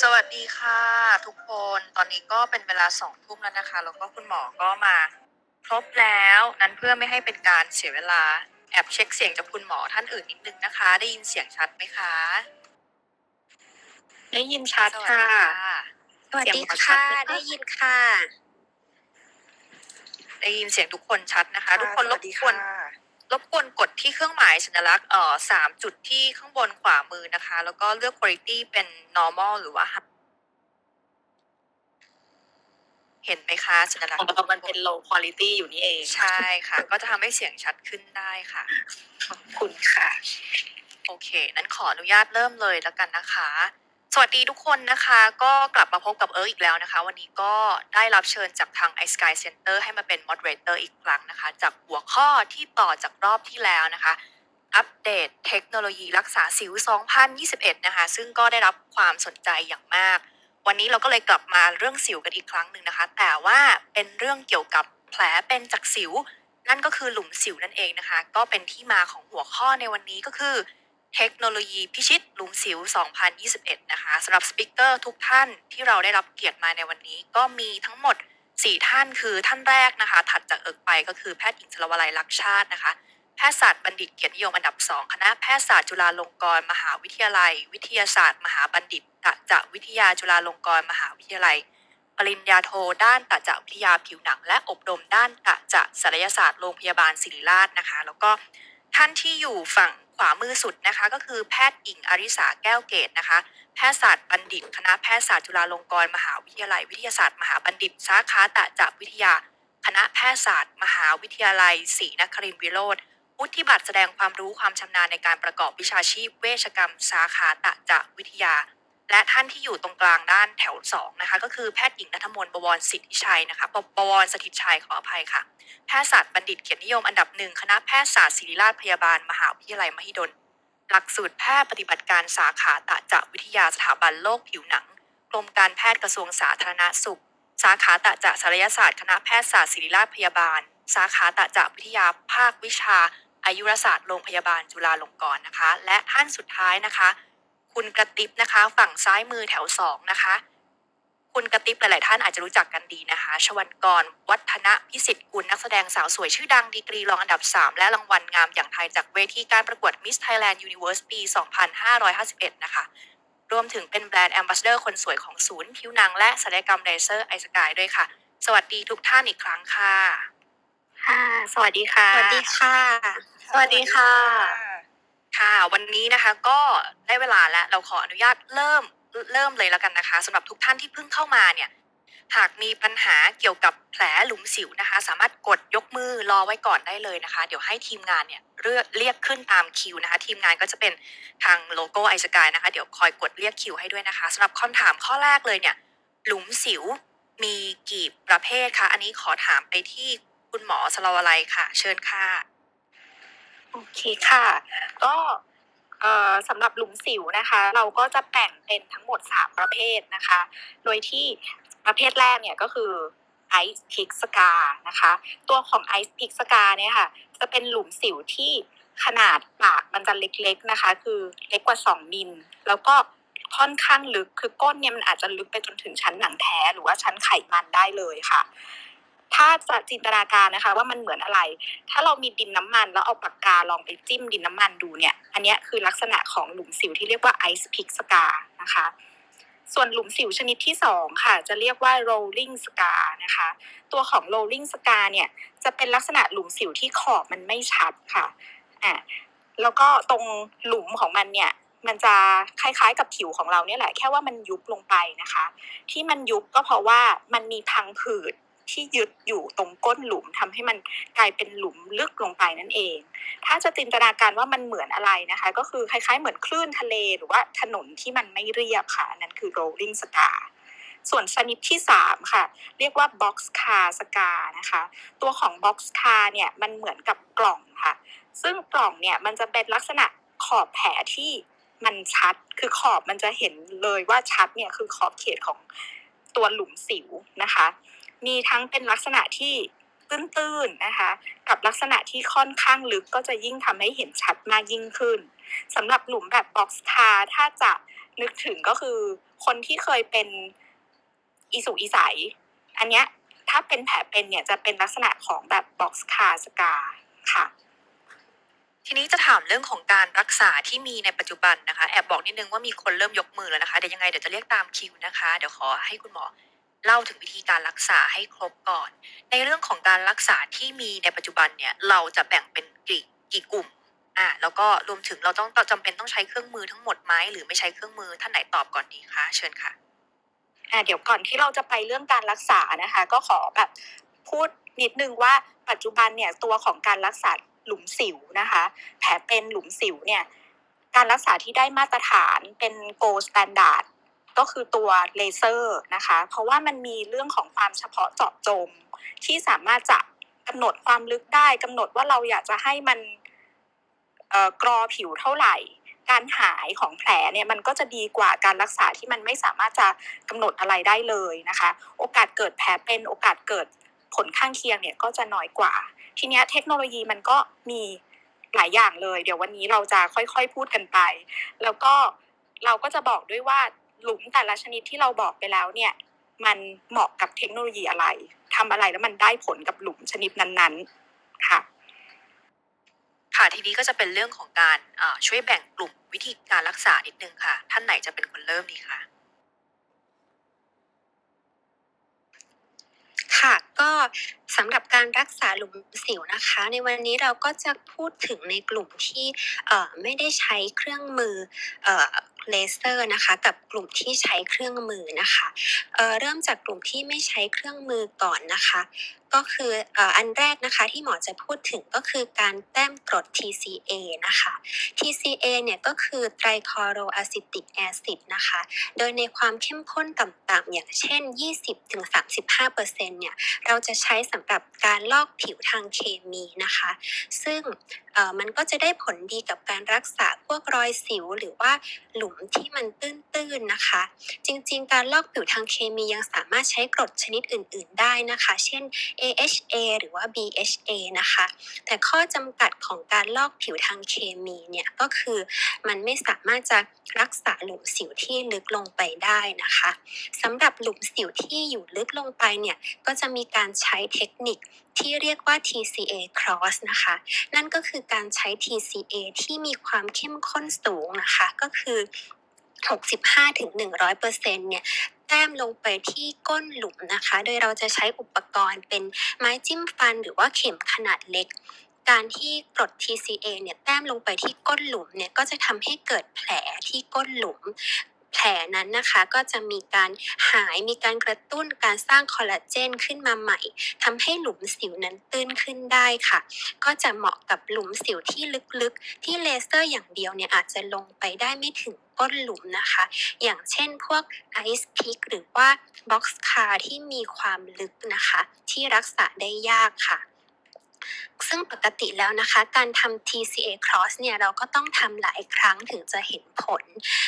สวัสดีค่ะทุกคนตอนนี้ก็เป็นเวลาสองทุ่มแล้วนะคะ แล้วก็คุณหมอก็มาครบแล้วนั้นเพื่อไม่ให้เป็นการเสียเวลาแอบเช็คเสียงจากคุณหมอท่านอื่นนิดนึงนะคะ ได้ยินเสียงชัดไหมคะ ได้ยินชัดสวัสดีค่ะค่ะสวัสดีค่ะ ได้ยินค่ะ ได้ยินเสียงทุกคนชัดนะคะ ทุกคนสรวับสดีกวนค่ะ รบกวนกดที่เครื่องหมายสัญลักษณ์เอ่อสามจุดที่ข้างบนขวามือนะคะ แล้วก็เลือก quality เป็น normal หรือว่า high เห็นไหมคะสัญลักษของณ์เรามันเป็น low quality อยู่นี่เอง ใช่ค่ะ ก็จะทำให้เสียงชัดขึ้นได้ค่ะ ขอบคุณค่ะ โอเค นั้นขออนุญาตเริ่มเลยแล้วกันนะคะ สวัสดีทุกคนนะคะ ก็กลับมาพบกับเอิร์กอีกแล้วนะคะ วันนี้ก็ได้รับเชิญจากทาง i Sky Center ให้มาเป็น moderator อีกครั้งนะคะ จากหัวข้อที่ต่อจากรอบที่แล้วนะคะ อัปเดตเทคโนโลยีรักษาสิว 2021 นะคะ ซึ่งก็ได้รับความสนใจอย่างมาก วันนี้เราก็เลยกลับมาเรื่องสิวกันอีกครั้งหนึ่งนะคะ แต่ว่าเป็นเรื่องเกี่ยวกับแผลเป็นจากสิว นั่นก็คือหลุมสิวนั่นเองนะคะ ก็เป็นที่มาของหัวข้อในวันนี้ก็คือ เทคโนโลยีพิชิตหลุมสิว 2021 นะคะสำหรับสปิเกอร์ทุกท่านที่เราได้รับเกียรติมาในวันนี้ ก็มีทั้งหมด 4 ท่านคือท่านแรกนะคะ ถัดจากเอิกไปก็คือแพทย์หญิงชลวลัยลักษชาตินะคะ แพทยศาสตร์บัณฑิตเกียรตินิยมอันดับ 2 คณะแพทยศาสตร์จุฬาลงกรณ์มหาวิทยาลัย วิทยาศาสตร์ มหาบัณฑิตตจะวิทยาจุฬาลงกรณ์มหาวิทยาลัย ปริญญาโทด้านตจะวิทยาผิวหนัง และอบรมด้านตจะศัลยศาสตร์โรงพยาบาลศิริราชนะคะ แล้วก็ ท่านที่อยู่ฝั่งขวามือสุดนะคะ ก็คือแพทย์หญิงอาริสาแก้วเกตนะคะ แพทยศาสตร์บัณฑิต คณะแพทยศาสตร์จุฬาลงกรณ์มหาวิทยาลัย วิทยาศาสตร์มหาบัณฑิต สาขาตจะวิทยา คณะแพทยศาสตร์ มหาวิทยาลัยศรีนครินทรวิโรธวุฒิบัตรแสดงความรู้ความชำนาญในการประกอบวิชาชีพเวชกรรม สาขาตจะวิทยา และท่านที่อยู่ตรงกลางด้านแถวสองนะคะก็คือแพทย์หญิงนัทมนต์บวรสิทธิชัยนะคะบบบวรสถิตชัยขออภัยค่ะ แพทยศาสตร์บัณฑิตเกียรตินิยมอันดับหนึ่งคณะแพทยศาสตร์ศิริราชพยาบาล มหาวิทยาลัยมหิดล หลักสูตรแพทย์ปฏิบัติการสาขาตะจะวิทยาสถาบันโรคผิวหนัง กรมการแพทย์กระทรวงสาธารณสุข สาขาตะจะศัลยศาสตร์ คณะแพทยศาสตร์ศิริราชพยาบาล สาขาตะจะวิทยาภาควิชา อายุรศาสตร์โรงพยาบาลจุฬาลงกรณ์นะคะ และท่านสุดท้ายนะคะ คุณกระติบนะคะ ฝั่งซ้ายมือแถวสองนะคะ คุณกระติบหลาย ๆ ท่านอาจจะรู้จักกันดีนะคะ ชวันกร วัฒนพิสิทธิ์กุลนักแสดงสาวสวยชื่อดังดีกรีรองอันดับ 3 และรางวัลงามอย่างไทยจากเวทีการประกวด Miss Thailand Universe ปี 2551 นะคะ รวมถึงเป็น brand ambassador คนสวยของศูนย์ผิวหนังและศัลยกรรมเลเซอร์ iSKY ด้วยค่ะ สวัสดีทุกท่านอีกครั้งค่ะ ค่ะ สวัสดีค่ะ สวัสดีค่ะ สวัสดีค่ะ ค่ะ วันนี้นะคะก็ได้เวลาแล้วเราขออนุญาตเริ่มเริ่มเลยแล้วกันนะคะสำหรับทุกท่านที่เพิ่งเข้ามาเนี่ยหากมีปัญหาเกี่ยวกับแผลหลุมสิวนะคะ สามารถกดยกมือรอไว้ก่อนได้เลยนะคะ เดี๋ยวให้ทีมงานเนี่ยเรียกเรียกขึ้นตามคิวนะคะ ทีมงานก็จะเป็นทางโลโก้ iSKY นะคะ เดี๋ยวคอยกดเรียกคิวให้ด้วยนะคะสำหรับคำถามข้อแรกเลยเนี่ย หลุมสิวมีกี่ประเภทคะอันนี้ขอถามไปที่คุณหมอสลาวไลค่ะ เชิญค่ะ โอเคค่ะ ก็สำหรับหลุมสิวนะคะ เราก็จะแบ่งเป็นทั้งหมด 3 ประเภทนะคะ โดยที่ประเภทแรกเนี่ยก็คือ ice pick scar นะคะ ตัวของ ice pick scar เนี่ยค่ะ จะเป็นหลุมสิวที่ขนาดปากมันจะเล็กๆนะคะ คือเล็กกว่า 2 มิล แล้วก็ค่อนข้างลึก คือก้นเนี่ยมันอาจจะลึกไปจนถึงชั้นหนังแท้หรือว่าชั้นไขมันได้เลยค่ะ ถ้าจะจินตนาการนะคะ ว่ามันเหมือนอะไร ถ้าเรามีดินน้ำมัน แล้วเอาปากกาลองไปจิ้มดินน้ำมันดูเนี่ย อันนี้คือลักษณะของหลุมสิวที่เรียกว่าไอซ์พิกสกานะคะ ส่วนหลุมสิวชนิดที่สองค่ะ จะเรียกว่า rolling scar นะคะ ตัวของ rolling scar เนี่ยจะเป็นลักษณะหลุมสิวที่ขอบมันไม่ชัดค่ะอะแล้วก็ตรงหลุมของมันเนี่ยมันจะคล้ายๆกับผิวของเราเนี่ยแหละแค่ว่ามันยุบลงไปนะคะ ที่มันยุบก็เพราะว่ามันมีพังผืด ที่ยึดอยู่ตรงก้นหลุมทำให้มันกลายเป็นหลุมลึกลงไปนั่นเอง ถ้าจะจินตนาการว่ามันเหมือนอะไรนะคะ ก็คือคล้ายๆ เหมือนคลื่นทะเลหรือว่าถนนที่มันไม่เรียบค่ะนนั้นคือ rolling scar ส่วนชนิดที่ 3 ค่ะ เรียกว่า box car scar นะคะ ตัวของ box car เนี่ยมันเหมือนกับกล่องค่ะ ซึ่งกล่องเนี่ยมันจะเป็นลักษณะขอบแผลที่มันชัด คือขอบมันจะเห็นเลยว่าชัดเนี่ยคือขอบเขตของตัวหลุมสิวนะคะ มีทั้งเป็นลักษณะที่ตื้นๆนะคะ กับลักษณะที่ค่อนข้างลึกก็จะยิ่งทำให้เห็นชัดมากยิ่งขึ้นสำหรับหลุมแบบบ็อกซ์คาถ้าจะนึกถึงก็คือ คนที่เคยเป็นอีสุอีใสอันเนี้ยถ้าเป็นแผลเป็นเนี่ยจะเป็นลักษณะของแบบ boxcar scar ค่ะ ทีนี้จะถามเรื่องของการรักษาที่มีในปัจจุบันนะคะ แอบบอกนิดนึงว่ามีคนเริ่มยกมือแล้วนะคะ เดี๋ยวยังไงเดี๋ยวจะเรียกตามคิวนะคะ เดี๋ยวขอให้คุณหมอ เล่าถึงวิธีการรักษาให้ครบก่อน ในเรื่องของการรักษาที่มีในปัจจุบันเนี่ยเราจะแบ่งเป็นกี่กี่กลุ่มอ่าแล้วก็รวมถึงเราต้องจำเป็นต้องใช้เครื่องมือทั้งหมดไหมหรือไม่ใช้เครื่องมือท่านไหนตอบก่อนดีคะเชิญค่ะอ่าเดี๋ยวก่อนที่เราจะไปเรื่องการรักษานะคะ ก็ขอแบบพูดนิดนึงว่าปัจจุบันเนี่ยตัวของการรักษาหลุมสิวนะคะ แผลเป็นหลุมสิวเนี่ยการรักษาที่ได้มาตรฐานเป็น gold standard ก็คือตัวเลเซอร์นะคะ เพราะว่ามันมีเรื่องของความเฉพาะเจาะจงที่สามารถจะกำหนดความลึกได้กำหนดว่าเราอยากจะให้มันกรอผิวเท่าไหร่ การหายของแผลเนี่ยมันก็จะดีกว่าการรักษาที่มันไม่สามารถจะกำหนดอะไรได้เลยนะคะ โอกาสเกิดแผลเป็นโอกาสเกิดผลข้างเคียงเนี่ยก็จะน้อยกว่า ทีเนี้ยเทคโนโลยีมันก็มีหลายอย่างเลย เดี๋ยววันนี้เราจะค่อยๆพูดกันไป แล้วก็เราก็จะบอกด้วยว่า หลุมแต่ละชนิดที่เราบอกไปแล้วเนี่ย มันเหมาะกับเทคโนโลยีอะไรทำอะไรแล้วมันได้ผลกับหลุมชนิดนั้นๆ ค่ะค่ะทีนี้ก็จะเป็นเรื่องของการอ่าช่วยแบ่งกลุ่มวิธีการรักษานิดนึงค่ะ ท่านไหนจะเป็นคนเริ่มดีคะค่ะ ก็สำหรับการรักษาหลุมสิวนะคะ ในวันนี้เราก็จะพูดถึงในกลุ่มที่ไม่ได้ใช้เครื่องมือเอ่อเลเซอร์นะคะกับกลุ่มที่ใช้เครื่องมือนะคะเเริ่มจากกลุ่มที่ไม่ใช้เครื่องมือก่อนนะคะ ก็คืออันแรกนะคะที่หมอจะพูดถึงก็คือการแต้มกรด TCA นะคะ TCA เนี่ยก็คือไตรคอโรอะซิติกแอซิดนะคะ โดยในความเข้มข้นต่ำๆอย่างเช่น 20-35%เนี่ยเราจะใช้สำหรับการลอกผิวทางเคมีนะคะ ซึ่งมันก็จะได้ผลดีกับการรักษาพวกรอยสิวหรือว่าหลุมที่มันตื้นๆนะคะ จริงๆ การลอกผิวทางเคมียังสามารถใช้กรดชนิดอื่น ๆ ได้นะคะ เช่น AHA หรือว่า BHA นะคะ แต่ข้อจำกัดของการลอกผิวทางเคมีเนี่ยก็คือมันไม่สามารถจะรักษาหลุมสิวที่ลึกลงไปได้นะคะสำหรับหลุมสิวที่อยู่ลึกลงไปเนี่ยก็จะมีการการใช้เทคนิคที่เรียกว่า TCA cross นะคะ นั่นก็คือการใช้ TCA ที่มีความเข้มข้นสูงนะคะ ก็คือ 65-100%เนี่ยแต้มลงไปที่ก้นหลุมนะคะ โดยเราจะใช้อุปกรณ์เป็นไม้จิ้มฟันหรือว่าเข็มขนาดเล็ก การที่กรด TCA เนี่ยแต้มลงไปที่ก้นหลุมเนี่ยก็จะทำให้เกิดแผลที่ก้นหลุม แผลนั้นนะคะ ก็จะมีการหายมีการกระตุ้นการสร้างคอลลาเจนขึ้นมาใหม่ทำให้หลุมสิวนั้นตื้นขึ้นได้ค่ะ ก็จะเหมาะกับหลุมสิวที่ลึกๆ ที่เลเซอร์อย่างเดียวเนี่ยอาจจะลงไปได้ไม่ถึงก้นหลุมนะคะ อย่างเช่นพวกไอซ์พิกหรือว่า boxcar ที่มีความลึกนะคะ ที่รักษาได้ยากค่ะ ซึ่งปกติแล้วนะคะการทำ TCA cross เนี่ยเราก็ต้องทำหลายครั้งถึงจะเห็นผล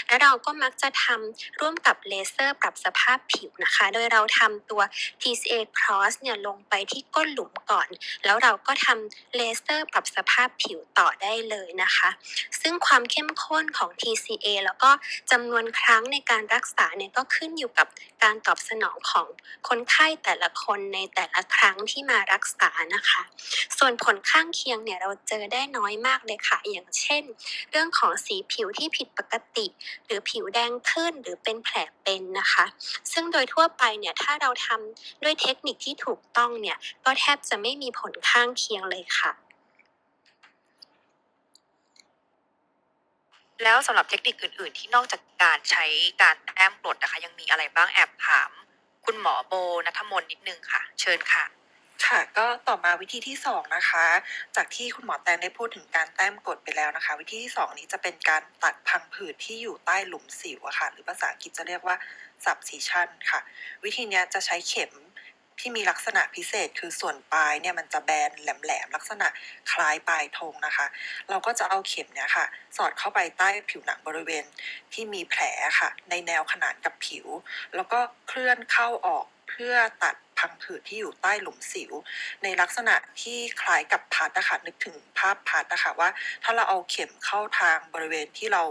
และเราก็มักจะทำร่วมกับเลเซอร์ปรับสภาพผิวนะคะ โดยเราทำตัว TCA cross เนี่ยลงไปที่ก้นหลุมก่อน แล้วเราก็ทำเลเซอร์ปรับสภาพผิวต่อได้เลยนะคะ ซึ่งความเข้มข้นของ TCA แล้วก็จำนวนครั้งในการรักษาเนี่ยก็ขึ้นอยู่กับการตอบสนองของคนไข้แต่ละคนในแต่ละครั้งที่มารักษานะคะส่วนผลข้างเคียงเนี่ยเราเจอได้น้อยมากเลยค่ะ อย่างเช่น เรื่องของสีผิวที่ผิดปกติ หรือผิวแดงขึ้นหรือเป็นแผลเป็นนะคะ ซึ่งโดยทั่วไปเนี่ยถ้าเราทำด้วยเทคนิคที่ถูกต้องเนี่ยก็แทบจะไม่มีผลข้างเคียงเลยค่ะแล้วสำหรับเทคนิคอื่น ๆ ที่นอกจากการใช้การแต้มกรดนะคะ ยังมีอะไรบ้างแอบถาม คุณหมอโบนัทมน์นิดนึงค่ะ เชิญค่ะ ค่ะ ก็ต่อมาวิธีที่สองนะคะ จากที่คุณหมอแตงได้พูดถึงการแต้มกดไปแล้วนะคะ วิธีที่สองนี้จะเป็นการตัดพังผืดที่อยู่ใต้หลุมสิวอะค่ะ หรือภาษาอังกฤษจะเรียกว่า subcision ค่ะ วิธีนี้จะใช้เข็มที่มีลักษณะพิเศษคือส่วนปลายเนี่ยมันจะแบนแหลมๆลักษณะคล้ายปลายธงนะคะ เราก็จะเอาเข็มเนี่ยค่ะ สอดเข้าไปใต้ผิวหนังบริเวณที่มีแผลค่ะ ในแนวขนานกับผิว แล้วก็เคลื่อนเข้าออกเพื่อตัด พังผืดที่อยู่ใต้หลุมสิว ในลักษณะที่คล้ายกับพัดนะคะนึกถึงภาพพัดนะคะว่า ถ้าเราเอาเข็มเข้าทางบริเวณที่เรา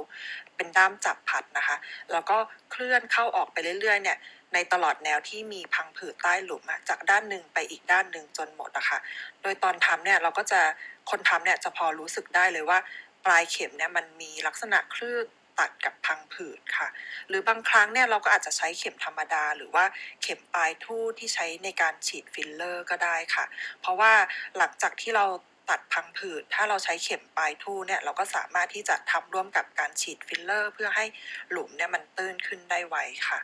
เป็นด้ามจับพัดนะคะ แล้วก็เคลื่อนเข้าออกไปเรื่อยๆเนี่ยในตลอดแนวที่มีพังผืดใต้หลุมจากด้านหนึ่งไปอีกด้านหนึ่งจนหมดนะคะโดยตอนทำเนี่ยเราก็จะคนทำเนี่ยจะพอรู้สึกได้เลยว่า ปลายเข็มเนี่ยมันมีลักษณะคลื่น ตัดกับพังผืดค่ะ หรือบางครั้งเนี่ยเราก็อาจจะใช้เข็มธรรมดา หรือว่าเข็มปลายทู่ที่ใช้ในการฉีดฟิลเลอร์ก็ได้ค่ะ เพราะว่าหลังจากที่เราตัดพังผืด ถ้าเราใช้เข็มปลายทู่เนี่ยเราก็สามารถที่จะทำร่วมกับการฉีดฟิลเลอร์ เพื่อให้หลุมเนี่ยมันตื้นขึ้นได้ไวค่ะ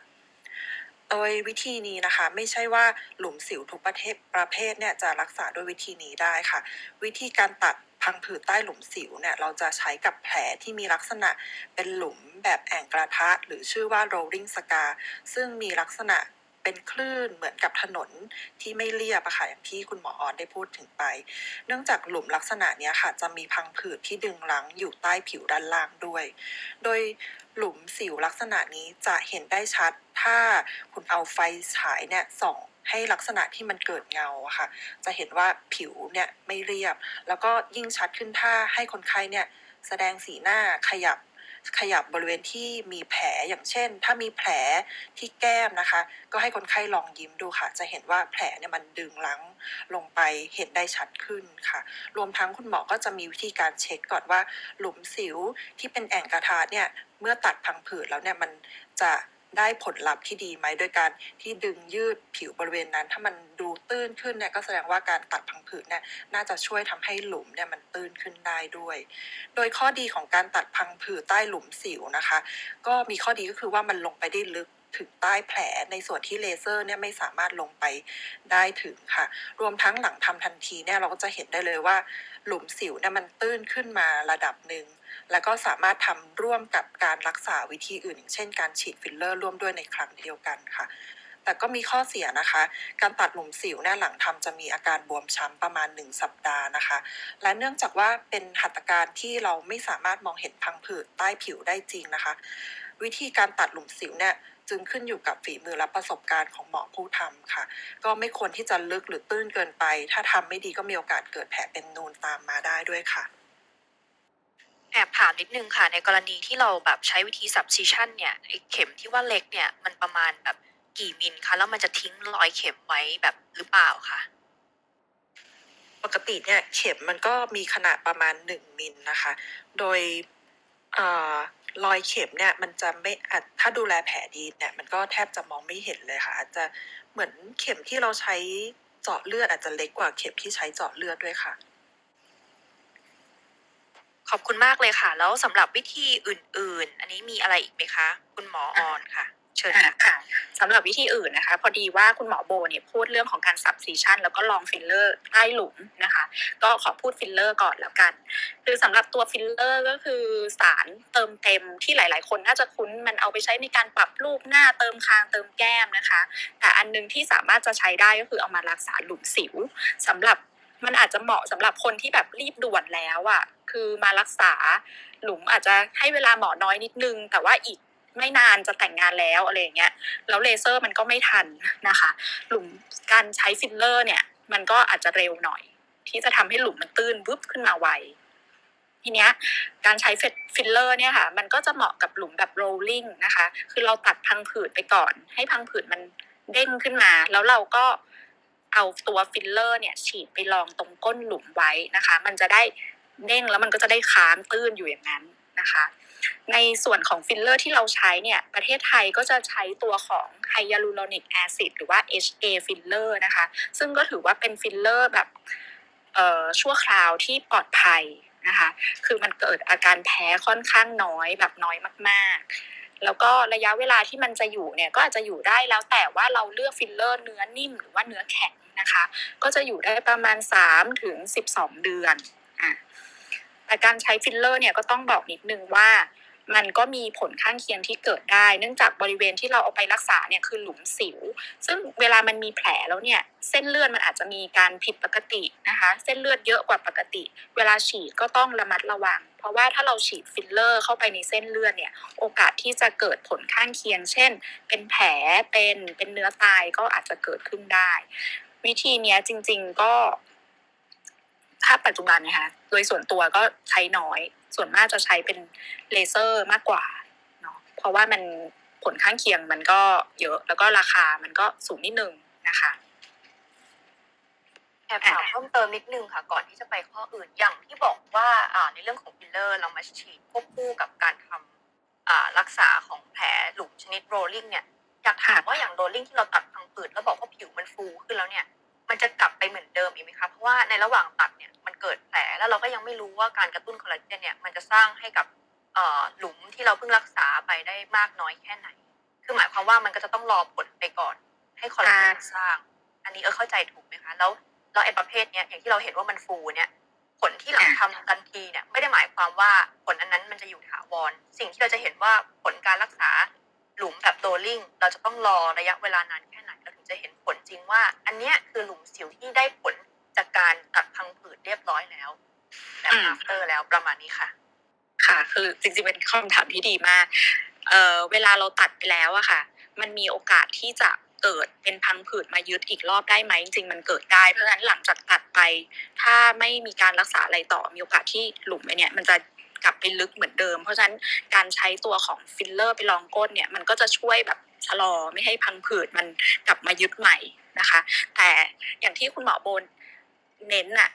โดยวิธีนี้นะคะไม่ใช่ว่าหลุมสิวทุกประเภทประเภทเนี่ยจะรักษาด้วยวิธีนี้ได้ค่ะ วิธีการตัด พังผืดใต้หลุมสิวเนี่ยเราจะใช้กับแผลที่มีลักษณะเป็นหลุมแบบแอ่งกระทะ หรือชื่อว่า rolling scar ซึ่งมีลักษณะเป็นคลื่นเหมือนกับถนนที่ไม่เรียบอะค่ะอย่างที่คุณหมอออนได้พูดถึงไป เนื่องจากหลุมลักษณะนี้ค่ะ จะมีพังผืดที่ดึงรั้งอยู่ใต้ผิวด้านล่างด้วย โดยหลุมสิวลักษณะนี้จะเห็นได้ชัด ถ้าคุณเอาไฟฉายเนี่ยส่อง ให้ลักษณะที่มันเกิดเงาอะค่ะ จะเห็นว่าผิวเนี่ยไม่เรียบ แล้วก็ยิ่งชัดขึ้นถ้าให้คนไข้เนี่ยแสดงสีหน้าขยับขยับบริเวณที่มีแผลอย่างเช่น ถ้ามีแผลที่แก้มนะคะ ก็ให้คนไข้ลองยิ้มดูค่ะ จะเห็นว่าแผลเนี่ยมันดึงลังลงไปเห็นได้ชัดขึ้นค่ะ รวมทั้งคุณหมอก็จะมีวิธีการเช็คก่อนว่า หลุมสิวที่เป็นแอ่งกระทะเนี่ยเมื่อตัดพังผืดแล้วเนี่ยมันจะ ได้ผลลัพธ์ที่ดีไหมโดยการที่ดึงยืดผิวบริเวณนั้น ถ้ามันดูตื้นขึ้นเนี่ยก็แสดงว่าการตัดพังผืดเนี่ยน่าจะช่วยทำให้หลุมเนี่ยมันตื้นขึ้นได้ด้วย โดยข้อดีของการตัดพังผืดใต้หลุมสิวนะคะ ก็มีข้อดีก็คือว่ามันลงไปได้ลึก ถึงใต้แผลในส่วนที่เลเซอร์เนี่ยไม่สามารถลงไปได้ถึงค่ะ รวมทั้งหลังทำทันทีเนี่ยเราก็จะเห็นได้เลยว่า หลุมสิวเนี่ยมันตื้นขึ้นมาระดับหนึ่งแล้วก็สามารถทำร่วมกับการรักษาวิธีอื่น อย่างเช่นการฉีดฟิลเลอร์ร่วมด้วยในครั้งเดียวกันค่ะแต่ก็มีข้อเสียนะคะ การตัดหลุมสิวเนี่ยหลังทำจะมีอาการบวมช้ำประมาณ 1 สัปดาห์นะคะ และเนื่องจากว่าเป็นหัตถการที่เราไม่สามารถมองเห็นพังผืดใต้ผิวได้จริงนะคะ วิธีการตัดหลุมสิวเนี่ย จึงขึ้นอยู่กับฝีมือและประสบการณ์ของหมอผู้ทำค่ะ ก็ไม่ควรที่จะลึกหรือตื้นเกินไป ถ้าทำไม่ดีก็มีโอกาสเกิดแผลเป็นนูนตามมาได้ด้วยค่ะแอบถามนิดนึงค่ะ ในกรณีที่เราแบบใช้วิธี subcision เนี่ยไอ้เข็มที่ว่าเล็กเนี่ยมันประมาณแบบกี่มิลคะแล้วมันจะทิ้งรอยเข็มไว้แบบหรือเปล่าคะปกติเนี่ยเข็มมันก็มีขนาดประมาณ1มิลนะคะ โดยเอ่อ รอยเข็มเนี่ยมันจะไม่อาจถ้าดูแลแผลดีเนี่ยมันก็แทบจะมองไม่เห็นเลยค่ะ อาจจะเหมือนเข็มที่เราใช้เจาะเลือดอาจจะเล็กกว่าเข็มที่ใช้เจาะเลือดด้วยค่ะ ขอบคุณมากเลยค่ะ แล้วสำหรับวิธีอื่น ๆ อันนี้มีอะไรอีกไหมคะ คุณหมอออนค่ะ เชิญค่ะค่ะสำหรับวิธีอื่นนะคะ พอดีว่าคุณหมอโบเนี่ยพูดเรื่องของการ subcision แล้วก็รองฟิลเลอร์ใต้หลุมนะคะ ก็ขอพูดฟิลเลอร์ก่อนแล้วกัน คือสำหรับตัวฟิลเลอร์ก็คือสารเติมเต็มที่หลาย ๆ คนน่าจะคุ้นมันเอาไปใช้ในการปรับรูปหน้าเติมคางเติมแก้มนะคะ แต่อันหนึ่งที่สามารถจะใช้ได้ก็คือเอามารักษาหลุมสิวสำหรับมันอาจจะเหมาะสำหรับคนที่แบบรีบด่วนแล้วอะค่ะคือมารักษาหลุมอาจจะให้เวลาหมอน้อยนิดนึง แต่ว่าอีก ไม่นานจะแต่งงานแล้วอะไรอย่างเงี้ยแล้วเลเซอร์มันก็ไม่ทันนะคะหลุมการใช้ฟิลเลอร์เนี่ย มันก็อาจจะเร็วหน่อย ที่จะทำให้หลุมมันตื้นวึบขึ้นมาไวทีเนี้ยการใช้ฟิลเลอร์เนี่ยค่ะมันก็จะเหมาะกับหลุมแบบ rolling นะคะ คือเราตัดพังผืดไปก่อน ให้พังผืดมันเด้งขึ้นมา แล้วเราก็เอาตัวฟิลเลอร์เนี่ยฉีดไปรองตรงก้นหลุมไว้นะคะ มันจะได้เด้งแล้วมันก็จะได้ค้างตื้นอยู่อย่างนั้นนะคะ ในส่วนของฟิลเลอร์ที่เราใช้เนี่ย ประเทศไทยก็จะใช้ตัวของ hyaluronic acid หรือว่า HA ฟิลเลอร์นะคะ ซึ่งก็ถือว่าเป็นฟิลเลอร์แบบชั่วคราวที่ปลอดภัยนะคะ คือมันเกิดอาการแพ้ค่อนข้างน้อยแบบน้อยมากๆ แล้วก็ระยะเวลาที่มันจะอยู่เนี่ยก็อาจจะอยู่ได้แล้วแต่ว่าเราเลือกฟิลเลอร์เนื้อนิ่มหรือว่าเนื้อแข็งนะคะ ก็จะอยู่ได้ประมาณ 3 ถึง 12 เดือน แต่การใช้ฟิลเลอร์เนี่ยก็ต้องบอกนิดนึงว่ามันก็มีผลข้างเคียงที่เกิดได้ เนื่องจากบริเวณที่เราเอาไปรักษาเนี่ยคือหลุมสิว ซึ่งเวลามันมีแผลแล้วเนี่ย เส้นเลือดมันอาจจะมีการผิดปกตินะคะ เส้นเลือดเยอะกว่าปกติ เวลาฉีดก็ต้องระมัดระวัง เพราะว่าถ้าเราฉีดฟิลเลอร์เข้าไปในเส้นเลือดเนี่ย โอกาสที่จะเกิดผลข้างเคียง เช่น เป็นแผลเป็นเป็นเนื้อตายก็อาจจะเกิดขึ้นได้ วิธีเนี้ยจริง ๆ ก็ ถ้าปัจจุบันนะคะโดยส่วนตัวก็ใช้น้อย ส่วนมากจะใช้เป็นเลเซอร์มากกว่าเนาะเพราะว่ามันผลข้างเคียงมันก็เยอะแล้วก็ราคามันก็สูงนิดนึงนะคะแอบถามเพิ่มเติมนิดนึงค่ะ ก่อนที่จะไปข้ออื่นอย่างที่บอกว่าอ่าในเรื่องของฟิลเลอร์เรามาฉีดควบคู่กับการทำอ่ารักษาของแผลหลุมชนิด rolling เนี่ยอยากถามว่าอย่าง rolling ที่เราตัดพังผืดแล้วบอกว่าผิวมันฟูขึ้นแล้วเนี่ย มันจะกลับไปเหมือนเดิมอีกไหมคะเพราะว่าในระหว่างตัดเนี่ยมันเกิดแผลแล้วเราก็ยังไม่รู้ว่าการกระตุ้นคอลลาเจนเนี่ยมันจะสร้างให้กับเอ่อหลุมที่เราเพิ่งรักษาไปได้มากน้อยแค่ไหน คือหมายความว่ามันก็จะต้องรอผลไปก่อน ให้คอลลาเจนสร้าง อันนี้เออเข้าใจถูกไหมคะ แล้วแล้วไอ้ประเภทเนี้ยอย่างที่เราเห็นว่ามันฟูเนี่ย ผลที่หลังทำทันทีเนี่ยไม่ได้หมายความว่าผลอันนั้นมันจะอยู่ถาวร สิ่งที่เราจะเห็นว่าผลการรักษาหลุมแบบโดลิ่งเราจะต้องรอระยะเวลานานแจะเห็นผลจริงว่า อันเนี้ยคือหลุมสิวที่ได้ผลจากการตัดพังผืดเรียบร้อยแล้วแบบ after แล้วประมาณนี้ค่ะ ค่ะ คือจริงๆเป็นคำถามที่ดีมาก เอ่อเวลาเราตัดไปแล้วอะค่ะ มันมีโอกาสที่จะเกิดเป็นพังผืดมายึดอีกรอบได้ไหมจริงๆมันเกิดได้เพราะฉะนั้นหลังจากตัดไป ถ้าไม่มีการรักษาอะไรต่อมีโอกาสที่หลุมไอ้เนี่ย มันจะกลับไปลึกเหมือนเดิม เพราะฉะนั้นการใช้ตัวของฟิลเลอร์ไปรองก้นเนี่ยมันก็จะช่วยแบบ ชะลอไม่ให้พังผืดมันกลับมายึดใหม่นะคะ แต่อย่างที่คุณหมอโบเน้นอะ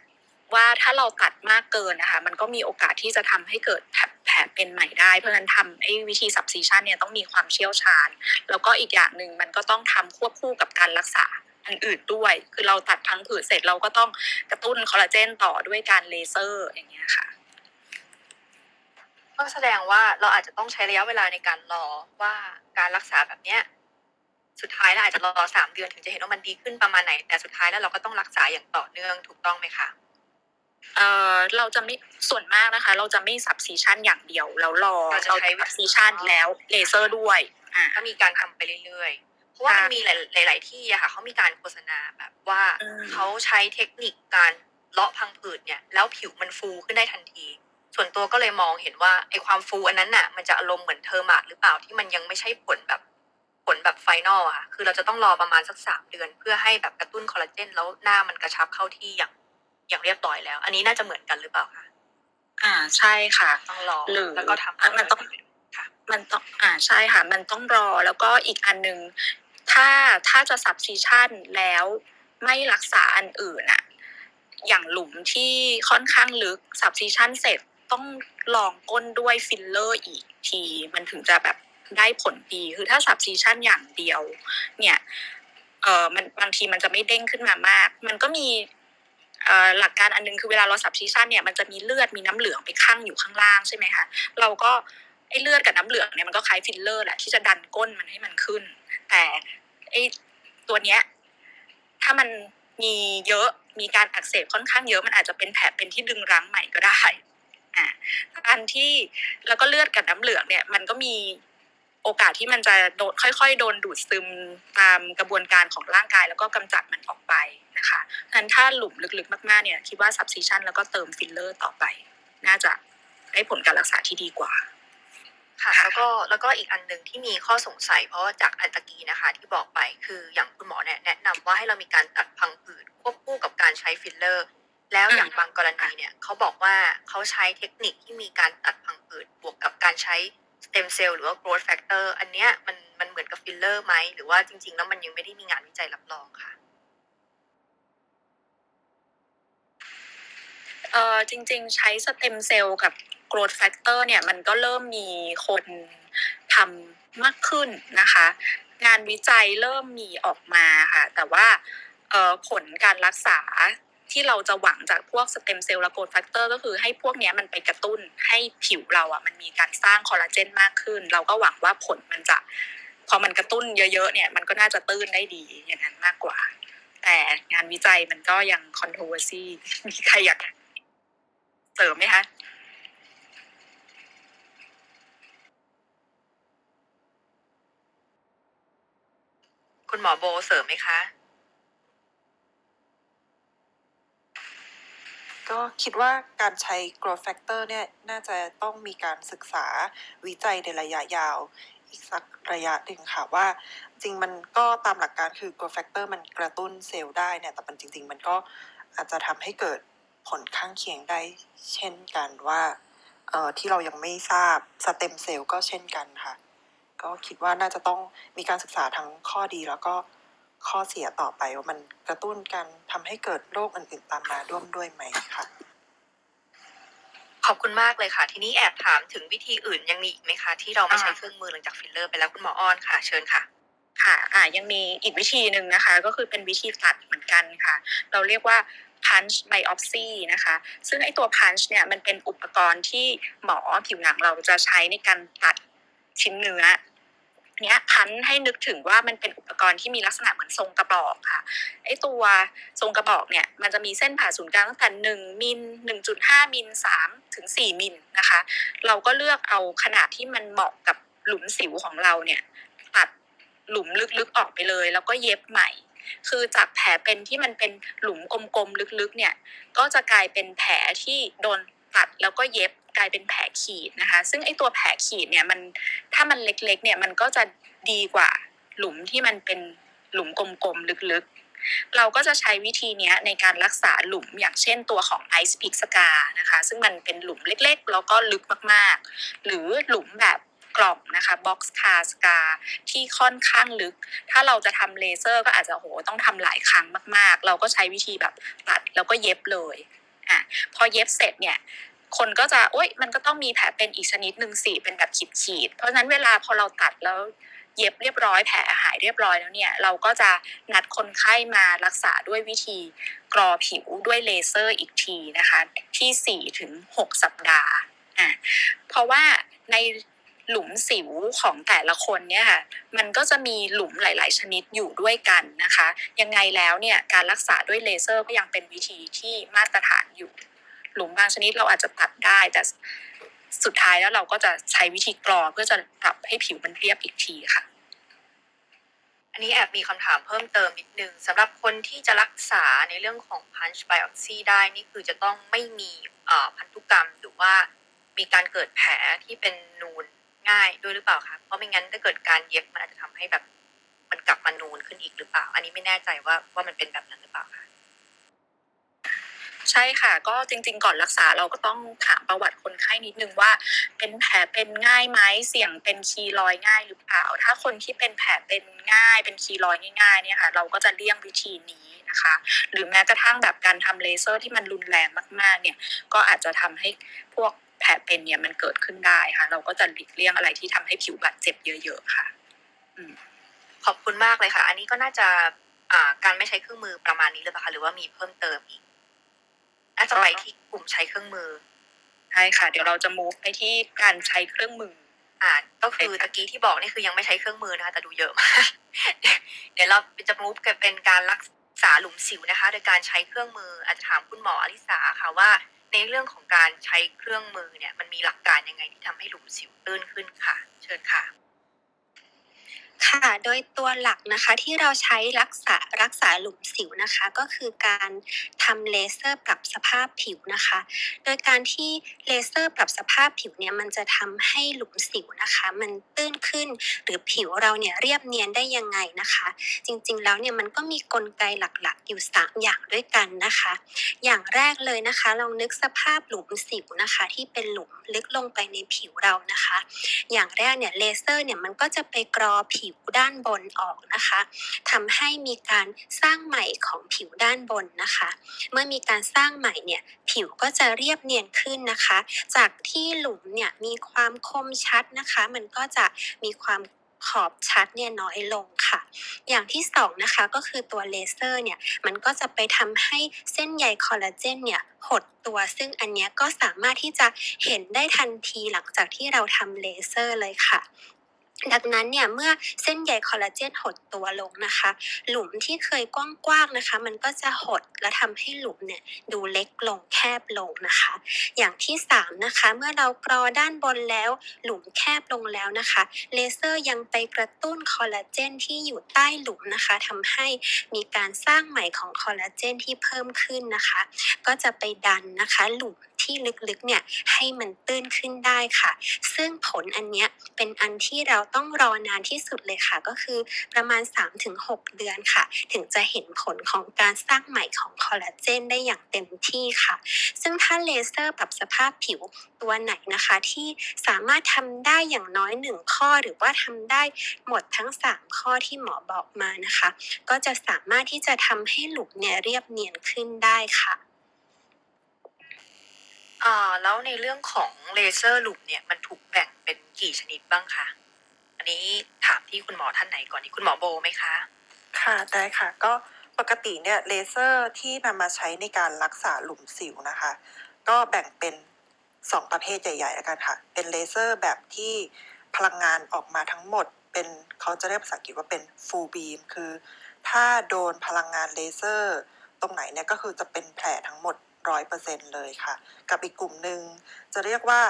ว่าถ้าเราตัดมากเกินนะคะ มันก็มีโอกาสที่จะทำให้เกิดแผลเป็นใหม่ได้ เพราะฉะนั้นทำไอ้วิธี subcision เนี่ยต้องมีความเชี่ยวชาญ แล้วก็อีกอย่างหนึ่งมันก็ต้องทำควบคู่กับการรักษาอันอื่นด้วย คือเราตัดพังผืดเสร็จเราก็ต้องกระตุ้นคอลลาเจนต่อด้วยการเลเซอร์อย่างเงี้ยค่ะ ก็แสดงว่าเราอาจจะต้องใช้ระยะเวลาในการรอว่าการรักษาแบบเนี้ยสุดท้ายเราอาจจะรอสามเดือนถึงจะเห็นว่ามันดีขึ้นประมาณไหน แต่สุดท้ายแล้วเราก็ต้องรักษาอย่างต่อเนื่องถูกต้องไหมคะเอ่อเราจะไม่ส่วนมากนะคะ เราจะไม่ subcision อย่างเดียวแล้วรอเราจะใช้ subcision แล้วเลเซอร์ด้วยอ่าก็มีการทำไปเรื่อยๆ เพราะว่ามันค่ะมีหลาย ๆ ที่อะค่ะเขามีการโฆษณาแบบว่าอืมเขาใช้เทคนิคการเลาะพังผืดเนี่ย แล้วผิวมันฟูขึ้นได้ทันที ส่วนตัวก็เลยมองเห็นว่าไอ้ความฟูอันนั้นน่ะ มันจะอารมณ์เหมือน Thermage หรือเปล่าที่มันยังไม่ใช่ผลแบบผลแบบ final อะค่ะคือเราจะต้องรอประมาณสักสามเดือน เพื่อให้แบบกระตุ้นคอลลาเจนแล้วหน้ามันกระชับเข้าที่อย่างอย่างเรียบร้อยแล้ว อันนี้น่าจะเหมือนกันหรือเปล่าคะอ่าใช่ค่ะต้องรอหรือแล้วก็ทำอะมันต้องค่ะมันต้องอ่าใช่ค่ะ มันต้องรอแล้วก็อีกอันหนึ่งถ้าถ้าจะ subcision แล้วไม่รักษาอันอื่นอะอย่างหลุมที่ค่อนข้างลึก subcision เสร็จ ต้องรองก้นด้วยฟิลเลอร์อีกที มันถึงจะแบบได้ผลดี คือถ้า subcision อย่างเดียว เนี่ยเออมันบางทีมันจะไม่เด้งขึ้นมามาก มันก็มีหลักการอันหนึงคือเวลาเรา subcision เนี่ยมันจะมีเลือดมีน้ำเหลืองไปค้างอยู่ข้างล่างใช่ไหมคะเราก็ไอ้เลือดกับน้ำเหลืองเนี่ยมันก็คล้ายฟิลเลอร์แหละที่จะดันก้นมันให้มันขึ้น แต่ไอ้ตัวเนี้ยถ้ามันมีเยอะมีการอักเสบค่อนข้างเยอะมันอาจจะเป็นแผลเป็นที่ดึงรั้งใหม่ก็ได้ อะอันที่แล้วก็เลือดกับน้ำเหลืองเนี่ยมันก็มีโอกาสที่มันจะโดนค่อยๆ โดนดูดซึมตามกระบวนการของร่างกาย แล้วก็กำจัดมันออกไปนะคะฉะนั้นถ้าหลุมลึกๆ มากๆเนี่ยคิดว่า subcision แล้วก็เติมฟิลเลอร์ต่อไป น่าจะได้ผลการรักษาที่ดีกว่าค่ะแล้วก็แล้วก็อีกอันหนึ่งที่มีข้อสงสัย เพราะว่าจากอันตะกี้นะคะ ที่บอกไปคืออย่างคุณหมอเนี่ยแนะนำว่าให้เรามีการตัดพังผืดควบคู่กับการใช้ฟิลเลอร์ แล้วอย่างบางกรณีเนี่ยเขาบอกว่าเขาใช้เทคนิคที่มีการตัดพังผืดบวกกับการใช้สเต็มเซลล์หรือว่า growth factor อันเนี้ยมันมันเหมือนกับฟิลเลอร์ไหม หรือว่าจริง ๆ แล้วมันยังไม่ได้มีงานวิจัยรับรองค่ะเอ่อจริง ๆ ใช้สเต็มเซลล์กับ growth factor เนี่ยมันก็เริ่มมีคนทำมากขึ้นนะคะ งานวิจัยเริ่มมีออกมาค่ะ แต่ว่าเอ่อผลการรักษา ที่เราจะหวังจากพวกสเต็มเซลล์และ growth factor ก็คือให้พวกนี้มันไปกระตุ้นให้ผิวเราอะมันมีการสร้างคอลลาเจนมากขึ้น เราก็หวังว่าผลมันจะ พอมันกระตุ้นเยอะๆเนี่ยมันก็น่าจะตื้นได้ดีอย่างนั้นมากกว่า แต่งานวิจัยมันก็ยัง controversy มีใครอยากเสริมไหมคะคุณหมอโบเสริมไหมคะ ก็คิดว่าการใช้ growth factor เนี่ยน่าจะต้องมีการศึกษาวิจัยในระยะยาว อีกสักระยะหนึ่งค่ะว่า จริงมันก็ตามหลักการคือ growth factor มันกระตุ้นเซลล์ได้เนี่ยแต่มันจริง ๆ มันก็อาจจะทำให้เกิดผลข้างเคียงได้ เช่นกันว่าเอ่อที่เรายังไม่ทราบสเต็มเซลล์ก็เช่นกันค่ะ ก็คิดว่าน่าจะต้องมีการศึกษาทั้งข้อดีแล้วก็ ข้อเสียต่อไปว่ามันกระตุ้นการทำให้เกิดโรคอื่นๆตามมาร่วมด้วยไหมค่ะ ขอบคุณมากเลยค่ะ ทีนี้แอบถามถึงวิธีอื่นยังมีอีกไหมคะ ที่เราไม่ใช้อ่าเครื่องมือหลังจากฟิลเลอร์ไปแล้วคุณหมออ้อนค่ะ เชิญค่ะ ค่ะ อ่ายังมีอีกวิธีหนึ่งนะคะ ก็คือเป็นวิธีตัดเหมือนกันค่ะ เราเรียกว่า punch biopsy นะคะ ซึ่งไอตัว punch เนี่ยมันเป็นอุปกรณ์ที่หมอผิวหนังเราจะใช้ในการตัดชิ้นเนื้อ เนี้ย punch ให้นึกถึงว่ามันเป็นอุปกรณ์ที่มีลักษณะเหมือนทรงกระบอกค่ะไอตัวทรงกระบอกเนี่ยมันจะมีเส้นผ่าศูนย์กลางตั้งแต่หนึ่งมิลหนึ่งจุดห้ามิลสามถึงสี่มิลนะคะ เราก็เลือกเอาขนาดที่มันเหมาะกับหลุมสิวของเราเนี่ยตัดหลุมลึกๆออกไปเลย แล้วก็เย็บใหม่ คือจากแผลเป็นที่มันเป็นหลุมกลมๆลึกๆเนี่ยก็จะกลายเป็นแผลที่โดนตัดแล้วก็เย็บ กลายเป็นแผลขีดนะคะ ซึ่งไอตัวแผลขีดเนี่ยมันถ้ามันเล็กๆเนี่ยมันก็จะดีกว่าหลุมที่มันเป็นหลุมกลมๆลึกๆ เราก็จะใช้วิธีเนี้ยในการรักษาหลุมอย่างเช่นตัวของ Ice Pick Scar นะคะ ซึ่งมันเป็นหลุมเล็กๆ แล้วก็ลึกมากๆ หรือหลุมแบบกล่องนะคะ Box Car Scar ที่ค่อนข้างลึก ถ้าเราจะทำเลเซอร์ก็อาจจะโหต้องทำหลายครั้งมาก ๆ เราก็ใช้วิธีแบบตัดแล้วก็เย็บเลยอะพอเย็บเสร็จเนี่ย คนก็จะโอ๊ยมันก็ต้องมีแผลเป็นอีกชนิดหนึ่งสิเป็นแบบขีดๆเพราะฉะนั้นเวลาพอเราตัดแล้วเย็บเรียบร้อยแผลหายเรียบร้อยแล้วเนี่ยเราก็จะนัดคนไข้มารักษาด้วยวิธีกรอผิวด้วยเลเซอร์อีกทีนะคะที่สี่ถึงหกสัปดาห์อะเพราะว่าในหลุมสิวของแต่ละคนเนี่ยค่ะมันก็จะมีหลุมหลาย ๆ ชนิดอยู่ด้วยกันนะคะ ยังไงแล้วเนี่ยการรักษาด้วยเลเซอร์ก็ยังเป็นวิธีที่มาตรฐานอยู่ หลุมบางชนิดเราอาจจะตัดได้ แต่สุดท้ายแล้วเราก็จะใช้วิธีกรอเพื่อจะปรับให้ผิวมันเรียบอีกทีค่ะ อันนี้แอบมีคำถามเพิ่มเติมนิดนึงสำหรับคนที่จะรักษาในเรื่องของ punch biopsy ได้นี่คือจะต้องไม่มีพันธุกรรมหรือว่ามีการเกิดแผลที่เป็นนูนง่ายด้วยหรือเปล่าคะเพราะไม่งั้นถ้าเกิดการเย็บมันอาจจะทำให้แบบมันกลับมานูนขึ้นอีกหรือเปล่า อันนี้ไม่แน่ใจว่าว่ามันเป็นแบบนั้นหรือเปล่าคะ ใช่ค่ะ ก็จริง ๆ ก่อนรักษาเราก็ต้องถามประวัติคนไข้นิดนึงว่า เป็นแผลเป็นง่ายไหมเสี่ยงเป็นคีรอยง่ายหรือเปล่า ถ้าคนที่เป็นแผลเป็นง่าย เป็นคีรอยง่ายๆเนี่ยค่ะ เราก็จะเลี่ยงวิธีนี้นะคะ หรือแม้กระทั่งแบบการทำเลเซอร์ที่มันรุนแรงมากๆ เนี่ยก็อาจจะทำให้พวกแผลเป็นเนี่ยมันเกิดขึ้นได้ค่ะ เราก็จะหลีกเลี่ยงอะไรที่ทำให้ผิวบาดเจ็บเยอะ ๆ ค่ะขอบคุณมากเลยค่ะ อันนี้ก็น่าจะการไม่ใช้เครื่องมือประมาณนี้หรือเปล่าคะหรือว่ามีเพิ่มเติมอีก น่าจะไปที่กลุ่มใช้เครื่องมือใช่ค่ะ เดี๋ยวเราจะ move ไปที่การใช้เครื่องมือ อ่าก็คือใช่ค่ะตะกี้ที่บอกนี่คือยังไม่ใช้เครื่องมือนะคะ แต่ดูเยอะมากเดี๋ยวเราจะมูฟกันเป็นการรักษาหลุมสิวนะคะ โดยการใช้เครื่องมือ อาจจะถามคุณหมออลิสาค่ะว่า ในเรื่องของการใช้เครื่องมือเนี่ย มันมีหลักการยังไงที่ทำให้หลุมสิวตื้นขึ้นค่ะ เชิญค่ะ ค่ะ โดยตัวหลักนะคะที่เราใช้รักษารักษาหลุมสิวนะคะ ก็คือการทำเลเซอร์ปรับสภาพผิวนะคะ โดยการที่เลเซอร์ปรับสภาพผิวเนี่ยมันจะทำให้หลุมสิวนะคะ มันตื้นขึ้นหรือผิวเราเนี่ยเรียบเนียนได้ยังไงนะคะ จริงๆแล้วเนี่ยมันก็มีกลไกหลักๆ อยู่ 3 อย่างด้วยกันนะคะ อย่างแรกเลยนะคะลองนึกสภาพหลุมสิวนะคะ ที่เป็นหลุมลึกลงไปในผิวเรานะคะ อย่างแรกเนี่ยเลเซอร์เนี่ยมันก็จะไปกรอผิววด้านบนออกนะคะทำให้มีการสร้างใหม่ของผิวด้านบนนะคะ เมื่อมีการสร้างใหม่เนี่ยผิวก็จะเรียบเนียนขึ้นนะคะ จากที่หลุมเนี่ยมีความคมชัดนะคะ มันก็จะมีความขอบชัดเนี่ยน้อยลงค่ะ อย่างที่สองนะคะก็คือตัวเลเซอร์เนี่ยมันก็จะไปทำให้เส้นใยคอลลาเจนเนี่ยหดตัว ซึ่งอันเนี้ยก็สามารถที่จะเห็นได้ทันทีหลังจากที่เราทำเลเซอร์เลยค่ะ ดังนั้นเนี่ยเมื่อเส้นใยคอลลาเจนหดตัวลงนะคะ หลุมที่เคยกว้างๆนะคะ มันก็จะหดและทำให้หลุมเนี่ยดูเล็กลงแคบลงนะคะ อย่างที่สามนะคะเมื่อเรากรอด้านบนแล้ว หลุมแคบลงแล้วนะคะเลเซอร์ยังไปกระตุ้นคอลลาเจนที่อยู่ใต้หลุมนะคะทำให้มีการสร้างใหม่ของคอลลาเจนที่เพิ่มขึ้นนะคะ ก็จะไปดันนะคะ หลุม ที่ลึกๆเนี่ยให้มันตื้นขึ้นได้ค่ะ ซึ่งผลอันเนี้ยเป็นอันที่เราต้องรอนานที่สุดเลยค่ะ ก็คือประมาณ 3-6 เดือนค่ะ ถึงจะเห็นผลของการสร้างใหม่ของคอลลาเจนได้อย่างเต็มที่ค่ะ ซึ่งถ้าเลเซอร์ปรับสภาพผิวตัวไหนนะคะ ที่สามารถทำได้อย่างน้อยหนึ่งข้อหรือว่าทำได้หมดทั้ง 3 ข้อที่หมอบอกมานะคะ ก็จะสามารถที่จะทำให้หลุมเนี่ยเรียบเนียนขึ้นได้ค่ะ อ่าแล้วในเรื่องของเลเซอร์หลุมเนี่ยมันถูกแบ่งเป็นกี่ชนิดบ้างคะอันนี้ถามที่คุณหมอท่านไหนก่อนดีคุณหมอโบไหมคะ ค่ะได้ค่ะ ก็ปกติเนี่ยเลเซอร์ที่นำมาใช้ในการรักษาหลุมสิวนะคะ ก็แบ่งเป็นสองประเภทใหญ่ๆแล้วกันค่ะ เป็นเลเซอร์แบบที่พลังงานออกมาทั้งหมด เป็นเขาจะเรียกภาษาอังกฤษว่าเป็น full beam คือ ถ้าโดนพลังงานเลเซอร์ ตรงไหนเนี่ยก็คือจะเป็นแผลทั้งหมด ร้อยเปอร์เซ็นเลยค่ะ กับอีกกลุ่มหนึ่งจะเรียกว่า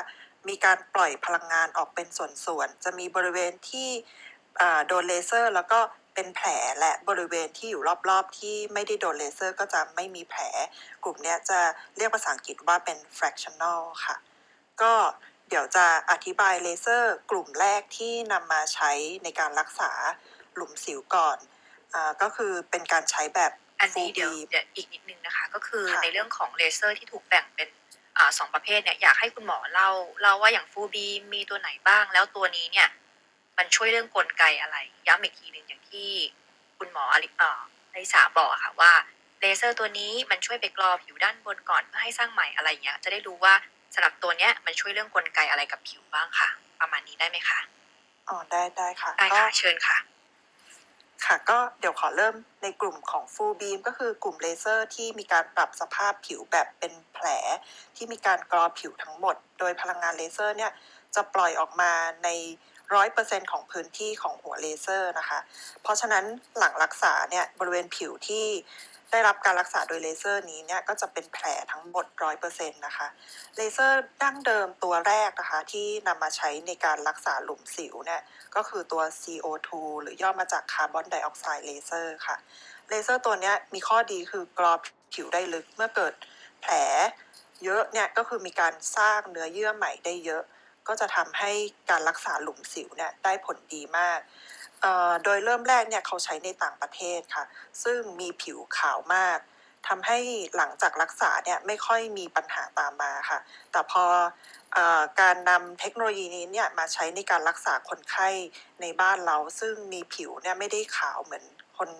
มีการปล่อยพลังงานออกเป็นส่วนๆ จะมีบริเวณที่โดนเลเซอร์ แล้วก็เป็นแผลและบริเวณที่อยู่รอบๆ ที่ไม่ได้โดนเลเซอร์ ก็จะไม่มีแผล กลุ่มเนี้ยจะเรียกภาษาอังกฤษว่าเป็น fractional ค่ะ ก็เดี๋ยวจะอธิบายเลเซอร์ กลุ่มแรกที่นำมาใช้ในการรักษาหลุมสิวก่อนอก็คือเป็นการใช้แบบ อันนี้ full เดี๋ยว beam เดี๋ยวอีกนิดนึงนะคะ ก็คือค่ะในเรื่องของเลเซอร์ที่ถูกแบ่งเป็นอ่าสองประเภทเนี่ยอยากให้คุณหมอเล่าเล่าว่าอย่างฟูบีมีตัวไหนบ้าง แล้วตัวนี้เนี่ย มันช่วยเรื่องกลไกอะไร ย้ำอีกทีหนึ่งอย่างที่คุณหมออลิเอ่ออลิสาบอกอะค่ะว่าเลเซอร์ตัวนี้มันช่วยไปกรอผิวด้านบนก่อนเพื่อให้สร้างใหม่อะไรอย่างเงี้ย จะได้รู้ว่าสำหรับตัวเนี้ยมันช่วยเรื่องกลไกอะไรกับผิวบ้างค่ะ ประมาณนี้ได้ไหมคะอ๋อได้ได้ค่ะได้ก็ค่ะเชิญค่ะ ค่ะก็เดี๋ยวขอเริ่มในกลุ่มของ full beam ก็คือกลุ่มเลเซอร์ที่มีการปรับสภาพผิวแบบเป็นแผล ที่มีการกรอผิวทั้งหมด โดยพลังงานเลเซอร์เนี่ยจะปล่อยออกมาในร้อยเปอร์เซ็นของพื้นที่ของหัวเลเซอร์นะคะ เพราะฉะนั้นหลังรักษาเนี่ยบริเวณผิวที่ ได้รับการรักษาโดยเลเซอร์นี้เนี่ยก็จะเป็นแผลทั้งหมดร้อยเปอร์เซ็นต์นะคะ เลเซอร์ดั้งเดิมตัวแรกนะคะ ที่นำมาใช้ในการรักษาหลุมสิวเนี่ยก็คือตัว CO2 หรือย่อมาจากคาร์บอนไดออกไซด์เลเซอร์ค่ะ เลเซอร์ตัวนี้มีข้อดีคือกรอผิวได้ลึกเมื่อเกิดแผลเยอะเนี่ยก็คือมีการสร้างเนื้อเยื่อใหม่ได้เยอะ ก็จะทำให้การรักษาหลุมสิวเนี่ยได้ผลดีมาก โดยเริ่มแรกเนี่ยเขาใช้ในต่างประเทศค่ะ ซึ่งมีผิวขาวมากทำให้หลังจากรักษาเนี่ยไม่ค่อยมีปัญหาตามมาค่ะ แต่พอออการนำเทคโนโลยีนี้เนี่ยมาใช้ในการรักษาคนไข้ในบ้านเรา ซึ่งมีผิวเนี่ยไม่ได้ขาวเหมือนคน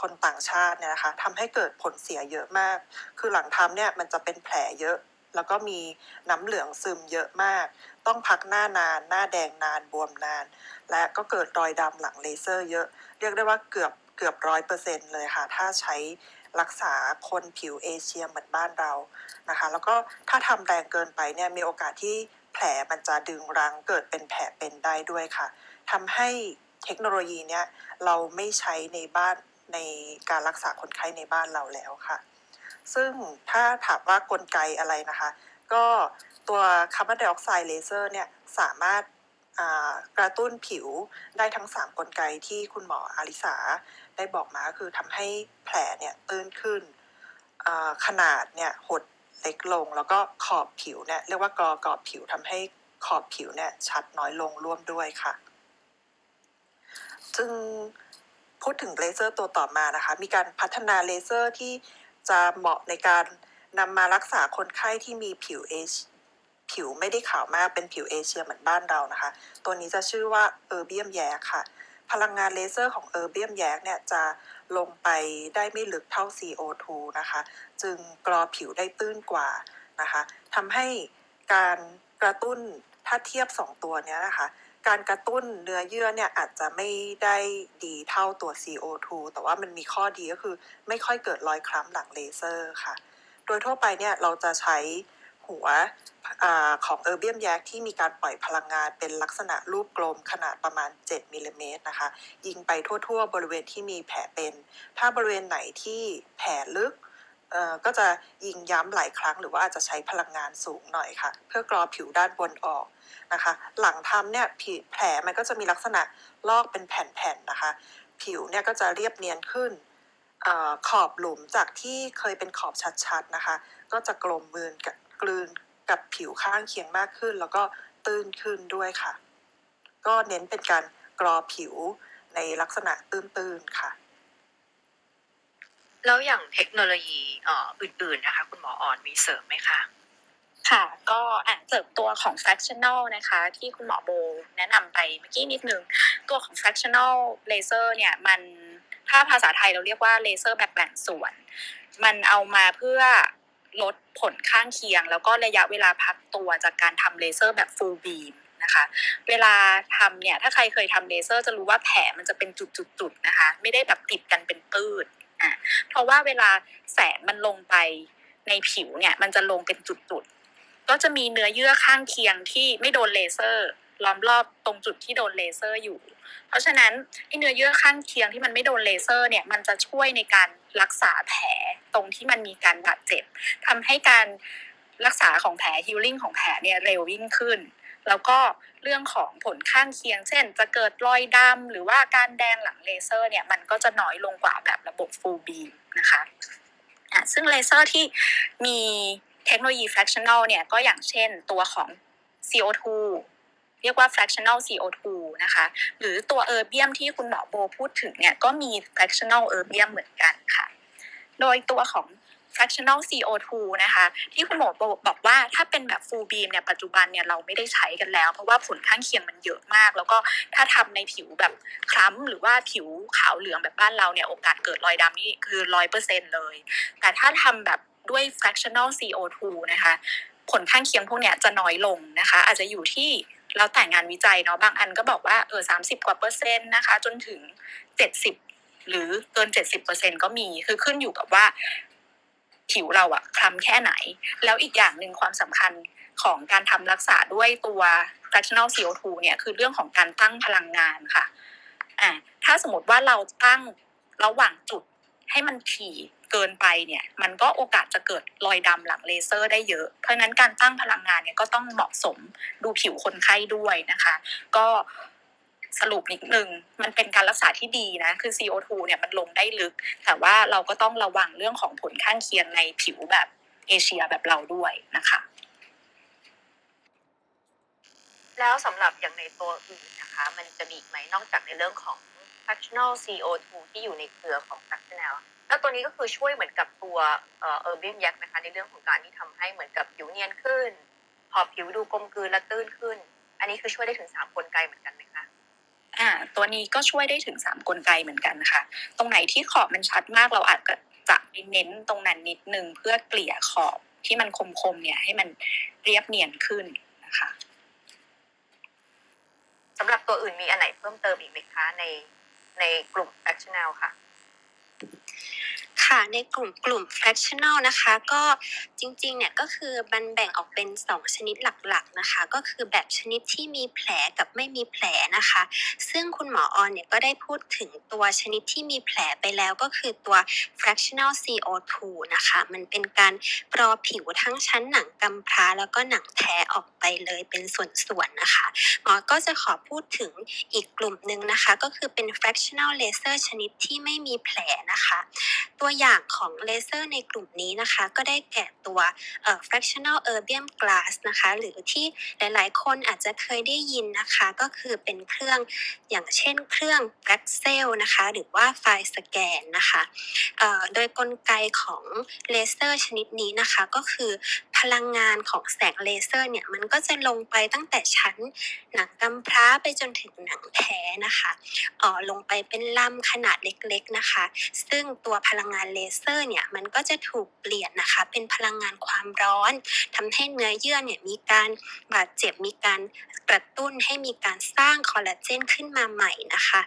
คนต่างชาติเนี่ยนะคะทำให้เกิดผลเสียเยอะมาก คือหลังทำเนี่ยมันจะเป็นแผลเยอะ แล้วก็มีน้ำเหลืองซึมเยอะมาก ต้องพักหน้านาน หน้าแดงนานบวมนาน และก็เกิดรอยดำหลังเลเซอร์เยอะ เรียกได้ว่าเกือบเกือบร้อยเปอร์เซ็นเลยค่ะ ถ้าใช้รักษาคนผิวเอเชียเหมือนบ้านเรานะคะ แล้วก็ถ้าทำแรงเกินไปเนี่ยมีโอกาสที่แผลมันจะดึงรั้งเกิดเป็นแผลเป็นได้ด้วยค่ะทำให้เทคโนโลยีเนี้ยเราไม่ใช้ในบ้านในการรักษาคนไข้ในบ้านเราแล้วค่ะ ซึ่งถ้าถามว่ากลไกอะไรนะคะ ก็ตัวคาร์บอนไดออกไซด์เลเซอร์เนี่ยสามารถากระตุ้นผิวได้ทั้ง 3 กลไกที่คุณหมออาริสาได้บอกมาคือทำให้แผลเนี่ยตื้นขึ้น ขนาดเนี่ยหดเล็กลงแล้วก็ขอบผิวเนี่ยเรียกว่ากรอกรอบผิวทำให้ขอบผิวเนี่ยชัดน้อยลงร่วมด้วยค่ะ ซึ่งพูดถึงเลเซอร์ตัวต่อมานะคะ มีการพัฒนาเลเซอร์ที่ จะเหมาะในการนำมารักษาคนไข้ที่มีผิวเอชผิวไม่ได้ขาวมากเป็นผิวเอเชียเหมือนบ้านเรานะคะ ตัวนี้จะชื่อว่า Erbium YAG ค่ะ พลังงานเลเซอร์ของ Erbium YAG เนี่ยจะลงไปได้ไม่ลึกเท่า CO2 นะคะ จึงกรอผิวได้ตื้นกว่านะคะทำให้การกระตุ้นถ้าเทียบ 2 ตัวนี้นะคะ การกระตุ้นเนื้อเยื่อเนี่ยอาจจะไม่ได้ดีเท่าตัว CO2 แต่ว่ามันมีข้อดีก็คือไม่ค่อยเกิดรอยคล้ำหลังเลเซอร์ค่ะ โดยทั่วไปเนี่ยเราจะใช้หัวอของเออร์เบียมแยกที่มีการปล่อยพลังงานเป็นลักษณะรูปกลมขนาดประมาณ 7มิลลิเมตรนะคะ ยิงไปทั่วๆ บริเวณที่มีแผลเป็น ถ้าบริเวณไหนที่แผลลึก ก็จะยิงย้ำหลายครั้งหรือว่าอาจจะใช้พลังงานสูงหน่อยค่ะ เพื่อกรอผิวด้านบนออกนะคะ หลังทำเนี่ยผิวแผลมันก็จะมีลักษณะลอกเป็นแผ่นๆนะคะ ผิวเนี่ยก็จะเรียบเนียนขึ้นอขอบหลุมจากที่เคยเป็นขอบชัดๆนะคะ ก็จะกลมมืนกับกลืนกับผิวข้างเคียงมากขึ้น แล้วก็ตื้นขึ้นด้วยค่ะ ก็เน้นเป็นการกรอผิวในลักษณะตื้นๆค่ะ แล้วอย่างเทคโนโลยีอื่นๆนะคะ คุณหมอออนมีเสริมไหมคะค่ะก็อะเสริมตัวของ fractional นะคะ ที่คุณหมอโบแนะนำไปเมื่อกี้นิดนึง ตัวของ fractional laser เนี่ยมันถ้าภาษาไทยเราเรียกว่าเลเซอร์แบบแบ่งส่วน มันเอามาเพื่อลดผลข้างเคียง แล้วก็ระยะเวลาพักตัวจากการทำเลเซอร์แบบ full beam นะคะเวลาทำเนี่ยถ้าใครเคยทำเลเซอร์จะรู้ว่าแผลมันจะเป็นจุดๆๆนะคะ ไม่ได้แบบติดกันเป็นปื้ด เพราะว่าเวลาแสงมันลงไปในผิวเนี่ย มันจะลงเป็นจุดๆ ก็จะมีเนื้อเยื่อข้างเคียงที่ไม่โดนเลเซอร์ ล้อมรอบตรงจุดที่โดนเลเซอร์อยู่ เพราะฉะนั้นไอ้เนื้อเยื่อข้างเคียงที่มันไม่โดนเลเซอร์เนี่ย มันจะช่วยในการรักษาแผลตรงที่มันมีการบาดเจ็บทำให้การรักษาของแผล healing ของแผลเนี่ยเร็วยิ่งขึ้น แล้วก็เรื่องของผลข้างเคียง เช่น จะเกิดรอยดำหรือว่าการแดงหลังเลเซอร์เนี่ยมันก็จะน้อยลงกว่าแบบระบบ full beam นะคะอะซึ่งเลเซอร์ที่มีเทคโนโลยี fractional เนี่ยก็อย่างเช่นตัวของ CO2 เรียกว่า fractional CO2 นะคะ หรือตัวเออร์เบียมที่คุณหมอโบพูดถึงเนี่ยก็มี fractional เออร์เบียมเหมือนกันค่ะ โดยตัวของ fractional CO2 นะคะ ที่คุณหมอบอกว่าถ้าเป็นแบบ full beam เนี่ยปัจจุบันเนี่ยเราไม่ได้ใช้กันแล้ว เพราะว่าผลข้างเคียงมันเยอะมาก แล้วก็ถ้าทำในผิวแบบคล้ำหรือว่าผิวขาวเหลืองแบบบ้านเราเนี่ยโอกาสเกิดรอยดำนี่คือร้อยเปอร์เซ็นเลย แต่ถ้าทำแบบด้วย fractional CO2 นะคะ ผลข้างเคียงพวกเนี้ยจะน้อยลงนะคะ อาจจะอยู่ที่แล้วแต่งานวิจัยเนาะบางอันก็บอกว่าเออสามสิบกว่าเปอร์เซ็นต์นะคะ จนถึงเจ็ดสิบหรือเกินเจ็ดสิบเปอร์เซ็นก็มี คือขึ้นอยู่กับว่า ผิวเราอะคล้ำแค่ไหน แล้วอีกอย่างหนึ่งความสำคัญของการทำรักษาด้วยตัว fractional CO2 เนี่ยคือเรื่องของการตั้งพลังงานค่ะอ่าถ้าสมมติว่าเราตั้งระหว่างจุดให้มันถี่เกินไปเนี่ยมันก็โอกาสจะเกิดรอยดำหลังเลเซอร์ได้เยอะ เพราะฉะนั้นการตั้งพลังงานเนี่ยก็ต้องเหมาะสมดูผิวคนไข้ด้วยนะคะ ก็ สรุปนิดนึง มันเป็นการรักษาที่ดีนะ คือ CO2 เนี่ยมันลงได้ลึก แต่ว่าเราก็ต้องระวังเรื่องของผลข้างเคียงในผิวแบบเอเชียแบบเราด้วยนะคะ แล้วสำหรับอย่างในตัวอื่นนะคะ มันจะมีอีกไหมนอกจากในเรื่องของ fractional CO2 ที่อยู่ในเครือของ fractional แล้วตัวนี้ก็คือช่วยเหมือนกับตัวเอ่อ erbium yak นะคะในเรื่องของการที่ทำให้เหมือนกับผิวเนียนขึ้น พอผิวดูกลมกลืนและตื้นขึ้น อันนี้คือช่วยได้ถึงสามกลไกเหมือนกันไหมคะ อ่าตัวนี้ก็ช่วยได้ถึงสามกลไกเหมือนกันค่ะ ตรงไหนที่ขอบมันชัดมากเราอาจจะไปเน้นตรงนั้นนิดนึงเพื่อเกลี่ยขอบที่มันคมๆเนี่ยให้มันเรียบเนียนขึ้นนะคะสำหรับตัวอื่นมีอันไหนเพิ่มเติมอีกไหมคะในในกลุ่ม a c t i o n a l ค่ะ ค่ะในกลุ่มกลุ่ม fractional นะคะก็จริงๆเนี่ยก็คือมันแบ่งออกเป็น 2 ชนิดหลักๆนะคะก็คือแบบชนิดที่มีแผลกับไม่มีแผลนะคะ ซึ่งคุณหมอออนเนี่ยก็ได้พูดถึงตัวชนิดที่มีแผลไปแล้วก็คือตัว fractional CO2 นะคะมันเป็นการกรอผิวทั้งชั้นหนังกำพร้าแล้วก็หนังแท้ออกไปเลยเป็นส่วนๆนะคะหมอก็จะขอพูดถึงอีกกลุ่มหนึ่งนะคะก็คือเป็น fractional laser ชนิดที่ไม่มีแผลนะคะ ตัวอย่างของเลเซอร์ในกลุ่มนี้นะคะ ก็ได้แก่ตัว fractional erbium glass นะคะ หรือที่หลายๆ คนอาจจะเคยได้ยินนะคะ ก็คือเป็นเครื่องอย่างเช่นเครื่อง Braxel นะคะ หรือว่า Finescan นะคะ โดยกลไกของเลเซอร์ชนิดนี้นะคะ ก็คือ พลังงานของแสงเลเซอร์เนี่ยมันก็จะลงไปตั้งแต่ชั้นหนังกำพร้าไปจนถึงหนังแท้นะคะเอ่อลงไปเป็นลำขนาดเล็กๆนะคะ ซึ่งตัวพลังงานเลเซอร์เนี่ยมันก็จะถูกเปลี่ยนนะคะ เป็นพลังงานความร้อนทำให้เนื้อเยื่อเนี่ยมีการบาดเจ็บมีการกระตุ้นให้มีการสร้างคอลลาเจนขึ้นมาใหม่นะคะ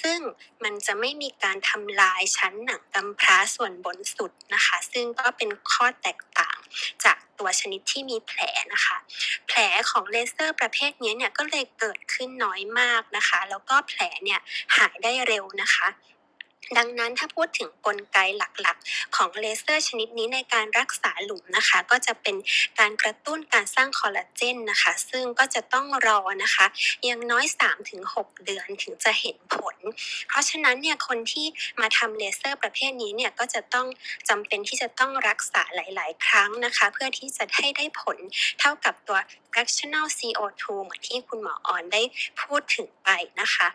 ซึ่งมันจะไม่มีการทำลายชั้นหนังกำพร้าส่วนบนสุดนะคะ ซึ่งก็เป็นข้อแตกต่าง จากตัวชนิดที่มีแผลนะคะ แผลของเลเซอร์ประเภทนี้เนี่ยก็เลยเกิดขึ้นน้อยมากนะคะ แล้วก็แผลเนี่ยหายได้เร็วนะคะ ดังนั้นถ้าพูดถึงกลไกหลักๆ ของเลเซอร์ชนิดนี้ในการรักษาหลุมนะคะ ก็จะเป็นการกระตุ้นการสร้างคอลลาเจนนะคะ ซึ่งก็จะต้องรอนะคะอย่างน้อย 3-6 เดือนถึงจะเห็นผล เพราะฉะนั้นเนี่ยคนที่มาทำเลเซอร์ประเภทนี้เนี่ยก็จะต้องจำเป็นที่จะต้องรักษาหลาย ๆ ครั้งนะคะ เพื่อที่จะให้ได้ผลเท่ากับตัว fractional CO2 เหมือนที่คุณหมอออนได้พูดถึงไปนะคะ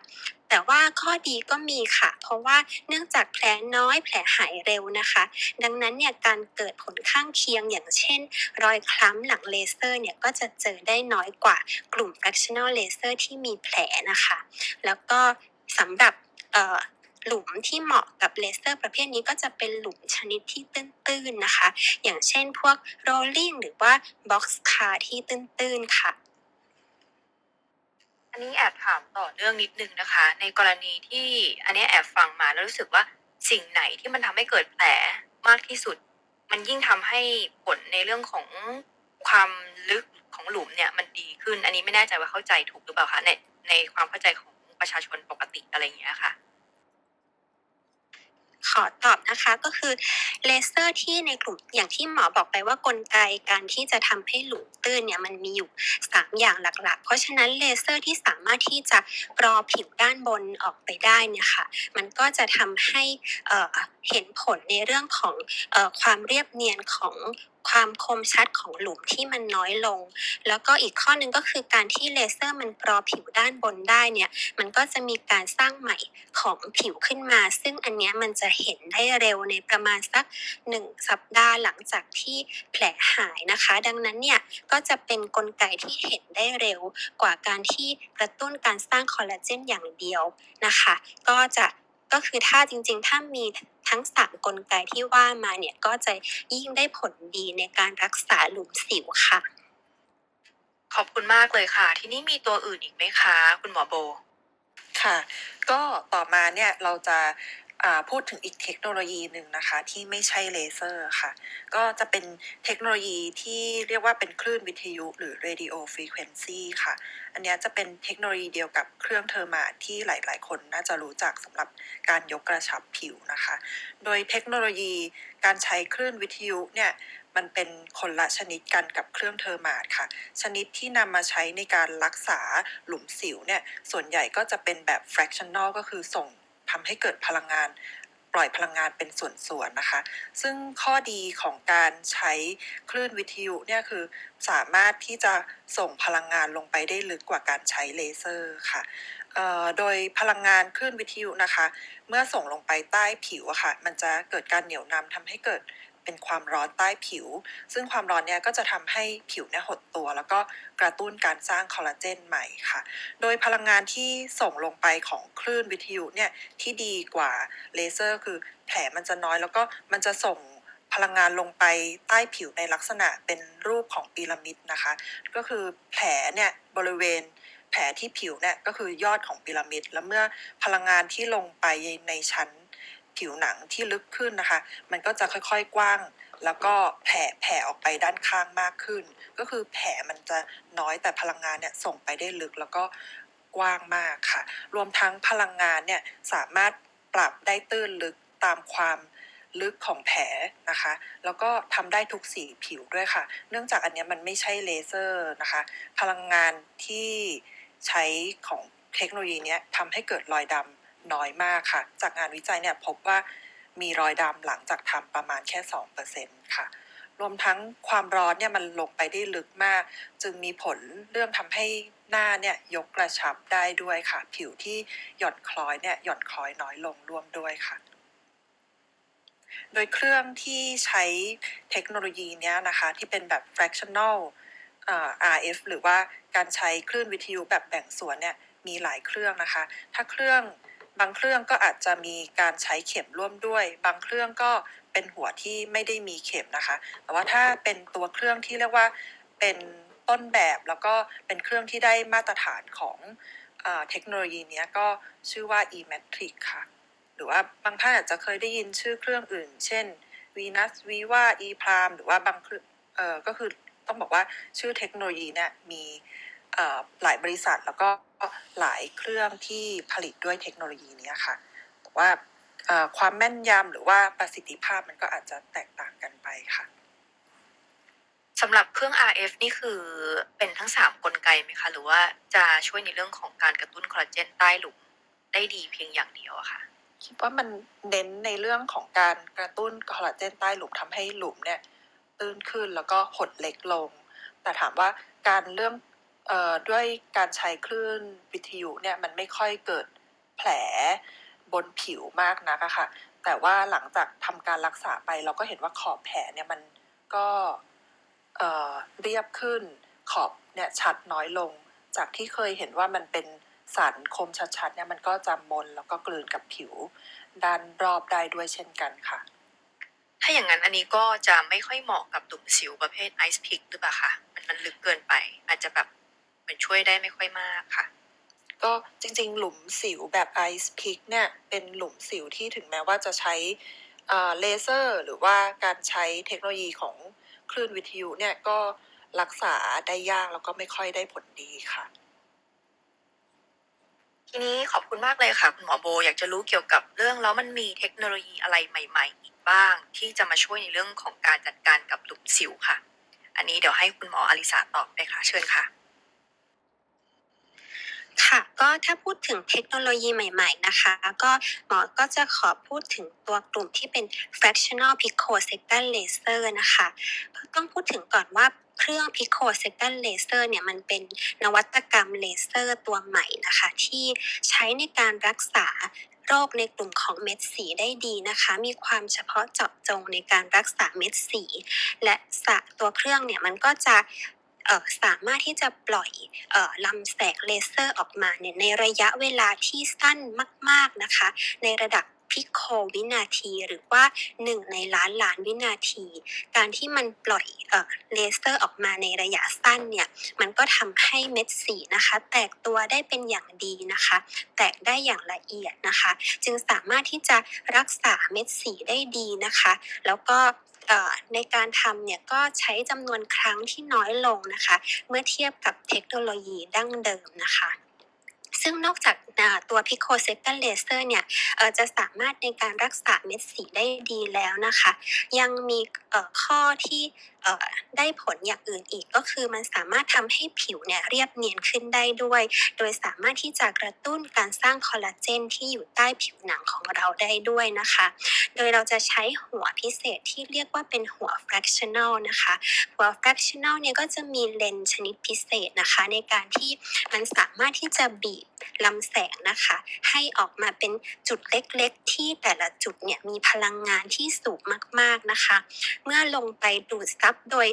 แต่ว่าข้อดีก็มีค่ะ เพราะว่าเนื่องจากแผลน้อยแผลหายเร็วนะคะ ดังนั้นเนี่ยการเกิดผลข้างเคียงอย่างเช่น รอยคล้ำหลังเลเซอร์เนี่ยก็จะเจอได้น้อยกว่ากลุ่ม fractional laser ที่มีแผลนะคะ แล้วก็สำหรับ หลุมที่เหมาะกับเลเซอร์ประเภทนี้ก็จะเป็นหลุมชนิดที่ตื้นๆนะคะ อย่างเช่นพวก rolling หรือว่า box car ที่ตื้นๆค่ะอันนี้แอบถามต่อเนื่องนิดนึงนะคะ ในกรณีที่อันนี้แอบฟังมาแล้วรู้สึกว่าสิ่งไหนที่มันทำให้เกิดแผลมากที่สุด มันยิ่งทำให้ผลในเรื่องของความลึกของหลุมเนี่ยมันดีขึ้น อันนี้ไม่แน่ใจว่าเข้าใจถูกหรือเปล่าคะในในความเข้าใจของประชาชนปกติอะไรอย่างเงี้ยค่ะ ขอตอบนะคะก็คือเลเซอร์ที่ในกลุ่มอย่างที่หมอบอกไปว่ากลไกการที่จะทำให้หลุมตื้นเนี่ยมันมีอยู่ 3 อย่างหลักๆ เพราะฉะนั้นเลเซอร์ที่สามารถที่จะกรอผิวด้านบนออกไปได้เนี่ยค่ะมันก็จะทำให้เห็นผลในเรื่องของอความเรียบเนียนของความคมชัดของหลุมที่มันน้อยลง แล้วก็อีกข้อหนึ่งก็คือการที่เลเซอร์มันกรอผิวด้านบนได้เนี่ย มันก็จะมีการสร้างใหม่ของผิวขึ้นมา ซึ่งอันเนี้ยมันจะเห็นได้เร็วในประมาณสักหนึ่งสัปดาห์หลังจากที่แผลหายนะคะ ดังนั้นเนี่ยก็จะเป็นนกลไกที่เห็นได้เร็วกว่าการที่กระตุ้นการสร้างคอลลาเจนอย่างเดียวนะคะ ก็จะ ก็คือถ้าจริงๆ ถ้ามีทั้งสามกลไกที่ว่ามาเนี่ยก็จะยิ่งได้ผลดีในการรักษาหลุมสิวค่ะ ขอบคุณมากเลยค่ะ ทีนี้มีตัวอื่นอีกไหมคะ คุณหมอโบค่ะ ก็ต่อมาเนี่ยเราจะอ่า พูดถึงอีกเทคโนโลยีหนึ่งนะคะ ที่ไม่ใช่เลเซอร์ค่ะ ก็จะเป็นเทคโนโลยีที่เรียกว่าเป็นคลื่นวิทยุหรือ radio frequency ค่ะ อันนี้จะเป็นเทคโนโลยีเดียวกับเครื่อง Thermage ที่หลาย ๆ คนน่าจะรู้จักสำหรับการยกกระชับผิวนะคะ โดยเทคโนโลยีการใช้คลื่นวิทยุเนี่ยมันเป็นคนละชนิดกันกับเครื่อง Thermage ค่ะ ชนิดที่นำมาใช้ในการรักษาหลุมสิวเนี่ย ส่วนใหญ่ก็จะเป็นแบบ fractional ก็คือส่ง ทำให้เกิดพลังงานปล่อยพลังงานเป็นส่วนๆนะคะ ซึ่งข้อดีของการใช้คลื่นวิทยุเนี่ยคือสามารถที่จะส่งพลังงานลงไปได้ลึกกว่าการใช้เลเซอร์ค่ะโดยพลังงานคลื่นวิทยุนะคะ เมื่อส่งลงไปใต้ผิวอะค่ะ มันจะเกิดการเหนี่ยวนำทำให้เกิด เป็นความร้อนใต้ผิว ซึ่งความร้อนเนี่ยก็จะทำให้ผิวเนี่ยหดตัว แล้วก็กระตุ้นการสร้างคอลลาเจนใหม่ค่ะ โดยพลังงานที่ส่งลงไปของคลื่นวิทยุเนี่ยที่ดีกว่าเลเซอร์ คือแผลมันจะน้อย แล้วก็มันจะส่งพลังงานลงไปใต้ผิวในลักษณะเป็นรูปของพีระมิดนะคะ ก็คือแผลเนี่ยบริเวณแผลที่ผิวเนี่ยก็คือยอดของพีระมิด แล้วเมื่อพลังงานที่ลงไปในชั้น ผิวหนังที่ลึกขึ้นนะคะ มันก็จะค่อยๆกว้าง แล้วก็แผ่แผ่ออกไปด้านข้างมากขึ้น ก็คือแผลมันจะน้อยแต่พลังงานเนี่ยส่งไปได้ลึกแล้วก็กว้างมากค่ะ รวมทั้งพลังงานเนี่ยสามารถปรับได้ตื้นลึกตามความลึกของแผลนะคะ แล้วก็ทำได้ทุกสีผิวด้วยค่ะ เนื่องจากอันนี้มันไม่ใช่เลเซอร์นะคะ พลังงานที่ใช้ของเทคโนโลยีนี้ทำให้เกิดรอยดำ น้อยมากค่ะ จากงานวิจัยเนี่ยพบว่ามีรอยดำหลังจากทำประมาณแค่ 2%ค่ะ รวมทั้งความร้อนเนี่ยมันลงไปได้ลึกมาก จึงมีผลเรื่องทำให้หน้าเนี่ยยกกระชับได้ด้วยค่ะ ผิวที่หย่อนคล้อยเนี่ยหย่อนคล้อยน้อยลงร่วมด้วยค่ะ โดยเครื่องที่ใช้เทคโนโลยีเนี้ยนะคะ ที่เป็นแบบ fractional RF หรือว่าการใช้คลื่นวิทยุแบบแบ่งส่วนเนี่ยมีหลายเครื่องนะคะ ถ้าเครื่อง บางเครื่องก็อาจจะมีการใช้เข็มร่วมด้วย บางเครื่องก็เป็นหัวที่ไม่ได้มีเข็มนะคะ แต่ว่าถ้าเป็นตัวเครื่องที่เรียกว่าเป็นต้นแบบแล้วก็เป็นเครื่องที่ได้มาตรฐานของอเทคโนโลยีนี้ก็ชื่อว่า e-matrix ค่ะ หรือว่าบางท่านอาจจะเคยได้ยินชื่อเครื่องอื่น เช่น Venus Viva e p r i m หรือว่าบางเครื่องเอก็คือต้องบอกว่าชื่อเทคโนโลยีเนี่ยมีหลายบริษัทแล้วก็ หลายเครื่องที่ผลิตด้วยเทคโนโลยีเนี้ยค่ะแต่ว่าเอ่อความแม่นยำหรือว่าประสิทธิภาพมันก็อาจจะแตกต่างกันไปค่ะสำหรับเครื่อง RF นี่คือเป็นทั้ง3กลไกไหมคะ หรือว่าจะช่วยในเรื่องของการกระตุ้นคอลลาเจนใต้หลุมได้ดีเพียงอย่างเดียวอะค่ะคิดว่ามันเน้นในเรื่องของการกระตุ้นคอลลาเจนใต้หลุมทำให้หลุมเนี่ยตื้นขึ้นแล้วก็หดเล็กลง แต่ถามว่าการเรื่องเอ่อ ด้วยการใช้คลื่นวิทยุเนี่ยมันไม่ค่อยเกิดแผลบนผิวมากนักอะค่ะ แต่ว่าหลังจากทำการรักษาไปเราก็เห็นว่าขอบแผลเนี่ยมันก็เอ่อเรียบขึ้นขอบเนี่ยชัดน้อยลง จากที่เคยเห็นว่ามันเป็นสันคมชัดๆเนี่ยมันก็จะมนแล้วก็กลืนกับผิว ด้านรอบได้ด้วยเช่นกันค่ะ ถ้าอย่างนั้นอันนี้ก็จะไม่ค่อยเหมาะกับหลุมสิวประเภทไอซ์พิกหรือเปล่าคะมันมันลึกเกินไป อาจจะแบบ มือนช่วยได้ไม่ค่อยมากค่ะ ก็จริงๆ หลุมสิวแบบไอซ์พิกเนี่ย เป็นหลุมสิวที่ถึงแม้ว่าจะใช้เลเซอร์ หรือว่าการใช้เทคโนโลยีของคลื่นวิทยุเนี่ยก็รักษาได้ยากแล้วก็ไม่ค่อยได้ผลดีค่ะ ทีนี้ขอบคุณมากเลยค่ะ คุณหมอโบอยากจะรู้เกี่ยวกับเรื่องแล้วมันมีเทคโนโลยีอะไรใหม่ ๆ อีกบ้าง ที่จะมาช่วยในเรื่องของการจัดการกับหลุมสิวค่ะ อันนี้เดี๋ยวให้คุณหมออลิสาตอบไปค่ะ เชิญค่ะ ค่ะก็ถ้าพูดถึงเทคโนโลยีใหม่ ๆ นะคะ ก็หมอก็จะขอพูดถึงตัวกลุ่มที่เป็น fractional picosecond laser นะคะต้องพูดถึงก่อนว่าเครื่อง picosecond laser เนี่ยมันเป็นนวัตกรรมเลเซอร์ตัวใหม่นะคะ ที่ใช้ในการรักษาโรคในกลุ่มของเม็ดสีได้ดีนะคะ มีความเฉพาะเจาะจงในการรักษาเม็ดสี และสะตัวเครื่องเนี่ยมันก็จะ สามารถที่จะปล่อยเอ่อลำแสงเลเซอร์ออกมาเนี่ยในระยะเวลาที่สั้นมาก ๆนะคะ ในระดับพิโควินาทีหรือว่า 1 ในล้านล้านวินาที การที่มันปล่อยเอ่อเลเซอร์ออกมาในระยะสั้นเนี่ย มันก็ทำให้เม็ดสีนะคะ แตกตัวได้เป็นอย่างดีนะคะ แตกได้อย่างละเอียดนะคะ จึงสามารถที่จะรักษาเม็ดสีได้ดีนะคะ แล้วก็ ในการทำเนี่ยก็ใช้จำนวนครั้งที่น้อยลงนะคะ เมื่อเทียบกับเทคโนโลยีดั้งเดิมนะคะซึ่งนอกจากตัว Pico Second Laser เนี่ยเอ่ยจะสามารถในการรักษาเม็ดสีได้ดีแล้วนะคะ ยังมีข้อที่ได้ผลอย่างอื่นอีกก็คือมันสามารถทำให้ผิวเนี่ยเรียบเนียนขึ้นได้ด้วย โดยสามารถที่จะกระตุ้นการสร้างคอลลาเจนที่อยู่ใต้ผิวหนังของเราได้ด้วยนะคะ โดยเราจะใช้หัวพิเศษที่เรียกว่าเป็นหัว fractional นะคะ หัว fractional เนี่ยก็จะมีเลนส์ชนิดพิเศษนะคะ ในการที่มันสามารถที่จะบีบลำแสงนะคะ ให้ออกมาเป็นจุดเล็กๆ ที่แต่ละจุดเนี่ยมีพลังงานที่สูงมากๆนะคะ เมื่อลงไปดูดซับโดย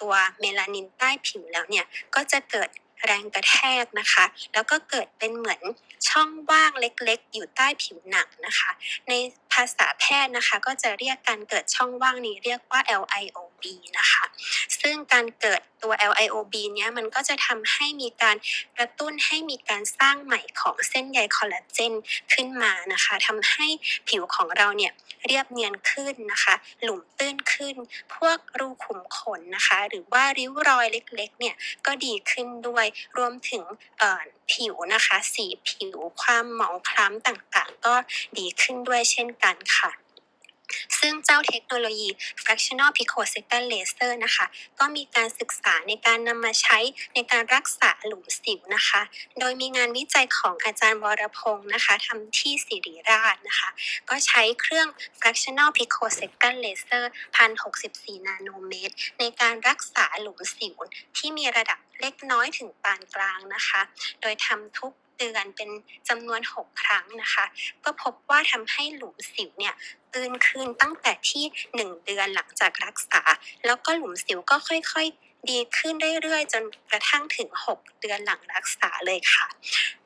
ตัวเมลานินใต้ผิวแล้วเนี่ยก็จะเกิดแรงกระแทกนะคะ แล้วก็เกิดเป็นเหมือนช่องว่างเล็กๆ อยู่ใต้ผิวหนังนะคะ ในภาษาแพทย์นะคะ ก็จะเรียกการเกิดช่องว่างนี้เรียกว่า LIO LIOB นะคะ ซึ่งการเกิดตัว LIOB เนี้ยมันก็จะทำให้มีการกระตุ้นให้มีการสร้างใหม่ของเส้นใยคอลลาเจนขึ้นมานะคะทำให้ผิวของเราเนี่ยเรียบเนียนขึ้นนะคะ หลุมตื้นขึ้น พวกรูขุมขนนะคะ หรือว่าริ้วรอยเล็กๆเนี่ยก็ดีขึ้นด้วยรวมถึงผิวนะคะ สีผิวความหมองคล้ำต่างๆ ก็ดีขึ้นด้วยเช่นกันค่ะ ซึ่งเจ้าเทคโนโลยี fractional picosecond laser นะคะ ก็มีการศึกษาในการนำมาใช้ในการรักษาหลุมสิวนะคะ โดยมีงานวิจัยของอาจารย์วรพงศ์นะคะทำที่ศิริราชนะคะ ก็ใช้เครื่อง fractional picosecond laser 1064 นาโนเมตร ในการรักษาหลุมสิวที่มีระดับเล็กน้อยถึงปานกลางนะคะ โดยทำทุกเดือนเป็นจำนวน 6 ครั้งนะคะ ก็พบว่าทำให้หลุมสิวเนี่ย ตื้นขึ้นตั้งแต่ที่ 1 เดือนหลังจากรักษา แล้วก็หลุมสิวก็ค่อยๆ ดีขึ้นเรื่อยๆ จนกระทั่งถึง 6 เดือนหลังรักษาเลยค่ะ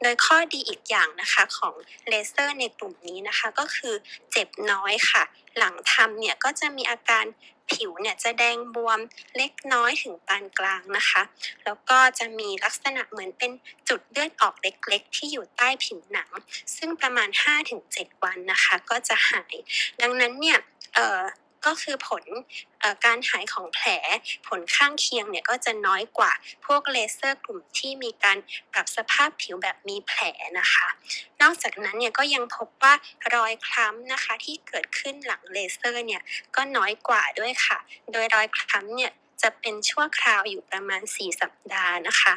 โดยข้อดีอีกอย่างนะคะของเลเซอร์ในกลุ่มนี้นะคะก็คือเจ็บน้อยค่ะ หลังทำเนี่ยก็จะมีอาการผิวเนี่ยจะแดงบวมเล็กน้อยถึงปานกลางนะคะ แล้วก็จะมีลักษณะเหมือนเป็นจุดเลือดออกเล็กๆ ที่อยู่ใต้ผิวหนัง ซึ่งประมาณ 5-7 วันนะคะ ก็จะหาย ดังนั้นเนี่ยเอ่อ ก็คือผลอการหายของแผลผลข้างเคียงเนี่ยก็จะน้อยกว่าพวกเลเซอร์กลุ่มที่มีการปรับสภาพผิวแบบมีแผลนะคะ นอกจากนั้นเนี่ยก็ยังพบว่ารอยคล้ำนะคะที่เกิดขึ้นหลังเลเซอร์เนี่ยก็น้อยกว่าด้วยค่ะ โดยรอยคล้ำเนี่ยจะเป็นชั่วคราวอยู่ประมาณ 4 สัปดาห์นะคะ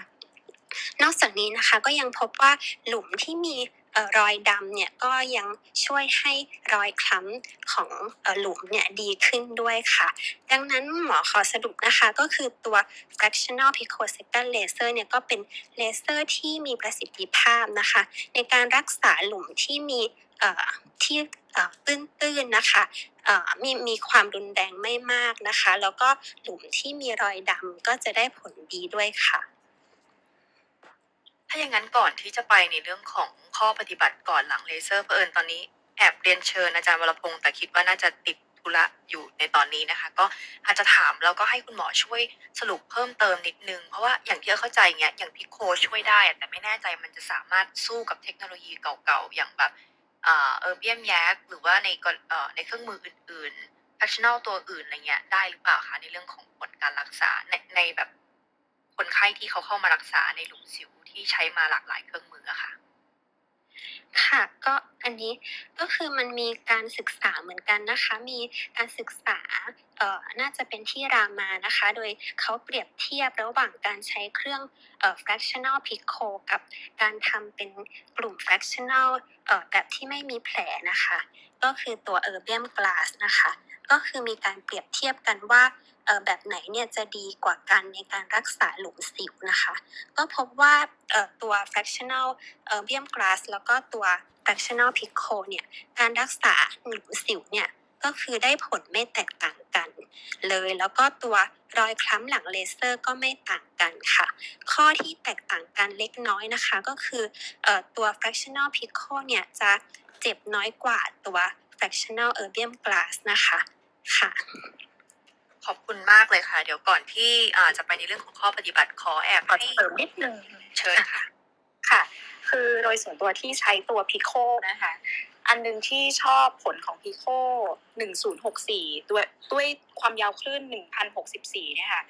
นอกจากนี้นะคะก็ยังพบว่าหลุมที่มี รอยดำเนี่ยก็ยังช่วยให้รอยคล้ำของออหลุมเนี่ยดีขึ้นด้วยค่ะ ดังนั้นหมอขอสรุปนะคะก็คือตัว fractional picosecond laser เนี่ยก็เป็นเลเซอร์ที่มีประสิทธิภาพนะคะ ในการรักษาหลุมที่มีที่ตื้นๆนะคะมีมีความรุนแรงไม่มากนะคะ แล้วก็หลุมที่มีรอยดำก็จะได้ผลดีด้วยค่ะ ถ้าอย่างนั้นก่อนที่จะไปในเรื่องของข้อปฏิบัติก่อนหลังเลเซอร์เผอิญตอนนี้แอบเรียนเชิญอาจารย์วรพงศ์แต่คิดว่าน่าจะติดธุระอยู่ในตอนนี้นะคะ ก็อาจจะถามแล้วก็ให้คุณหมอช่วยสรุปเพิ่มเติมนิดนึง เพราะว่าอย่างที่เข้าใจเงี้ยอย่างพิโคช่วยได้แต่ไม่แน่ใจมันจะสามารถสู้กับเทคโนโลยีเก่าๆ อย่างแบบเอ่อเออร์เบียมแยกหรือว่าในเอ่อในเครื่องมืออื่นๆ functional ตัวอื่นอะไรเงี้ยได้หรือเปล่าคะในเรื่องของผลการรักษาในในแบบ คนไข้ที่เขาเข้ามารักษาในหลุมสิวที่ใช้มาหลากหลายเครื่องมืออะค่ะ ค่ะ ก็อันนี้ก็คือมันมีการศึกษาเหมือนกันนะคะ มีการศึกษาเอ่อน่าจะเป็นที่รามานะคะ โดยเขาเปรียบเทียบระหว่างการใช้เครื่องเอ่อ fractional pico กับการทำเป็นกลุ่ม fractional เอ่อแบบที่ไม่มีแผลนะคะ ก็คือตัว erbium glass นะคะ ก็คือมีการเปรียบเทียบกันว่า แบบไหนเนี่ยจะดีกว่ากันในการรักษาหลุมสิวนะคะ ก็พบว่าตัว fractional เอ่อ erbium glass แล้วก็ตัว fractional pico เนี่ยการรักษาหลุมสิวเนี่ยก็คือได้ผลไม่แตกต่างกัน เลยแล้วก็ตัวรอยคล้ำหลังเลเซอร์ก็ไม่ต่างกันค่ะ ข้อที่แตกต่างกันเล็กน้อยนะคะ ก็คือออตัว fractional pico เนี่ยจะเจ็บน้อยกว่าตัว fractional erbium glass นะคะค่ะ ขอบคุณมากเลยค่ะ เดี๋ยวก่อนที่อ่าจะไปในเรื่องของข้อปฏิบัติขอแอบขอให้เสริมนิดนึงเชิญค่ะ ค่ะ คือโดยส่วนตัวที่ใช้ตัวพิโคนะคะ อันหนึงที่ชอบผลของพิโค1064 ด้วยด้วยความยาวคลื่น 1064เนี่ยค่ะ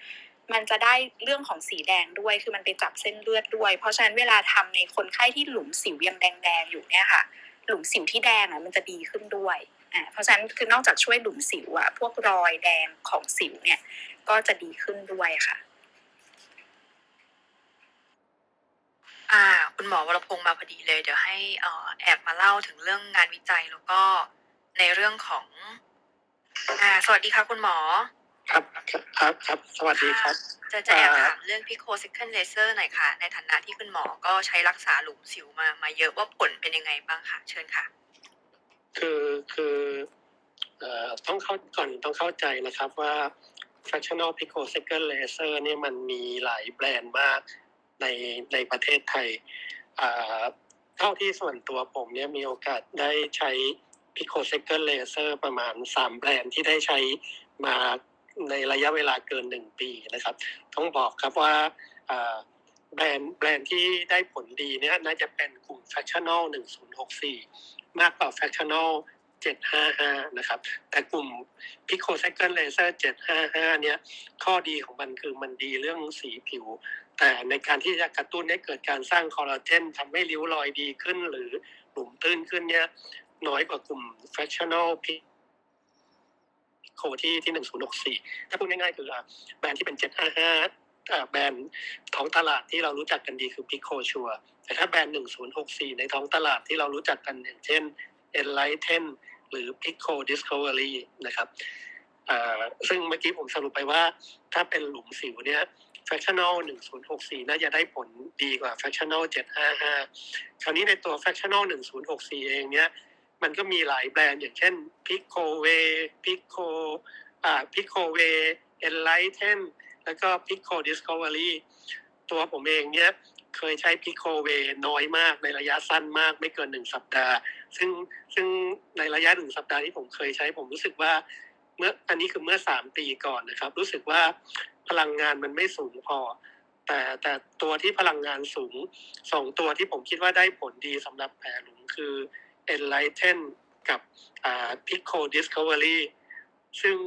มันจะได้เรื่องของสีแดงด้วย คือมันไปจับเส้นเลือดด้วย เพราะฉะนั้นเวลาทำในคนไข้ที่หลุมสิวยังแดงๆอยู่เนี่ยค่ะ หลุมสิวที่แดงอะมันจะดีขึ้นด้วย อ่าเพราะฉะนั้นคือนอกจากช่วยหลุมสิวอะพวกรอยแดงของสิวเนี่ยก็จะดีขึ้นด้วยค่ะ อ่า คุณหมอวรพงศ์มาพอดีเลย เดี๋ยวให้เอ่อแอบมาเล่าถึงเรื่องงานวิจัยแล้วก็ในเรื่องของ อ่า สวัสดีค่ะคุณหมอ ครับครับครับสวัสดีครับ จะจะแอบอ่าถามเรื่องพิโค second laser หน่อยค่ะ ในฐานะที่คุณหมอก็ใช้รักษาหลุมสิวมามาเยอะว่าผลเป็นยังไงบ้างค่ะ เชิญค่ะ คือคือต้องเข้าก่อนต้องเข้าใจนะครับว่า fractional picosecond laser เนี่ยมันมีหลายแบรนด์มากในในประเทศไทย เท่าที่ส่วนตัวผมเนี่ยมีโอกาสได้ใช้ picosecond laser ประมาณสามแบรนด์ที่ได้ใช้มาในระยะเวลาเกินหนึ่งปีนะครับ ต้องบอกครับว่าอ่าแบรนด์แบรนด์ที่ได้ผลดีเนี่ยน่าจะเป็นกลุ่ม fractional 1064 มากกว่า fractional 755 นะครับ แต่กลุ่ม picosecond laser 755 เนี่ย ข้อดีของมันคือมันดีเรื่องสีผิว แต่ในการที่จะกระตุ้นให้เกิดการสร้างคอลลาเจนทำให้ริ้วรอยดีขึ้น หรือหลุมตื้นขึ้นเนี่ย น้อยกว่ากลุ่ม fractional pico ที่ที่1064ถ้าพูดง่ายๆ คือแบรนด์ที่เป็น755แบรนด์ท้องตลาดที่เรารู้จักกันดีคือ Pico Sure แต่ถ้าแบรนด์ 1064 ในท้องตลาดที่เรารู้จักกันอย่างเช่น Enlighten หรือ Pico Discovery นะครับซึ่งเมื่อกี้ผมสรุปไปว่า ถ้าเป็นหลุมสิวเนี่ย fractional 1064 น่าจะได้ผลดีกว่า fractional 755 คราวนี้ในตัว fractional 1064 เองเนี่ย มันก็มีหลายแบรนด์อย่างเช่น Pico Way Pico อ่า Pico Way Enlighten แล้วก็ Pico Discovery ตัวผมเองเนี่ย เคยใช้ Pico Way น้อยมากในระยะสั้นมากไม่เกินหนึ่งสัปดาห์ ซึ่งซึ่งในระยะหนึ่งสัปดาห์ที่ผมเคยใช้ผมรู้สึกว่าเมื่ออันนี้คือเมื่อสามปีก่อนนะครับ รู้สึกว่าพลังงานมันไม่สูงพอ แต่แต่ตัวที่พลังงานสูงสองตัวที่ผมคิดว่าได้ผลดีสำหรับแผลหลุมคือ Enlighten กับอ่า Pico Discovery ซึ่ง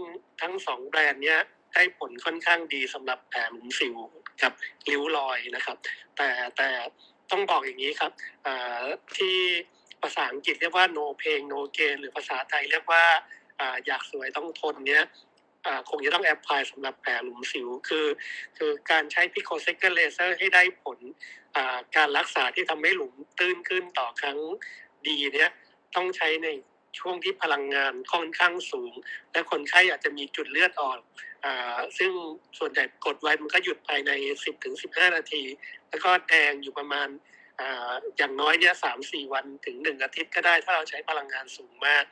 ทั้งสองแบรนด์เนี้ยได้ผลค่อนข้างดีสำหรับแผลหลุมสิว กับริ้วรอยนะครับ แต่แต่ต้องบอกอย่างนี้ครับที่ภาษาอังกฤษเรียกว่า no pain no gain หรือภาษาไทยเรียกว่าอยากสวยต้องทนเนี้ยคงจะต้อง apply สำหรับแผลหลุมสิวคือ คือการใช้ picosecond เลเซอร์ให้ได้ผลการรักษาที่ทำให้หลุมตื้นขึ้นต่อครั้งดีเนี้ยต้องใช้ใน ช่วงที่พลังงานค่อนข้างสูง และคนไข้อาจจะมีจุดเลือดออกอซึ่งส่วนใหญ่กดไว้มันก็หยุดภายใน 10-15 นาที แล้วก็แดงอยู่ประมาณออย่างน้อยเนี่ยสามสี่วันถึงหนึ่งอาทิตย์ก็ได้ถ้าเราใช้พลังงานสูงมาก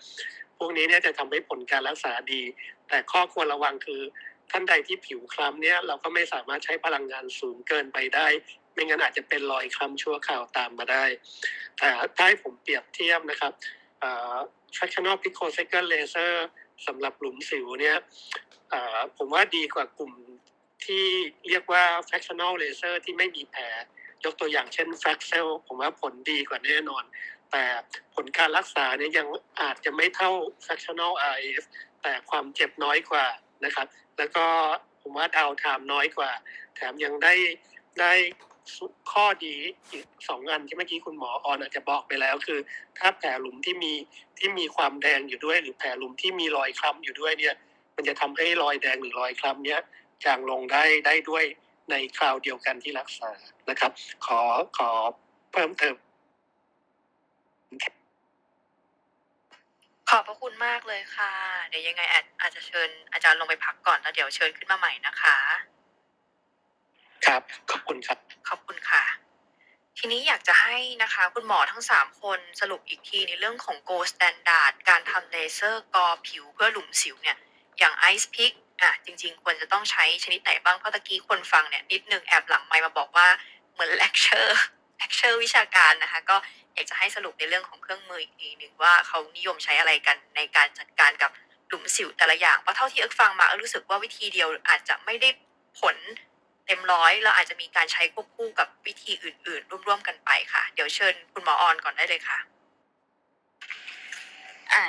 พวกนี้เนี่ยจะทำให้ผลการรักษาดี แต่ข้อควรระวังคือท่านใดที่ผิวคล้ำเนี่ยเราก็ไม่สามารถใช้พลังงานสูงเกินไปได้ ไม่งั้นอาจจะเป็นรอยคล้ำชั่วคราวตามมาได้ แต่ถ้าให้ผมเปรียบเทียบนะครับ อ่า fractional picosecond laser สำหรับหลุมสิวเนี่ยผมว่าดีกว่ากลุ่มที่เรียกว่า fractional laser ที่ไม่มีแผลยกตัวอย่างเช่น Fraxel ผมว่าผลดีกว่าแน่นอน แต่ผลการรักษาเนี่ยยังอาจจะไม่เท่า fractional RF แต่ความเจ็บน้อยกว่านะครับ แล้วก็ผมว่าดาวไทม์น้อยกว่า แถมยังได้ได้ ข้อดีอีกสองอันที่เมื่อกี้คุณหมอออนอาจจะบอกไปแล้วคือ ถ้าแผลหลุมที่มีที่มีความแดงอยู่ด้วย หรือแผลหลุมที่มีรอยคล้ำอยู่ด้วยเนี่ย มันจะทำให้รอยแดงหรือรอยคล้ำเนี้ยจางลงได้ได้ด้วยในคราวเดียวกันที่รักษานะครับ ขอขอเพิ่มเติมขอบพระคุณมากเลยค่ะ เดี๋ยวยังไงอาจอาจจะเชิญอาจารย์ลงไปพักก่อนแล้วเดี๋ยวเชิญขึ้นมาใหม่นะคะ ครับ ขอบคุณครับ ขอบคุณค่ะ ทีนี้อยากจะให้นะคะ คุณหมอทั้งสามคนสรุปอีกทีในเรื่องของ Gold Standard การทำเลเซอร์กรอผิวเพื่อหลุมสิวเนี่ย อย่าง Ice Pick อะจริง ๆ ควรจะต้องใช้ชนิดไหนบ้าง เพราะตะกี้คนฟังเนี่ย นิดนึงแอบหลังไมค์มาบอกว่าเหมือน lecture lecture วิชาการนะคะ ก็อยากจะให้สรุปในเรื่องของเครื่องมืออีกทีหนึ่งว่าเขานิยมใช้อะไรกันในการจัดการกับหลุมสิวแต่ละอย่างเพราะเท่าที่เอิ๊กฟังมาเอิ๊กรู้สึกว่าวิธีเดียวอาจจะไม่ได้ผล เต็มร้อยเราอาจจะมีการใช้ควบคู่กับวิธีอื่น ๆ ร่วมๆกันไปค่ะ เดี๋ยวเชิญคุณหมอออนก่อนได้เลยค่ะ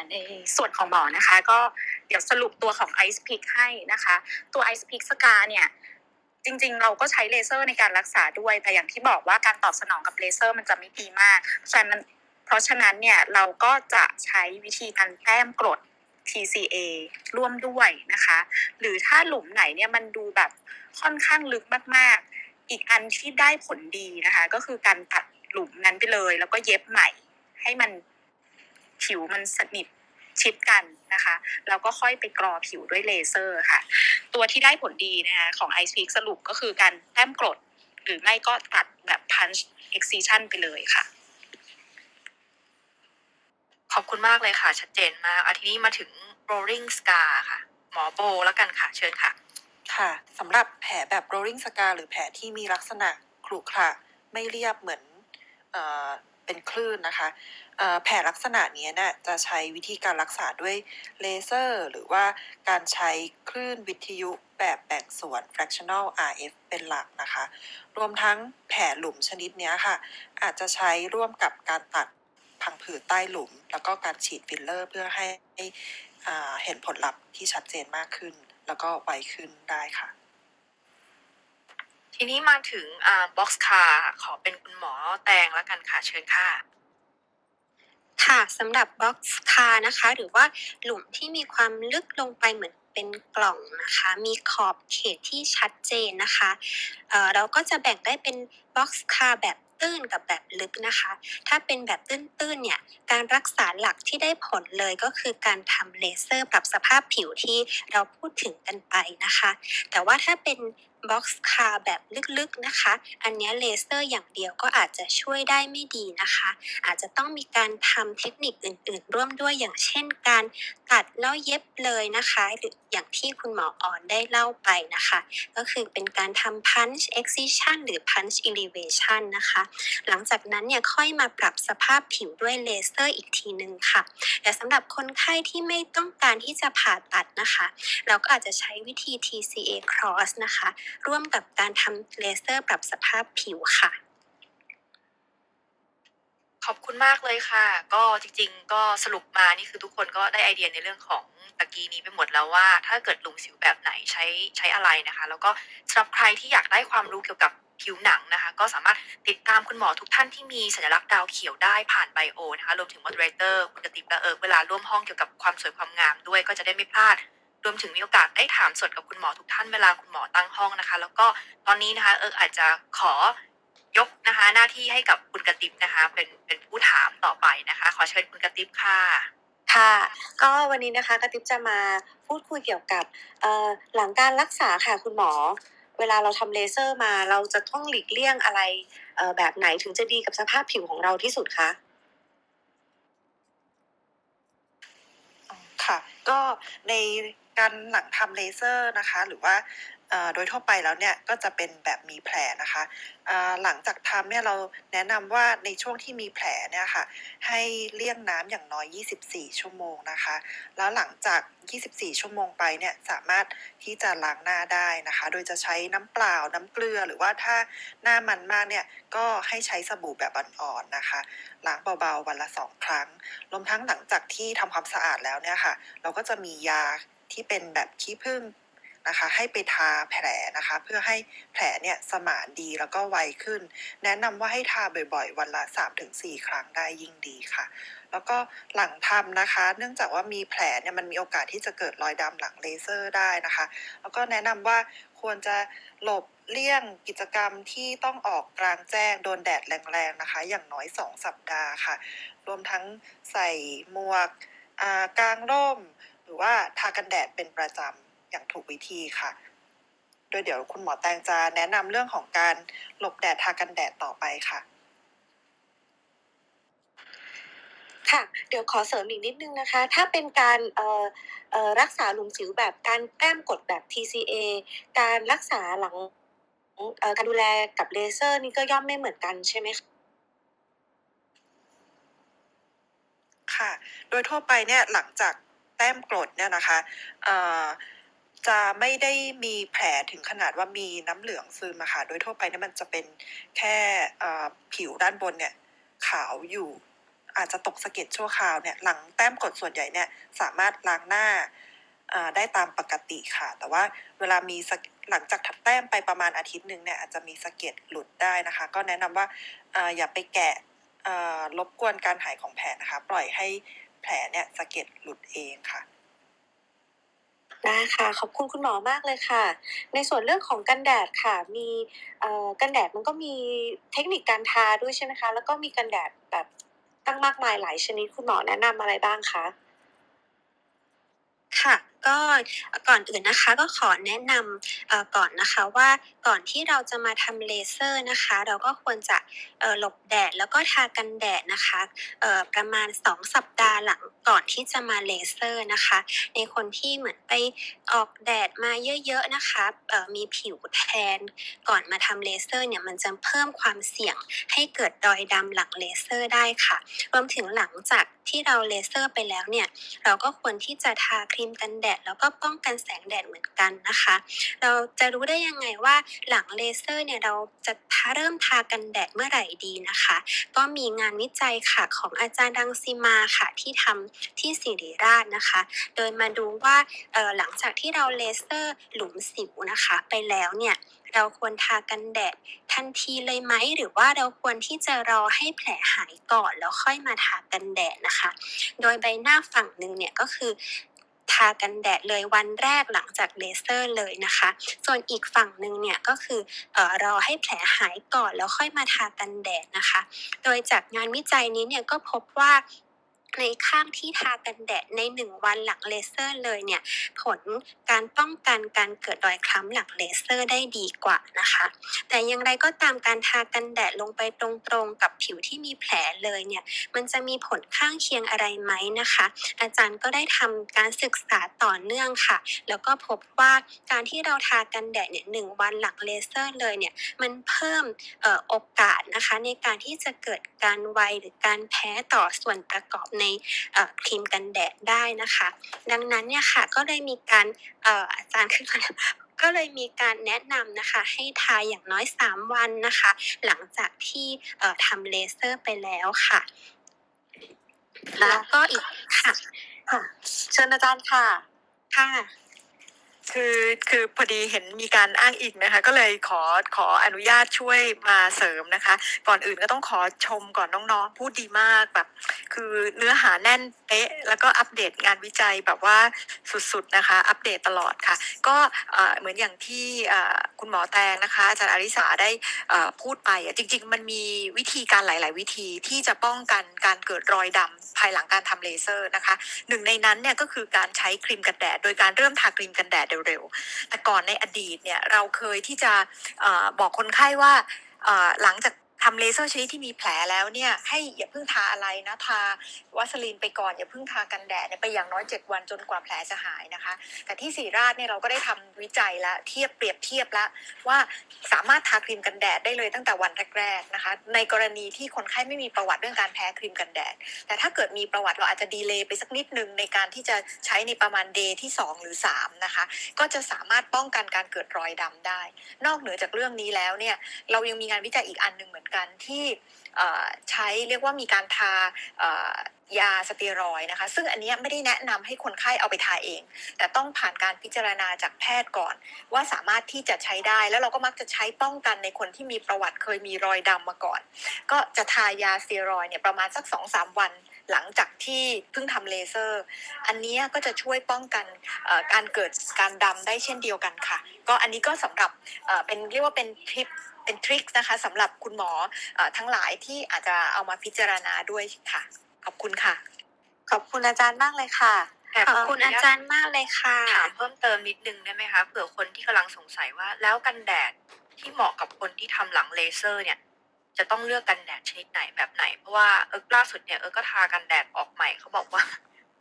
ในส่วนของหมอนะคะ ก็เดี๋ยวสรุปตัวของ Ice Pick ให้นะคะ ตัว Ice Pick สกาเนี่ยจริงๆ เราก็ใช้เลเซอร์ในการรักษาด้วย แต่อย่างที่บอกว่าการตอบสนองกับเลเซอร์มันจะไม่ดีมากเพราะฉะนั้นเพราะฉะนั้นเนี่ยเราก็จะใช้วิธีการแต้มกรด TCA ร่วมด้วยนะคะ หรือถ้าหลุมไหนเนี่ยมันดูแบบ ค่อนข้างลึกมากๆ อีกอันที่ได้ผลดีนะคะ ก็คือการตัดหลุมนั้นไปเลย แล้วก็เย็บใหม่ ให้มันผิวมันสนิทชิดกันนะคะแล้วก็ค่อยไปกรอผิวด้วยเลเซอร์ค่ะ ตัวที่ได้ผลดีนะคะของ Ice Peak สรุปก็คือการแต้มกรด หรือไม่ก็ตัดแบบ punch excision ไปเลยค่ะ ขอบคุณมากเลยค่ะ ชัดเจนมากอาทีนี้มาถึง rolling scar ค่ะ หมอโบแล้วกันค่ะ เชิญค่ะ ค่ะสำหรับแผลแบบ rolling scar หรือแผลที่มีลักษณะขรุขระไม่เรียบเหมือนเอเป็นคลื่นนะคะแผลลักษณะนี้ยน่ะจะใช้วิธีการรักษาด้วยเลเซอร์ หรือว่าการใช้คลื่นวิทยุแบบแบ่งส่วน fractional RF เป็นหลักนะคะ รวมทั้งแผลหลุมชนิดนี้ค่ะ อาจจะใช้ร่วมกับการตัดพังผืดใต้หลุม แล้วก็การฉีดฟิลเลอร์เพื่อให้เห็นผลลัพธ์ที่ชัดเจนมากขึ้น แล้วก็ไวขึ้นได้ค่ะ ทีนี้มาถึงอ่า box car ขอเป็นคุณหมอแตงแล้วกันค่ะ เชิญค่ะค่ะสำหรับ box car นะคะ หรือว่าหลุมที่มีความลึกลงไปเหมือนเป็นกล่องนะคะ มีขอบเขตที่ชัดเจนนะคะเอ่อเราก็จะแบ่งได้เป็น box car แบบ ตื้นกับแบบลึกนะคะ ถ้าเป็นแบบตื้นๆเนี่ยการรักษาหลักที่ได้ผลเลยก็คือการทำเลเซอร์ปรับสภาพผิวที่เราพูดถึงกันไปนะคะ แต่ว่าถ้าเป็น box car แบบลึกๆนะคะ อันนี้เลเซอร์อย่างเดียวก็อาจจะช่วยได้ไม่ดีนะคะ อาจจะต้องมีการทำเทคนิคอื่น ๆ ร่วมด้วยอย่างเช่นการตัดแล้วเย็บเลยนะคะหรืออย่างที่คุณหมอออนได้เล่าไปนะคะ ก็คือเป็นการทำ punch excision หรือ punch elevation นะคะ หลังจากนั้นเนี่ยค่อยมาปรับสภาพผิวด้วยเลเซอร์อีกทีหนึ่งค่ะ แต่สำหรับคนไข้ที่ไม่ต้องการที่จะผ่าตัดนะคะ เราก็อาจจะใช้วิธี TCA CROSS นะคะร่วมกับการทำเลเซอร์ปรับสภาพผิวค่ะ ขอบคุณมากเลยค่ะ ก็จริง ๆ ก็สรุปมานี่คือทุกคนก็ได้ไอเดียในเรื่องของตะกี้นี้ไปหมดแล้วว่า ถ้าเกิดหลุมสิวแบบไหนใช้ใช้อะไรนะคะ แล้วก็สำหรับใครที่อยากได้ความรู้เกี่ยวกับผิวหนังนะคะ ก็สามารถติดตามคุณหมอทุกท่านที่มีสัญลักษณ์ดาวเขียวได้ผ่านไบโอนะคะรวมถึง moderator คุณกระติบและเอิ๊กเวลาร่วมห้องเกี่ยวกับความสวยความงามด้วยก็จะได้ไม่พลาด รวมถึงมีโอกาสได้ถามสดกับคุณหมอทุกท่านเวลาคุณหมอตั้งห้องนะคะ แล้วก็ตอนนี้นะคะเอิ๊กอาจจะขอยกนะคะ หน้าที่ให้กับคุณกระติบนะคะ เป็นเป็นผู้ถามต่อไปนะคะ ขอเชิญคุณกระติบค่ะค่ะก็วันนี้นะคะกระติบจะมาพูดคุยเกี่ยวกับเอ่อหลังการรักษาค่ะคุณหมอ เวลาเราทำเลเซอร์มาเราจะต้องหลีกเลี่ยงอะไรเอ่อแบบไหนถึงจะดีกับสภาพผิวของเราที่สุดคะค่ะ ก็ใน การหลังทำเลเซอร์นะคะ หรือว่าโดยทั่วไปแล้วเนี่ยก็จะเป็นแบบมีแผลนะคะหลังจากทำเนี่ยเราแนะนำว่าในช่วงที่มีแผลเนี่ยค่ะให้เลี่ยงน้ำอย่างน้อย 24 ชั่วโมงนะคะ แล้วหลังจาก 24 ชั่วโมงไปเนี่ยสามารถที่จะล้างหน้าได้นะคะ โดยจะใช้น้ำเปล่าน้ำเกลือหรือว่าถ้าหน้ามันมากเนี่ยก็ให้ใช้สบู่แบบอ่อนๆนะคะล้างเบาๆวันละสองครั้งรวมทั้งหลังจากที่ทำความสะอาดแล้วเนี่ยค่ะ เราก็จะมียา ที่เป็นแบบขี้ผึ้งนะคะ ให้ไปทาแผลนะคะ เพื่อให้แผลเนี่ยสมานดีแล้วก็ไวขึ้น แนะนำว่าให้ทาบ่อยๆ วันละ 3-4 ครั้งได้ยิ่งดีค่ะ แล้วก็หลังทำนะคะ เนื่องจากว่ามีแผลเนี่ยมันมีโอกาสที่จะเกิดรอยดำหลังเลเซอร์ได้นะคะ แล้วก็แนะนำว่าควรจะหลบเลี่ยงกิจกรรมที่ต้องออกกลางแจ้งโดนแดดแรงๆนะคะ อย่างน้อย 2 สัปดาห์ค่ะ รวมทั้งใส่หมวกอ่ากางร่ม รือว่าทากันแดดเป็นประจำอย่างถูกวิธีค่ะ โดยเดี๋ยวคุณหมอแตงจะแนะนำเรื่องของการหลบแดดทากันแดดต่อไปค่ะค่ะเดี๋ยวขอเสริมอีกนิดนึงนะคะ ถ้าเป็นการเอ่อเอ่อรักษาหลุมสิวแบบการแต้มกดแบบ TCA การรักษาหลังเอ่อการดูแลกับเลเซอร์นี่ก็ย่อมไม่เหมือนกันใช่ไหมคะค่ะ โดยทั่วไปเนี่ยหลังจาก แต้มกรดเนี่ยนะคะจะไม่ได้มีแผลถึงขนาดว่ามีน้ำเหลืองซึมอะค่ะ โดยทั่วไปเนี่ยมันจะเป็นแค่ผิวด้านบนเนี่ยขาวอยู่ อาจจะตกสะเก็ดชั่วคราวเนี่ยหลังแต้มกรดส่วนใหญ่เนี่ยสามารถล้างหน้าได้ตามปกติค่ะ แต่ว่าเวลามีสะหลังจากทับแต้มไปประมาณอาทิตย์หนึ่งเนี่ยอาจจะมีสะเก็ดหลุดได้นะคะ ก็แนะนำว่าออย่าไปแกะรบกวนการหายของแผลนะคะ ปล่อยให้ แผลเนี่ยสะเก็ดหลุดเองค่ะได้ค่ะขอบคุณคุณหมอมากเลยค่ะ ในส่วนเรื่องของกันแดดค่ะ มีเอ่อกันแดดมันก็มีเทคนิคการทาด้วยใช่ไหมคะ แล้วก็มีกันแดดแบบตั้งมากมายหลายชนิดคุณหมอแนะนำอะไรบ้างคะค่ะก็ก่อนอื่นนะคะก็ขอแนะนำก่อนนะคะว่าก่อนที่เราจะมาทำเลเซอร์นะคะ เราก็ควรจะหลบแดดแล้วก็ทากันแดดนะคะประมาณ 2 สัปดาห์หลังก่อนที่จะมาเลเซอร์นะคะ ในคนที่เหมือนไปออกแดดมาเยอะๆนะคะมีผิวแทนก่อนมาทำเลเซอร์เนี่ยมันจะเพิ่มความเสี่ยงให้เกิดรอยดำหลังเลเซอร์ได้ค่ะ รวมถึงหลังจากที่เราเลเซอร์ไปแล้วเนี่ยเราก็ควรที่จะทาครีมกันแดดแล้วก็ป้องกันแสงแดดเหมือนกันนะคะ เราจะรู้ได้ยังไงว่าหลังเลเซอร์เนี่ยเราจะทาเริ่มทากันแดดเมื่อไหร่ดีนะคะ ก็มีงานวิจัยค่ะของอาจารย์ดังซิมาค่ะที่ทำที่ศิริราชนะคะ โดยมาดูว่าหลังจากที่เราเลเซอร์หลุมสิวนะคะ ไปแล้วเนี่ยเราควรทากันแดดทันทีเลยไหม หรือว่าเราควรที่จะรอให้แผลหายก่อน แล้วค่อยมาทากันแดดนะคะ โดยใบหน้าฝั่งหนึ่งเนี่ยก็คือ ทากันแดดเลยวันแรกหลังจากเลเซอร์เลยนะคะ ส่วนอีกฝั่งหนึ่งเนี่ยก็คือเออรอให้แผลหายก่อนแล้วค่อยมาทากันแดดนะคะ โดยจากงานวิจัยนี้เนี่ยก็พบว่า ในข้างที่ทากันแดดใน 1 วันหลังเลเซอร์เลยเนี่ยผลการป้องกันการเกิดรอยคล้ำหลังเลเซอร์ได้ดีกว่านะคะ แต่อย่างไรก็ตามการทากันแดดลงไปตรงๆ กับผิวที่มีแผลเลยเนี่ยมันจะมีผลข้างเคียงอะไรไหมนะคะ อาจารย์ก็ได้ทำการศึกษาต่อเนื่องค่ะ แล้วก็พบว่าการที่เราทากันแดดเนี่ยหนึ่งวันหลังเลเซอร์เลยเนี่ยมันเพิ่มออโอกาสนะคะในการที่จะเกิดการไวหรือการแพ้ต่อส่วนประกอบในเอ่อครีมกันแดดได้นะคะ ดังนั้นเนี่ยค่ะก็เลยมีการเอ่ออาจารย์ขึ้นมาก็เลยมีการแนะนำนะคะให้ทาอย่างน้อย 3 วันนะคะ หลังจากที่เอ่อทำเลเซอร์ไปแล้วค่ะ แล้วก็อีกค่ะค่ะเชิญอาจารย์ค่ะค่ะ คือคือพอดีเห็นมีการอ้างอิงนะคะ ก็เลยขอขออนุญาตช่วยมาเสริมนะคะ ก่อนอื่นก็ต้องขอชมก่อนน้องๆ พูดดีมากแบบ คือเนื้อหาแน่นเป๊ะแล้วก็อัปเดตงานวิจัยแบบว่าสุดๆนะคะ อัปเดตตลอดค่ะ ก็เหมือนอย่างที่คุณหมอแตงนะคะอาจารย์อาริสาได้พูดไปอะจริง ๆ มันมีวิธีการหลาย ๆ วิธีที่จะป้องกันการเกิดรอยดำภายหลังการทำเลเซอร์นะคะหนึ่งในนั้นเนี่ยก็คือการใช้ครีมกันแดดโดยการเริ่มทาครีมกันแดดเร็วๆ แต่ก่อนในอดีตเนี่ยเราเคยที่จะบอกคนไข้ว่าหลังจาก ทำเลเซอร์ชนิดที่มีแผลแล้วเนี่ยให้อย่าเพิ่งทาอะไรนะทาวัสลีนไปก่อนอย่าเพิ่งทากันแดดไปอย่างน้อย 7 วันจนกว่าแผลจะหายนะคะ แต่ที่ศิริราชเนี่ยเราก็ได้ทำวิจัยแล้วเทียบเปรียบเทียบแล้วว่าสามารถทาครีมกันแดดได้เลยตั้งแต่วันแรกๆนะคะ ในกรณีที่คนไข้ไม่มีประวัติเรื่องการแพ้ครีมกันแดด แต่ถ้าเกิดมีประวัติเราอาจจะ delay ไปสักนิดนึงในการที่จะใช้ในประมาณ day ที่ 2 หรือ3นะคะก็จะสามารถป้องกันการเกิดรอยดำได้ นอกเหนือจากเรื่องนี้แล้วเนี่ยเรายังมีงานวิจัยอีกอันหนึ่งเหมือนกันที่ใช้เรียกว่ามีการทายาสเตียรอยนะคะ ซึ่งอันนี้ไม่ได้แนะนำให้คนไข้เอาไปทาเอง แต่ต้องผ่านการพิจารณาจากแพทย์ก่อน ว่าสามารถที่จะใช้ได้แล้วเราก็มักจะใช้ป้องกันในคนที่มีประวัติเคยมีรอยดำมาก่อน ก็จะทายาสเตียรอยเนี่ยประมาณสัก2อสวันหลังจากที่เพิ่งทำเลเซอร์ อันนี้ก็จะช่วยป้องกันการเกิดการดำได้เช่นเดียวกันค่ะ ก็อันนี้ก็สำหรับเป็นเรียกว่าเป็นทริป เป็นทริคนะคะสำหรับคุณหมอเอ่อทั้งหลายที่อาจจะเอามาพิจารณาด้วยค่ะ ขอบคุณค่ะ ขอบคุณอาจารย์มากเลยค่ะแต่ขอบคุณอาจารย์มากเลยค่ะถามเพิ่มเติมนิดนึงได้ไหมคะเผื่อคนที่กำลังสงสัยว่า แล้วกันแดดที่เหมาะกับคนที่ทำหลังเลเซอร์เนี่ย จะต้องเลือกกันแดดชนิดไหนแบบไหน เพราะว่าเออล่าสุดเนี่ยเออก็ทากันแดดออกใหม่เขาบอกว่า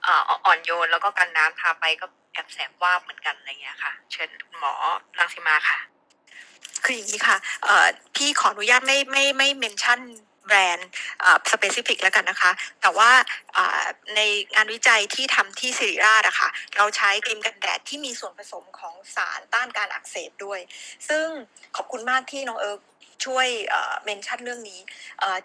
เอ่ออ่อนโยนแล้วก็กันน้ำทาไปก็แอบแสบวาบเหมือนกันอะไรเงี้ยค่ะ เชิญคุณหมอรังสิมาค่ะ คืออย่างนี้ค่ะพี่ขออนุญาตไม่ไม่ไม่เมนชั่นแบรนด์สเปซิฟิกแล้วกันนะคะ แต่ว่าในงานวิจัยที่ทำที่สิริราชอะค่ะ เราใช้ครีมกันแดดที่มีส่วนผสมของสารต้านการอักเสบด้วย ซึ่งขอบคุณมากที่น้องเอิร์ธ ช่วย mention เรื่องนี้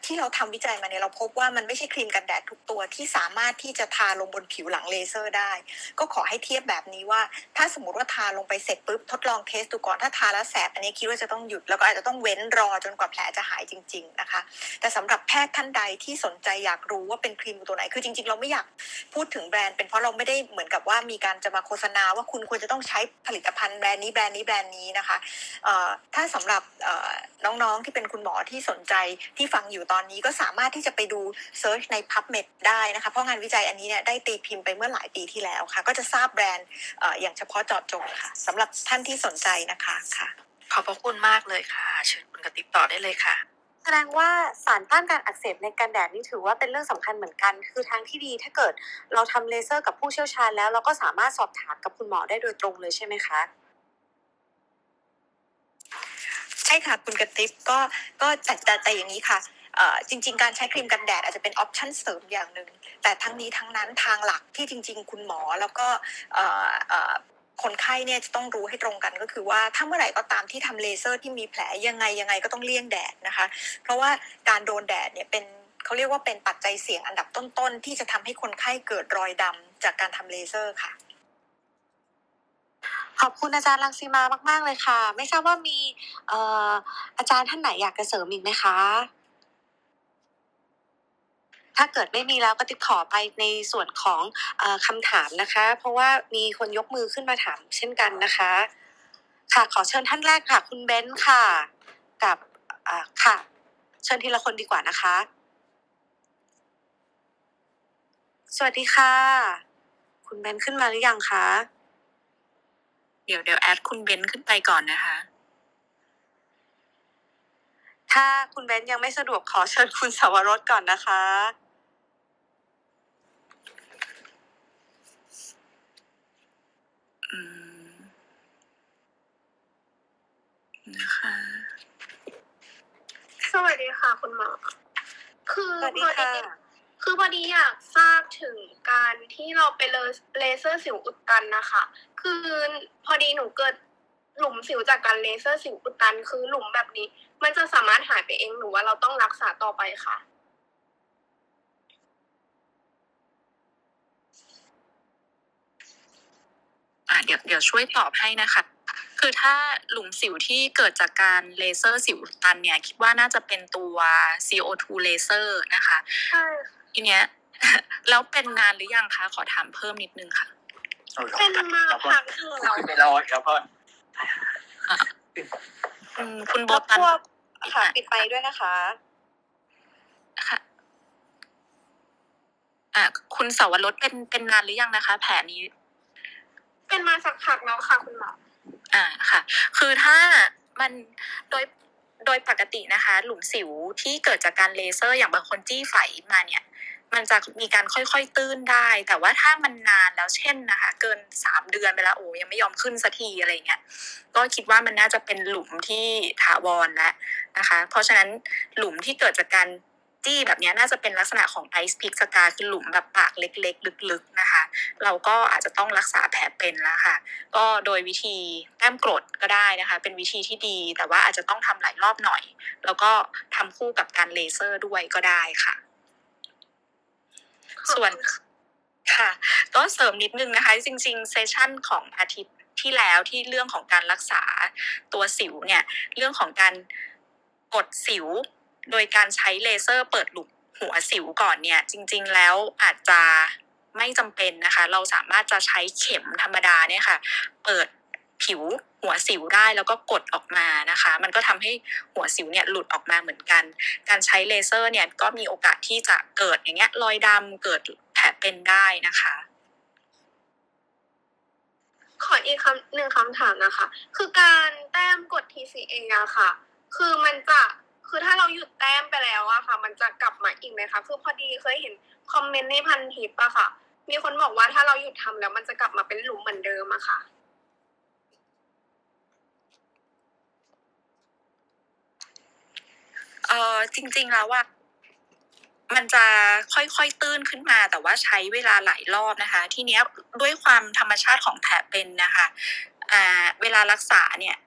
ที่เราทำวิจัยมาเนี่ยเราพบว่ามันไม่ใช่ครีมกันแดดทุกตัวที่สามารถที่จะทาลงบนผิวหลังเลเซอร์ได้ ก็ขอให้เทียบแบบนี้ว่า ถ้าสมมติว่าทาลงไปเสร็จปุ๊บทดลอง test ดูก่อนถ้าทาแล้วแสบอันนี้คิดว่าจะต้องหยุดแล้วก็อาจจะต้องเว้นรอจนกว่าแผลจะหายจริง ๆนะคะ แต่สำหรับแพทย์ท่านใดที่สนใจอยากรู้ว่าเป็นครีมตัวไหนคือจริง ๆ เราไม่อยากพูดถึงแบรนด์เป็นเพราะเราไม่ได้เหมือนกับว่ามีการจะมาโฆษณาว่าคุณควรจะต้องใช้ผลิตภัณฑ์แบรนด์นี้แบรนด์นี้แบรนด์นี้นะคะถ้าสำหรับเอ่อน้องๆที่เป็นคุณหมอที่สนใจที่ฟังอยู่ตอนนี้ก็สามารถที่จะไปดู search ใน PubMed ได้นะคะ เพราะงานวิจัยอันนี้เนี่ยได้ตีพิมพ์ไปเมื่อหลายปีที่แล้วค่ะ ก็จะทราบแบรนด์เอ่ออย่างเฉพาะเจาะจงค่ะสำหรับท่านที่สนใจนะคะค่ะ ขอบพระคุณมากเลยค่ะ เชิญคุณกระติบต่อได้เลยค่ะแสดงว่าสารต้านการอักเสบในกันแดดนี่ถือว่าเป็นเรื่องสำคัญเหมือนกัน คือทางที่ดีถ้าเกิดเราทำเลเซอร์กับผู้เชี่ยวชาญแล้ว เราก็สามารถสอบถามกับคุณหมอได้โดยตรงเลยใช่ไหมคะ ใช่ค่ะคุณกระติบก็ก็แต่แต่แต่อย่างนี้ค่ะจริง ๆ การใช้ครีมกันแดดอาจจะเป็น option เสริมอย่างหนึ่งแต่ทั้งนี้ทั้งนั้นทางหลักที่จริง ๆ คุณหมอแล้วก็คนไข้เนี่ยจะต้องรู้ให้ตรงกันก็คือว่าถ้าเมื่อไหร่ก็ตามที่ทำเลเซอร์ที่มีแผลยังไงยังไงก็ต้องเลี่ยงแดดนะคะ เพราะว่าการโดนแดดเนี่ยเป็นเขาเรียกว่าเป็นปัจจัยเสี่ยงอันดับต้นๆ ที่จะทำให้คนไข้เกิดรอยดำจากการทำเลเซอร์ค่ะ ขอบคุณอาจารย์รังสีมามาก ๆ เลยค่ะ ไม่ทราบว่ามีเอ่ออาจารย์ท่านไหนอยากจะเสริมอีกไหมคะ ถ้าเกิดไม่มีแล้วก็ติดขอไปในส่วนของเออคำถามนะคะ เพราะว่ามีคนยกมือขึ้นมาถามเช่นกันนะคะ ค่ะขอเชิญท่านแรกค่ะ คุณเบนซ์ค่ะ กับอ่าค่ะ เชิญทีละคนดีกว่านะคะ สวัสดีค่ะ คุณเบนซ์ขึ้นมาหรือยังคะ เดี๋ยวเดี๋ยว add คุณเบนซ์ขึ้นไปก่อนนะคะ ถ้าคุณเบนซ์ยังไม่สะดวกขอเชิญคุณสาวรสก่อนนะคะ อืม นะคะ สวัสดีค่ะ คุณหมอ คือสวัสดีพอค่ะคือพอดีอยากทราบถึงการที่เราไปเลเลเซอร์สิวอุดตันนะคะ คือพอดีหนูเกิดหลุมสิวจากการเลเซอร์สิวอุดตัน คือหลุมแบบนี้ มันจะสามารถหายไปเองหรือว่าเราต้องรักษาต่อไปค่ะ อ่าเดี๋ยวเดี๋ยวช่วยตอบให้นะคะ คือถ้าหลุมสิวที่เกิดจากการเลเซอร์สิวอุดตันเนี่ย คิดว่าน่าจะเป็นตัว CO2 เลเซอร์นะคะ ใช่ทีเนี้ย แล้วเป็นนานหรือยังคะ ขอถามเพิ่มนิดนึงค่ะ เป็นมาพักหนึ่งแล้วขึ้นไปรออีกแล้วพ่อคุณคุณโบแล้วตันพวกค่ะปิดไปด้วยนะคะค่ะอ่าคุณสาวรสเป็นเป็นนานหรือยังนะคะ แผลนี้ เป็นมาสักพักแล้วค่ะคุณหมออ่าค่ะ คือถ้ามันโดยโดยปกตินะคะ หลุมสิวที่เกิดจากการเลเซอร์อย่างบางคนจี้ไฝมาเนี่ย มันจะมีการค่อยๆตื้นได้ แต่ว่าถ้ามันนานแล้วเช่นนะคะ เกินสามเดือนไปแล้วโอ้ยังไม่ยอมขึ้นสักทีอะไรเงี้ยก็คิดว่ามันน่าจะเป็นหลุมที่ถาวรแล้วนะคะ เพราะฉะนั้นหลุมที่เกิดจากการจี้แบบนี้น่าจะเป็นลักษณะของ ice pick scar คือหลุมแบบปากเล็ก ๆ ลึกๆนะคะ เราก็อาจจะต้องรักษาแผลเป็นแล้วค่ะ ก็โดยวิธีแต้มกรดก็ได้นะคะ เป็นวิธีที่ดีแต่ว่าอาจจะต้องทำหลายรอบหน่อย แล้วก็ทำคู่กับการเลเซอร์ด้วยก็ได้ค่ะ ส่วนค่ะก็เสริมนิดนึงนะคะ จริงๆ session ของอาทิตย์ที่แล้วที่เรื่องของการรักษาตัวสิวเนี่ย เรื่องของการกดสิว โดยการใช้เลเซอร์เปิดหลุมหัวสิวก่อนเนี่ย จริง ๆ แล้วอาจจะไม่จำเป็นนะคะ เราสามารถจะใช้เข็มธรรมดาเนี่ยค่ะ เปิดผิว หัวสิวได้แล้วก็กดออกมานะคะ มันก็ทำให้หัวสิวเนี่ยหลุดออกมาเหมือนกัน การใช้เลเซอร์เนี่ยก็มีโอกาสที่จะเกิดอย่างเงี้ยรอยดำเกิดแผลเป็นได้นะคะขออีกคำหนึ่งคำถามนะคะ คือการแต้มกด TCA อะค่ะ คือมันจะคือถ้าเราหยุดแต้มไปแล้วอะค่ะ มันจะกลับมาอีกไหมคะ คือพอดีเคยเห็นคอมเมนต์ในพันทิปอะค่ะ มีคนบอกว่าถ้าเราหยุดทำแล้วมันจะกลับมาเป็นหลุมเหมือนเดิมอะค่ะ ออจริง ๆ แล้วว่ามันจะค่อยๆตื้นขึ้นมา แต่ว่าใช้เวลาหลายรอบนะคะ ทีเนี้ยด้วยความธรรมชาติของแผลเป็นนะคะอ่าเวลารักษาเนี่ย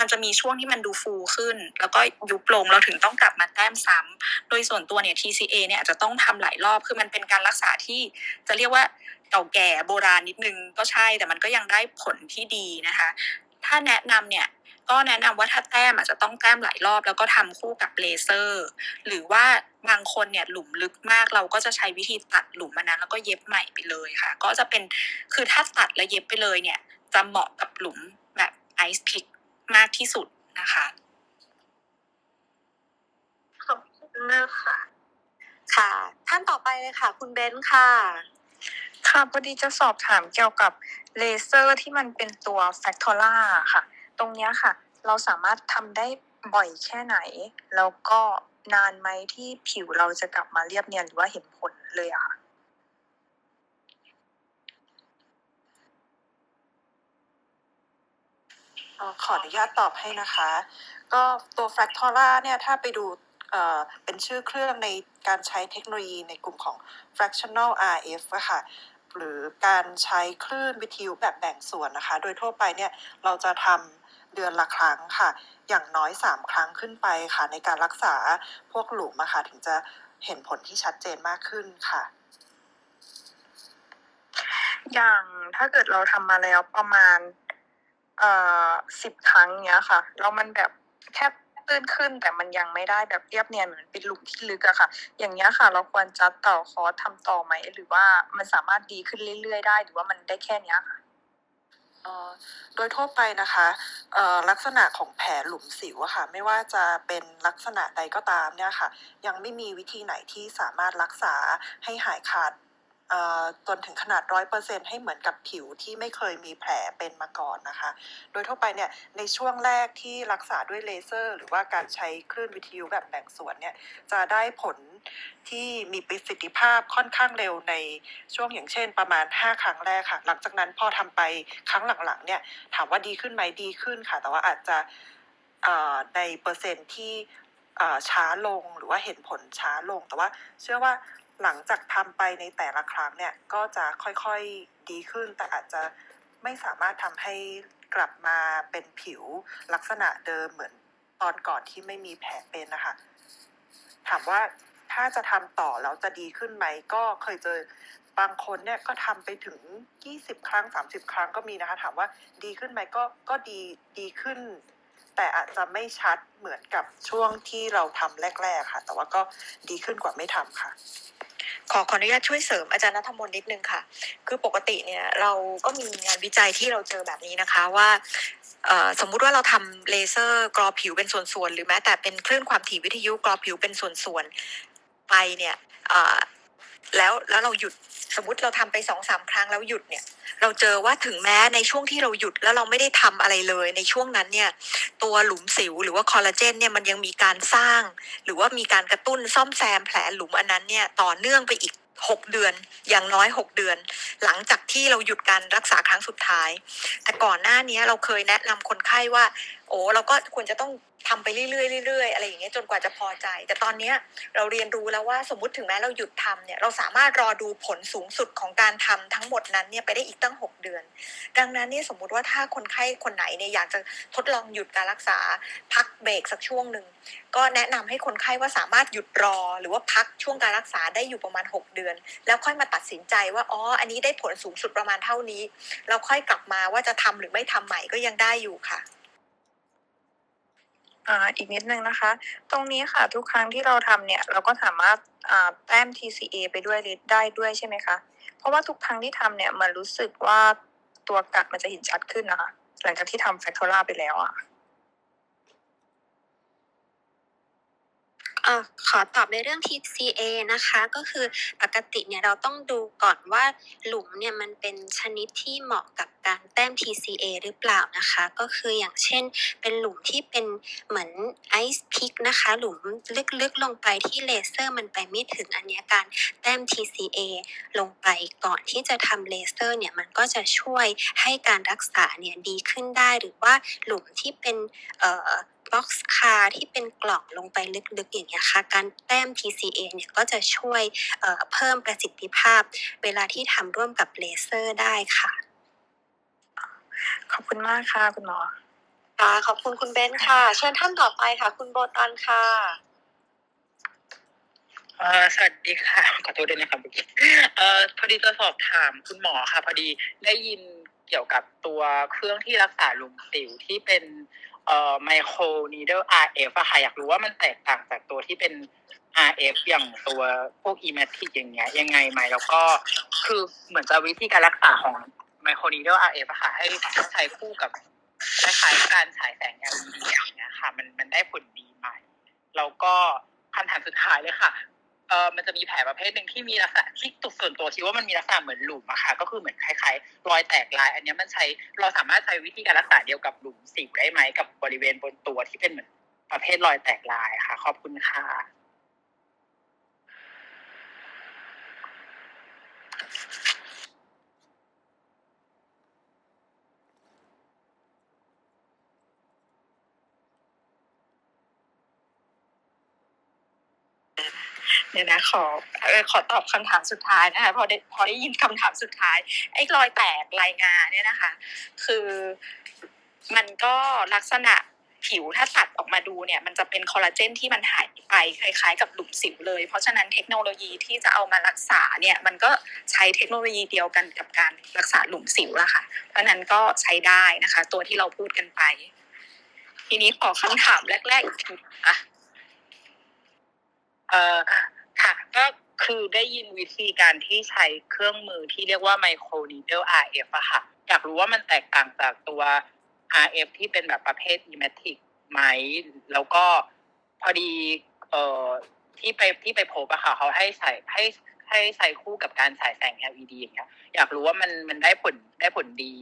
มันจะมีช่วงที่มันดูฟูขึ้น แล้วก็ยุบลงเราถึงต้องกลับมาแต้มซ้ำโดยส่วนตัวเนี่ย TCA เนี่ยอาจจะต้องทำหลายรอบคือมันเป็นการรักษาที่จะเรียกว่าเก่าแก่โบราณนิดนึงก็ใช่แต่มันก็ยังได้ผลที่ดีนะคะ ถ้าแนะนำเนี่ย ก็แนะนำว่าถ้าแต้มอาจจะต้องแต้มหลายรอบ แล้วก็ทำคู่กับเลเซอร์ หรือว่าบางคนเนี่ยหลุมลึกมากเราก็จะใช้วิธีตัดหลุมมันนั้นแล้วก็เย็บใหม่ไปเลยค่ะ ก็จะเป็นคือถ้าตัดแล้วเย็บไปเลยเนี่ย จะเหมาะกับหลุมแบบไอซ์พิกมากที่สุดนะคะขอบคุณมากค่ะ ค่ะ ท่านต่อไปเลยค่ะ คุณเบนซ์ค่ะ ค่ะพอดีจะสอบถามเกี่ยวกับเลเซอร์ที่มันเป็นตัว fractional ค่ะ ตรงเนี้ยค่ะ เราสามารถทำได้บ่อยแค่ไหน แล้วก็นานไหมที่ผิวเราจะกลับมาเรียบเนียนหรือว่าเห็นผลเลยอะค่ะขออนุญาตตอบให้นะคะ ก็ตัว Fractora เนี่ยถ้าไปดูเป็นชื่อเครื่องในการใช้เทคโนโลยีในกลุ่มของ fractional RF ะค่ะ หรือการใช้คลื่นวิทยุแบบแบ่งส่วนนะคะ โดยทั่วไปเนี่ยเราจะทำ เดือนละครั้งค่ะ อย่างน้อย 3 ครั้งขึ้นไปค่ะ ในการรักษาพวกหลุมอะค่ะถึงจะเห็นผลที่ชัดเจนมากขึ้นค่ะ อย่างถ้าเกิดเราทำมาแล้วประมาณเอ่อสิบครั้งเนี้ยค่ะแล้วมันแบบแค่ตื้นขึ้นแต่มันยังไม่ได้แบบเรียบเนียนเหมือนเป็นหลุมที่ลึกอะค่ะ อย่างเงี้ยค่ะ เราควรจะต่อคอร์สทำต่อไหมหรือว่ามันสามารถดีขึ้นเรื่อยๆ ได้ หรือว่ามันได้แค่เนี้ยค่ะ โดยทั่วไปนะคะลักษณะของแผลหลุมสิวอะค่ะไม่ว่าจะเป็นลักษณะใดก็ตามเนี่ยค่ะ ยังไม่มีวิธีไหนที่สามารถรักษาให้หายขาด จนถึงขนาดร้อยเปอร์เซ็นให้เหมือนกับผิวที่ไม่เคยมีแผลเป็นมาก่อนนะคะ โดยทั่วไปเนี่ยในช่วงแรกที่รักษาด้วยเลเซอร์ หรือว่าการใช้คลื่นวิทยุแบบแบ่งส่วนเนี่ยจะได้ผลที่มีประสิทธิภาพค่อนข้างเร็วในช่วงอย่างเช่น ประมาณ 5 ครั้งแรกค่ะ หลังจากนั้นพอทำไปครั้งหลังๆเนี่ยถามว่าดีขึ้นไหมดีขึ้นค่ะ แต่ว่าอาจจะในเปอร์เซ็นต์ที่ช้าลงหรือว่าเห็นผลช้าลงแต่ว่าเชื่อว่า หลังจากทำไปในแต่ละครั้งเนี่ยก็จะค่อยๆดีขึ้น แต่อาจจะไม่สามารถทำให้กลับมาเป็นผิวลักษณะเดิมเหมือนตอนก่อนที่ไม่มีแผลเป็นนะคะถามว่าถ้าจะทำต่อแล้วจะดีขึ้นไหมก็เคยเจอบางคนเนี่ยก็ทำไปถึง 20 ครั้ง 30 ครั้งก็มีนะคะ ถามว่าดีขึ้นไหมก็ก็ดีดีขึ้น แต่อาจจะไม่ชัดเหมือนกับช่วงที่เราทำแรก ๆ ค่ะ แต่ว่าก็ดีขึ้นกว่าไม่ทำค่ะ ขอขออนุญาตช่วยเสริมอาจารย์นัทมนต์นิดนึงค่ะ คือปกติเนี่ยเราก็มีงานวิจัยที่เราเจอแบบนี้นะคะว่าสมมุติว่าเราทำเลเซอร์กรอผิวเป็นส่วนๆหรือแม้แต่เป็นคลื่นความถี่วิทยุกรอผิวเป็นส่วนๆไปเนี่ย แล้วแล้วเราหยุดสมมติเราทำไปสองสามครั้งแล้วหยุดเนี่ย เราเจอว่าถึงแม้ในช่วงที่เราหยุดแล้วเราไม่ได้ทำอะไรเลย ในช่วงนั้นเนี่ย ตัวหลุมสิวหรือว่าคอลลาเจนเนี่ยมันยังมีการสร้าง หรือว่ามีการกระตุ้นซ่อมแซมแผลหลุมอันนั้นเนี่ยต่อเนื่องไปอีก6เดือนอย่างน้อย6เดือน หลังจากที่เราหยุดการรักษาครั้งสุดท้าย แต่ก่อนหน้านี้เราเคยแนะนำคนไข้ว่า โอ้เราก็ควรจะต้อง ทำไปเรื่อยๆเรื่อยๆอะไรอย่างเงี้ยจนกว่าจะพอใจ แต่ตอนเนี้ยเราเรียนรู้แล้วว่าสมมติถึงแม้เราหยุดทำเนี่ยเราสามารถรอดูผลสูงสุดของการทำทั้งหมดนั้นเนี่ยไปได้อีกตั้ง 6 เดือน ดังนั้นเนี่ยสมมุติว่าถ้าคนไข้คนไหนเนี่ยอยากจะทดลองหยุดการรักษาพักเบรกสักช่วงหนึ่งก็แนะนำให้คนไข้ว่าสามารถหยุดรอ หรือว่าพักช่วงการรักษาได้อยู่ประมาณ 6 เดือน แล้วค่อยมาตัดสินใจว่าอ๋ออันนี้ได้ผลสูงสุดประมาณเท่านี้แล้วค่อยกลับมาว่าจะทำหรือไม่ทำใหม่ก็ยังได้อยู่ค่ะ อ่าอีกนิดนึงนะคะ ตรงนี้ค่ะทุกครั้งที่เราทำเนี่ยเราก็สามารถอ่าแต้ม TCA ไปด้วยได้ด้วยใช่ไหมคะ เพราะว่าทุกครั้งที่ทำเนี่ยมันรู้สึกว่าตัวกัดมันจะเห็นชัดขึ้นนะคะ หลังจากที่ทำแฟคทอร่าไปแล้วอะ อ่อขอตอบในเรื่อง TCA นะคะ ก็คือปกติเนี่ยเราต้องดูก่อนว่าหลุมเนี่ยมันเป็นชนิดที่เหมาะกับการแต้ม TCA หรือเปล่านะคะ ก็คืออย่างเช่นเป็นหลุมที่เป็นเหมือนไอซ์พิกนะคะ หลุมลึกๆลงไปที่เลเซอร์มันไปไม่ถึงอันนี้การแต้ม TCA ลงไปก่อนที่จะทำเลเซอร์เนี่ยมันก็จะช่วยให้การรักษาเนี่ยดีขึ้นได้หรือว่าหลุมที่เป็นเอ่อ boxcar ที่เป็นกล่องลงไปลึกๆอย่างเงี้ยค่ะการแต้ม TCA เนี่ยก็จะช่วยเอ่อเพิ่มประสิทธิภาพ เวลาที่ทำร่วมกับเลเซอร์ได้ค่ะ ขอบคุณมากค่ะคุณหมอค่ะขอบคุณคุณเบนซ์ค่ะ เชิญท่านต่อไปค่ะ คุณโบตันค่ะเอ่อสวัสดีค่ะขอโทษด้วยนะครับเมื่อกี้เอ่อพอดีจะสอบถามคุณหมอค่ะ พอดีได้ยินเกี่ยวกับตัวเครื่องที่รักษาหลุมสิวที่เป็น เอ่อไมโครนีเดล RF อะค่ะอยากรู้ว่ามันแตกต่างจากตัวที่เป็น RF อย่างตัวพวก e m a t i c อย่างเงี้ยยังไงไหมแล้วก็คือเหมือนจะวิธีการรักษาของไมโครนีเดล RF อะค่ะให้ใช้คู่กับคล้ายๆการฉายแสง LED อย่างเงี้ยค่ะ มันมันได้ผลดีไหมแล้วก็คำถามสุดท้ายเลยค่ะ เออมันจะมีแผลประเภทหนึ่งที่มีลักษณะที่ตุกส่วนตัวคิดว่ามันมีลักษณะเหมือนหลุมอะค่ะ ก็คือเหมือนคล้ายๆรอยแตกลาย อันนี้มันใช้เราสามารถใช้วิธีการรักษาเดียวกับหลุมสิวได้ไหมกับบริเวณบนตัวที่เป็นเหมือนประเภทรอยแตกลายค่ะ ขอบคุณค่ะ เดี๋ยวนะขอขอตอบคำถามสุดท้ายนะคะพอได้พอได้ยินคำถามสุดท้ายไอ้รอยแตกรายงานเนี่ยนะคะ คือมันก็ลักษณะผิวถ้าตัดออกมาดูเนี่ยมันจะเป็นคอลลาเจนที่มันหายไปคล้ายๆกับหลุมสิวเลย เพราะฉะนั้นเทคโนโลยีที่จะเอามารักษาเนี่ยมันก็ใช้เทคโนโลยีเดียวกันกับการรักษาหลุมสิวละค่ะ เพราะฉะนั้นก็ใช้ได้นะคะ ตัวที่เราพูดกันไป ทีนี้ขอคำถามแรกๆอีกทีอะเอ่อ ค่ะก็คือได้ยินวิธีการที่ใช้เครื่องมือที่เรียกว่าไมโครนีเดล RF อะค่ะอยากรู้ว่ามันแตกต่างจากตัว RF ที่เป็นแบบประเภท e m a t i c ไหม แล้วก็พอดีเอ่อที่ไปที่ไปพบอะค่ะเขาให้ใส่ให้ให้ใช้คู่กับการฉายแสง LED อย่างเงี้ย อยากรู้ว่ามันมันได้ผลได้ผลดี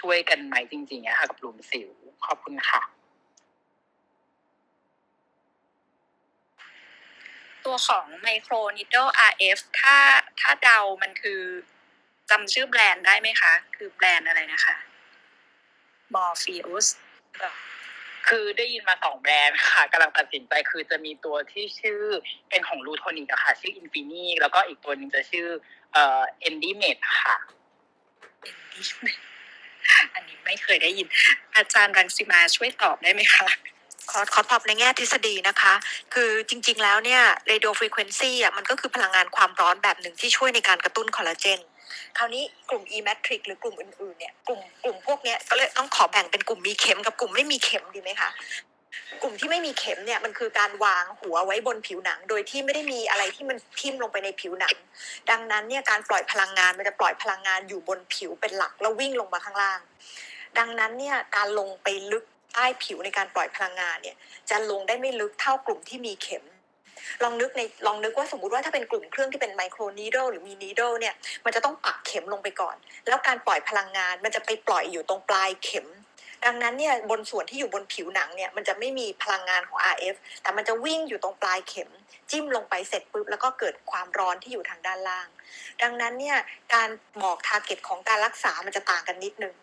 ช่วยกันไหมจริงๆอะค่ะกับหลุมสิวขอบคุณค่ะ ตัวของไมโครนิดเดิล RF ถ้าถ้าเดามันคือจำชื่อแบรนด์ได้ไหมคะ คือแบรนด์อะไรนะคะ Morpheus คือได้ยินมาสองแบรนด์ค่ะกำลังตัดสินใจคือจะมีตัวที่ชื่อเป็นของ Lutronic อะค่ะ ชื่อ Infini แล้วก็อีกตัวหนึงจะชื่อเอ่อ EndyMed ค่ะอันนี้ไม่ไม่เคยได้ยิน อาจารย์รังสิมาช่วยตอบได้ไหมคะ ขอขอตอบในแง่ทฤษฎีนะคะ คือจริงๆแล้วเนี่ย radio frequency อะมันก็คือพลังงานความร้อนแบบหนึ่งที่ช่วยในการกระตุ้นคอลลาเจน คราวนี้กลุ่ม e matrix หรือกลุ่มอื่นๆเนี่ยกลุ่มกลุ่มพวกเนี้ยก็เลยต้องขอแบ่งเป็นกลุ่มมีเข็มกับกลุ่มไม่มีเข็มดีไหมคะกลุ่มที่ไม่มีเข็มเนี่ยมันคือการวางหัวไว้บนผิวหนัง โดยที่ไม่ได้มีอะไรที่มันทิ่มลงไปในผิวหนัง ดังนั้นเนี่ยการปล่อยพลังงานมันจะปล่อยพลังงานอยู่บนผิวเป็นหลักแล้ววิ่งลงมาข้างล่าง ดังนั้นเนี่ยการลงไปลึก ใต้ผิวในการปล่อยพลังงานเนี่ยจะลงได้ไม่ลึกเท่ากลุ่มที่มีเข็ม ลองนึกในลองนึกว่าสมมติว่าถ้าเป็นกลุ่มเครื่องที่เป็นไมโครนีโดหรือมีนีโดเนี่ยมันจะต้องปักเข็มลงไปก่อน แล้วการปล่อยพลังงานมันจะไปปล่อยอยู่ตรงปลายเข็ม ดังนั้นเนี่ยบนส่วนที่อยู่บนผิวหนังเนี่ยมันจะไม่มีพลังงานของ RF แต่มันจะวิ่งอยู่ตรงปลายเข็ม จิ้มลงไปเสร็จปุ๊บแล้วก็เกิดความร้อนที่อยู่ทางด้านล่าง ดังนั้นเนี่ยการบอกทาร์เก็ตของการรักษามันจะต่างกันนิดนึง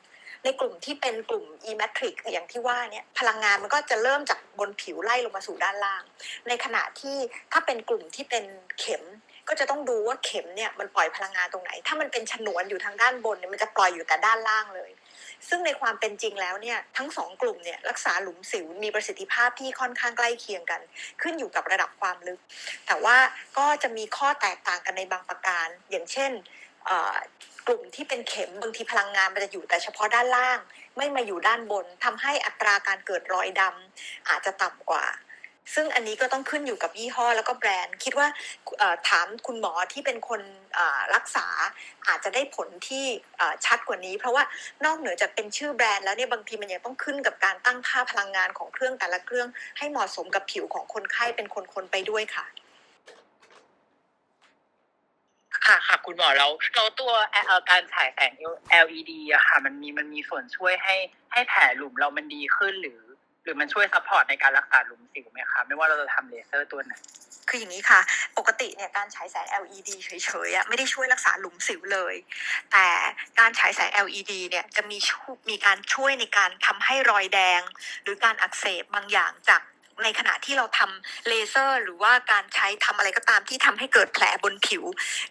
ในกลุ่มที่เป็นกลุ่ม e matrix อย่างที่ว่าเนี่ยพลังงานมันก็จะเริ่มจากบนผิวไล่ลงมาสู่ด้านล่าง ในขณะที่ถ้าเป็นกลุ่มที่เป็นเข็มก็จะต้องดูว่าเข็มเนี่ยมันปล่อยพลังงานตรงไหน ถ้ามันเป็นฉนวนอยู่ทางด้านบนเนี่ยมันจะปล่อยอยู่แต่ด้านล่างเลย ซึ่งในความเป็นจริงแล้วเนี่ยทั้งสองกลุ่มเนี่ยรักษาหลุมสิวมีประสิทธิภาพที่ค่อนข้างใกล้เคียงกัน ขึ้นอยู่กับระดับความลึก แต่ว่าก็จะมีข้อแตกต่างกันในบางประการ อย่างเช่น กลุ่มที่เป็นเข็มบางทีพลังงานมันจะอยู่แต่เฉพาะด้านล่าง ไม่มาอยู่ด้านบนทำให้อัตราการเกิดรอยดำอาจจะต่ำกว่า ซึ่งอันนี้ก็ต้องขึ้นอยู่กับยี่ห้อแล้วก็แบรนด์ คิดว่าถามคุณหมอที่เป็นคนรักษาอาจจะได้ผลที่ชัดกว่านี้ เพราะว่านอกเหนือจากเป็นชื่อแบรนด์แล้วเนี่ยบางทีมันยังต้องขึ้นกับการตั้งค่าพลังงานของเครื่องแต่ละเครื่อง ให้เหมาะสมกับผิวของคนไข้เป็นคนๆไปด้วยค่ะ ค่ะค่ะคุณหมอแล้วแล้วตัวการฉายแสง LED อะค่ะ มันมีมันมีส่วนช่วยให้ให้แผลหลุมเรามันดีขึ้นหรือ หรือมันช่วย supportในการรักษาหลุมสิวไหมคะไม่ว่าเราจะทำเลเซอร์ตัวไหนคืออย่างนี้ค่ะ ปกติเนี่ยการฉายแสง LED เฉยๆอะไม่ได้ช่วยรักษาหลุมสิวเลย แต่การฉายแสง LED เนี่ยจะมีช่วยมีการช่วยในการทำให้รอยแดง หรือการอักเสบบางอย่างจาก ในขณะที่เราทำเลเซอร์ หรือว่าการใช้ทำอะไรก็ตามที่ทำให้เกิดแผลบนผิว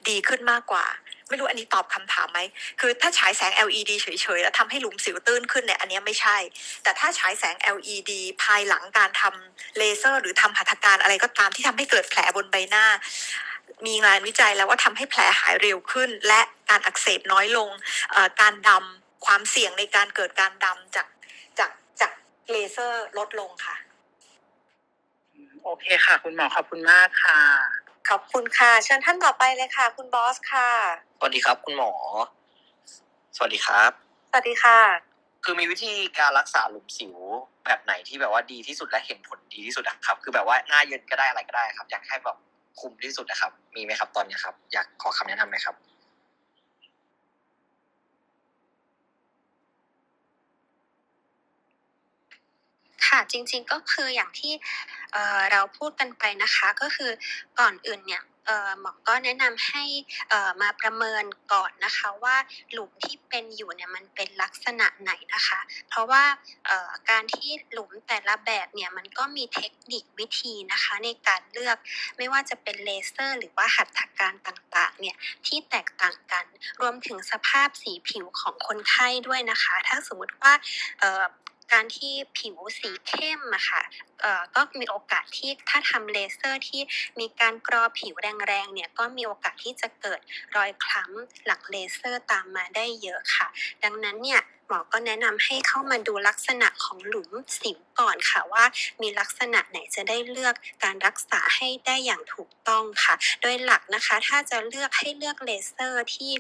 ดีขึ้นมากกว่า ไม่รู้อันนี้ตอบคำถามไหม คือถ้าฉายแสง LED เฉยๆ แล้วทำให้หลุมสิวตื้นขึ้นเนี่ยอันนี้ไม่ใช่ แต่ถ้าฉายแสง LED ภายหลังการทำเลเซอร์ หรือทำหัตถการอะไรก็ตามที่ทำให้เกิดแผลบนใบหน้ามีงานวิจัยแล้วว่าทำให้แผลหายเร็วขึ้น และการอักเสบน้อยลง การดำความเสี่ยงในการเกิดการดำจากจากจากเลเซอร์ลดลงค่ะ โอเคค่ะ คุณหมอขอบคุณมากค่ะ ขอบคุณค่ะ เชิญท่านต่อไปเลยค่ะ คุณบอสค่ะ สวัสดีครับ คุณหมอ สวัสดีครับ สวัสดีค่ะ คือมีวิธีการรักษาหลุมสิวแบบไหนที่แบบว่าดีที่สุดและเห็นผลดีที่สุดอะครับ คือแบบว่าหน้าเย็นก็ได้อะไรก็ได้ครับ อยากให้แบบคุมที่สุดนะครับ มีไหมครับตอนนี้ครับ อยากขอคำแนะนำไหมครับ ค่ะจริงๆก็คืออย่างที่เราพูดกันไปนะคะก็คือก่อนอื่นเนี่ยหมอก็แนะนำให้มาประเมินก่อนนะคะว่าหลุมที่เป็นอยู่เนี่ยมันเป็นลักษณะไหนนะคะ เพราะว่าการที่หลุมแต่ละแบบเนี่ยมันก็มีเทคนิควิธีนะคะในการเลือกไม่ว่าจะเป็นเลเซอร์ หรือว่าหัตถการต่างๆเนี่ยที่แตกต่างกัน รวมถึงสภาพสีผิวของคนไข้ด้วยนะคะ ถ้าสมมติว่า การที่ผิวสีเข้มอะค่ะเอ่อก็มีโอกาสที่ถ้าทำเลเซอร์ที่มีการกรอผิวแรงๆเนี่ยก็มีโอกาสที่จะเกิดรอยคล้ำหลังเลเซอร์ตามมาได้เยอะค่ะ ดังนั้นเนี่ยหมอก็แนะนำให้เข้ามาดูลักษณะของหลุมสิวก่อนค่ะว่า มีลักษณะไหนจะได้เลือกการรักษาให้ได้อย่างถูกต้องค่ะ โดยหลักนะคะถ้าจะเลือกให้เลือกเลเซอร์ที่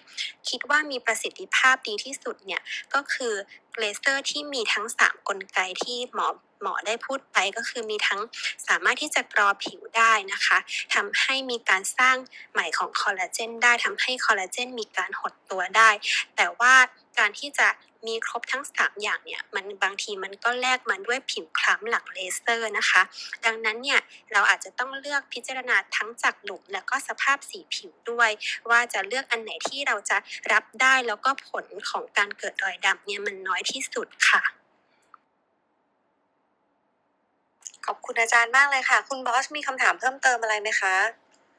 คิดว่ามีประสิทธิภาพดีที่สุดเนี่ยก็คือ เลเซอร์ที่มีทั้ง 3 กลไกที่หมอหมอได้พูดไปก็คือมีทั้งสามารถที่จะกรอผิวได้นะคะทำให้มีการสร้างใหม่ของคอลลาเจนได้ทำให้คอลลาเจนมีการหดตัวได้ แต่ว่าการที่จะ มีครบทั้ง 3 อย่างเนี่ยมันบางทีมันก็แลกมาด้วยผิวคล้ำหลังเลเซอร์นะคะ ดังนั้นเนี่ยเราอาจจะต้องเลือกพิจารณาทั้งจากหลุมแล้วก็สภาพสีผิวด้วย ว่าจะเลือกอันไหนที่เราจะรับได้แล้วก็ผลของการเกิดรอยดำเนี่ยมันน้อยที่สุดค่ะขอบคุณอาจารย์มากเลยค่ะ คุณบอสมีคำถามเพิ่มเติมอะไรไหมคะ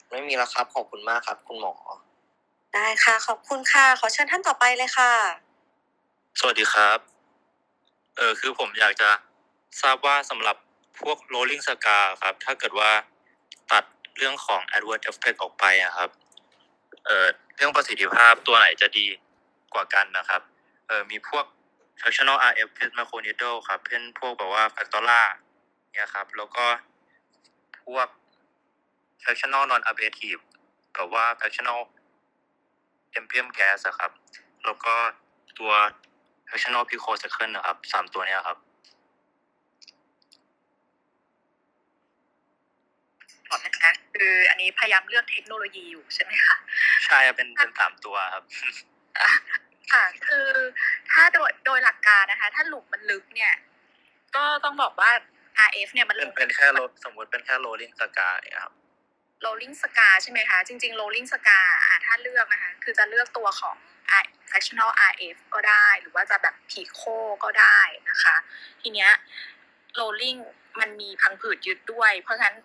ไม่มีแล้วครับ ขอบคุณมากครับ คุณหมอ ได้ค่ะ ขอบคุณค่ะ ขอเชิญท่านต่อไปเลยค่ะ สวัสดีครับ เออคือผมอยากจะทราบว่าสำหรับพวก rolling scar ครับ ถ้าเกิดว่าตัดเรื่องของ adverse effect ออกไปอะครับ เออเรื่องประสิทธิภาพตัวไหนจะดีกว่ากันนะครับ เออมีพวก fractional RF เป็น microneedle ครับเป็นพวกแบบว่า factora เนี่ยครับ แล้วก็พวก fractional non abrasive แบบว่า fractional ambient gas อะครับ แล้วก็ตัว fractional picoseconds นะครับสามตัวเนี้ยครับก่อนนะคะคืออันนี้พยายามเลือกเทคโนโลยีอยู่ใช่ไหมคะใช่ครับเป็นเป็นสามตัวครับอะค่ะ คือถ้าโดยโดยหลักการนะคะ ถ้าหลุมมันลึกเนี่ย ก็ต้องบอกว่า RF เนี่ยมันลเป็นงเป็นแค่โลสมมติเป็นแค่ rolling scar เนี่ยครับ rolling scar ใช่ไหมคะ จริง ๆ rolling scar อะถ้าเลือกนะคะ คือจะเลือกตัวของ R- fractional RF ก็ได้ หรือว่าจะแบบผีโคก็ได้นะคะ ทีเนี้ย rolling มันมีพังผืดยึดด้วย เพราะฉะนั้น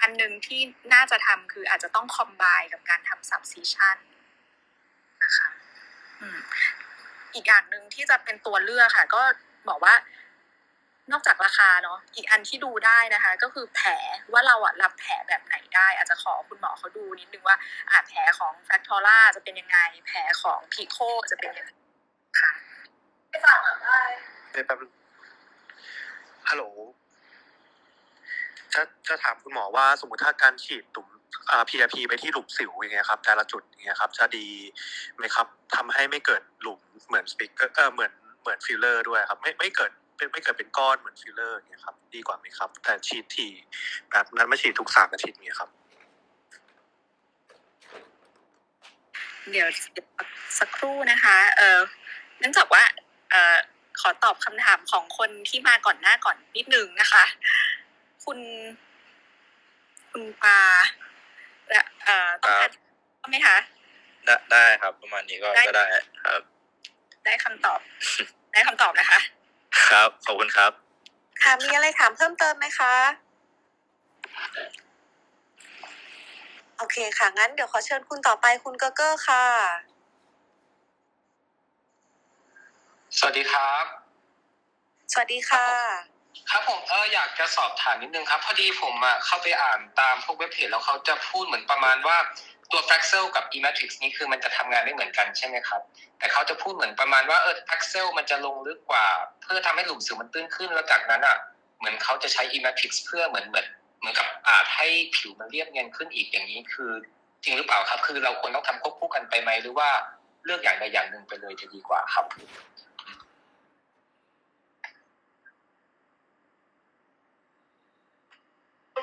อันหนึ่งที่น่าจะทำคืออาจจะต้องคอมไบกับการทำ subcision นะคะอีกอย่างหนึ่งที่จะเป็นตัวเลือกค่ะ ก็บอกว่า นอกจากราคาเนาะอีกอันที่ดูได้นะคะ ก็คือแผลว่าเราอะรับแผลแบบไหนได้ อาจจะขอคุณหมอเขาดูนิดนึงว่าอ่าแผลของแฟคทอร่าจะเป็นยังไง แผลของพีโคจะเป็นยังไงค่ะไม่ฟังอะได้ได้แป๊บนึงฮัลโหลจะจะถามคุณหมอว่าสมมติถ้าการฉีดหลุมอ่า PRP ไปที่หลุมสิวอย่างเงี้ยครับ แต่ละจุดอย่างเงี้ยครับ จะดีไหมครับทำให้ไม่เกิดหลุมเหมือนสปิกเกอร์เออเหมือนเหมือนฟิลเลอร์ด้วยครับ ไม่ไม่เกิด เป็นไม่เกิดเป็นก้อนเหมือนฟิลเลอร์อย่างเงี้ยครับ ดีกว่าไหมครับ แต่ฉีดทีแบบนั้นมาฉีดทุกสามอาทิตย์เงี้ยครับ เดี๋ยวสักครู่นะคะ เออเนื่องจากว่า เออขอตอบคำถามของคนที่มาก่อนหน้าก่อนนิดนึงนะคะ คุณ คุณปาและเอ่อต้องการใช่ไหมคะได้ได้ครับ ประมาณนี้ก็ได้ก็ได้ครับ ได้คำตอบ ได้คำตอบนะคะ ครับขอบคุณครับ ค่ะมีอะไรถามเพิ่มเติมไหมคะ โอเคค่ะ งั้นเดี๋ยวขอเชิญคุณต่อไปคุณเกอร์เกอร์ค่ะ สวัสดีครับ สวัสดีค่ะ ครับผมเอออยากจะสอบถามนิดนึงครับ พอดีผมอะเข้าไปอ่านตามพวกเว็บเพจแล้วเขาจะพูดเหมือนประมาณว่า ตัว Fraxel กับ Ematrix นี่คือมันจะทำงานไม่เหมือนกันใช่ไหมครับ แต่เขาจะพูดเหมือนประมาณว่าเออ Fraxel มันจะลงลึกกว่า เพื่อทำให้หลุมสิวมันตื้นขึ้นแล้วจากนั้นอะเหมือนเขาจะใช้ Ematrix เพื่อเหมือนเหมือนเหมือนกับอาจให้ผิวมันเรียบเนียนขึ้นอีกอย่างนี้คือ จริงหรือเปล่าครับ คือเราควรต้องทำควบคู่กันไปไหมหรือว่าเลือกอย่างใดอย่างหนึ่งไปเลยจะดีกว่าครับ คุณ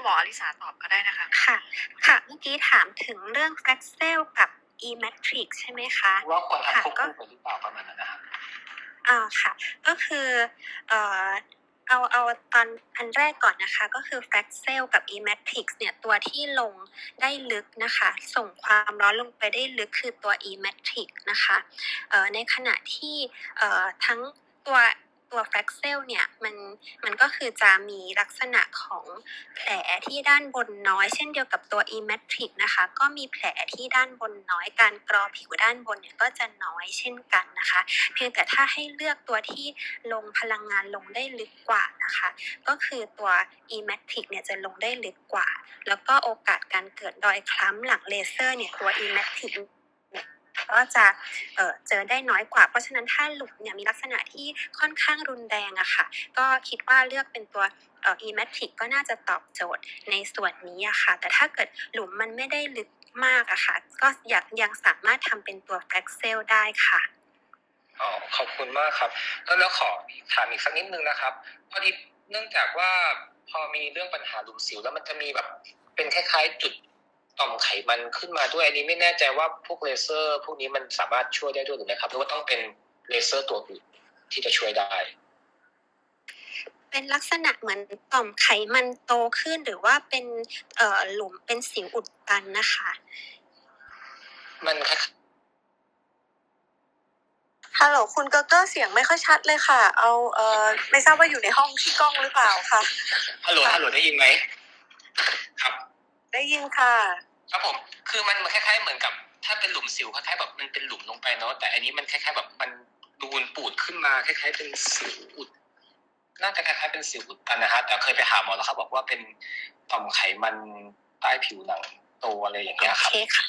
หมออลิสาตอบก็ได้นะคะ ค่ะ ค่ะเมื่อกี้ถามถึงเรื่อง Fraxel กับ E-Matrix ใช่ไหมคะว่าควรค่ะทำควบก็คู่กันหรือเปล่าประมาณนั้นนะครับอ่าค่ะ ก็คือเอ่อเอาเอาตอนอันแรกก่อนนะคะ ก็คือ Fraxel กับ E-Matrix เนี่ยตัวที่ลงได้ลึกนะคะ ส่งความร้อนลงไปได้ลึกคือตัว E-Matrix นะคะเอ่อในขณะที่เอ่อทั้งตัว ตัว Fraxel เนี่ยมันมันก็คือจะมีลักษณะของแผลที่ด้านบนน้อย เช่นเดียวกับตัว E-Matrix นะคะ ก็มีแผลที่ด้านบนน้อย การกรอผิวด้านบนเนี่ยก็จะน้อยเช่นกันนะคะ เพียงแต่ถ้าให้เลือกตัวที่ลงพลังงานลงได้ลึกกว่านะคะ ก็คือตัว e-matic เนี่ยจะลงได้ลึกกว่า แล้วก็โอกาสการเกิดรอยคล้ำหลังเลเซอร์เนี่ยตัว e-matic เนี่ยก็ ก็จะเอ่อเจอได้น้อยกว่า เพราะฉะนั้นถ้าหลุมเนี่ยมีลักษณะที่ค่อนข้างรุนแรงอะค่ะ ก็คิดว่าเลือกเป็นตัวเอ่อ e-matic ก็น่าจะตอบโจทย์ในส่วนนี้อะค่ะ แต่ถ้าเกิดหลุมมันไม่ได้ลึกมากอะค่ะ ก็ยังยังสามารถทำเป็นตัว Fraxel ได้ค่ะอ๋อขอบคุณมากครับ แล้วแล้วขอถามอีกสักนิดนึงนะครับ พอดีเนื่องจากว่าพอมีเรื่องปัญหาหลุมสิวแล้วมันจะมีแบบเป็นคล้ายๆจุด ต่อมไขมันขึ้นมาด้วยอันนี้ไม่แน่ใจว่าพวกเลเซอร์พวกนี้มันสามารถช่วยได้ด้วยหรือไม่ครับหรือว่าต้องเป็นเลเซอร์ตัวอื่นที่จะช่วยได้ เป็นลักษณะเหมือนต่อมไขมันโตขึ้นหรือว่าเป็นเอ่อหลุมเป็นสิวอุดตันนะคะ มันคล้ายฮัลโหลคุณเกอร์เกอร์เสียงไม่ค่อยชัดเลยค่ะ เอาเอ่อไม่ทราบว่าอยู่ในห้องที่กล้องหรือเปล่าค่ะฮัลโหลฮัลโหลได้ยินไหมครับ ได้ยินค่ะ ครับผม คือมันคล้ายๆเหมือนกับ ถ้าเป็นหลุมสิวคล้ายๆแบบมันเป็นหลุมลงไปเนาะแต่อันนี้มันคล้ายๆแบบมันดูนปูดขึ้นมาคล้ายๆเป็นสิวอุดน่าจะคล้ายๆเป็นสิวอุดตันนะฮะแต่เคยไปหาหมอแล้วเขาบอกว่าเป็นต่อมไขมันใต้ผิวหนัง โตอะไรอย่างเงี้ยครับเคค่ะ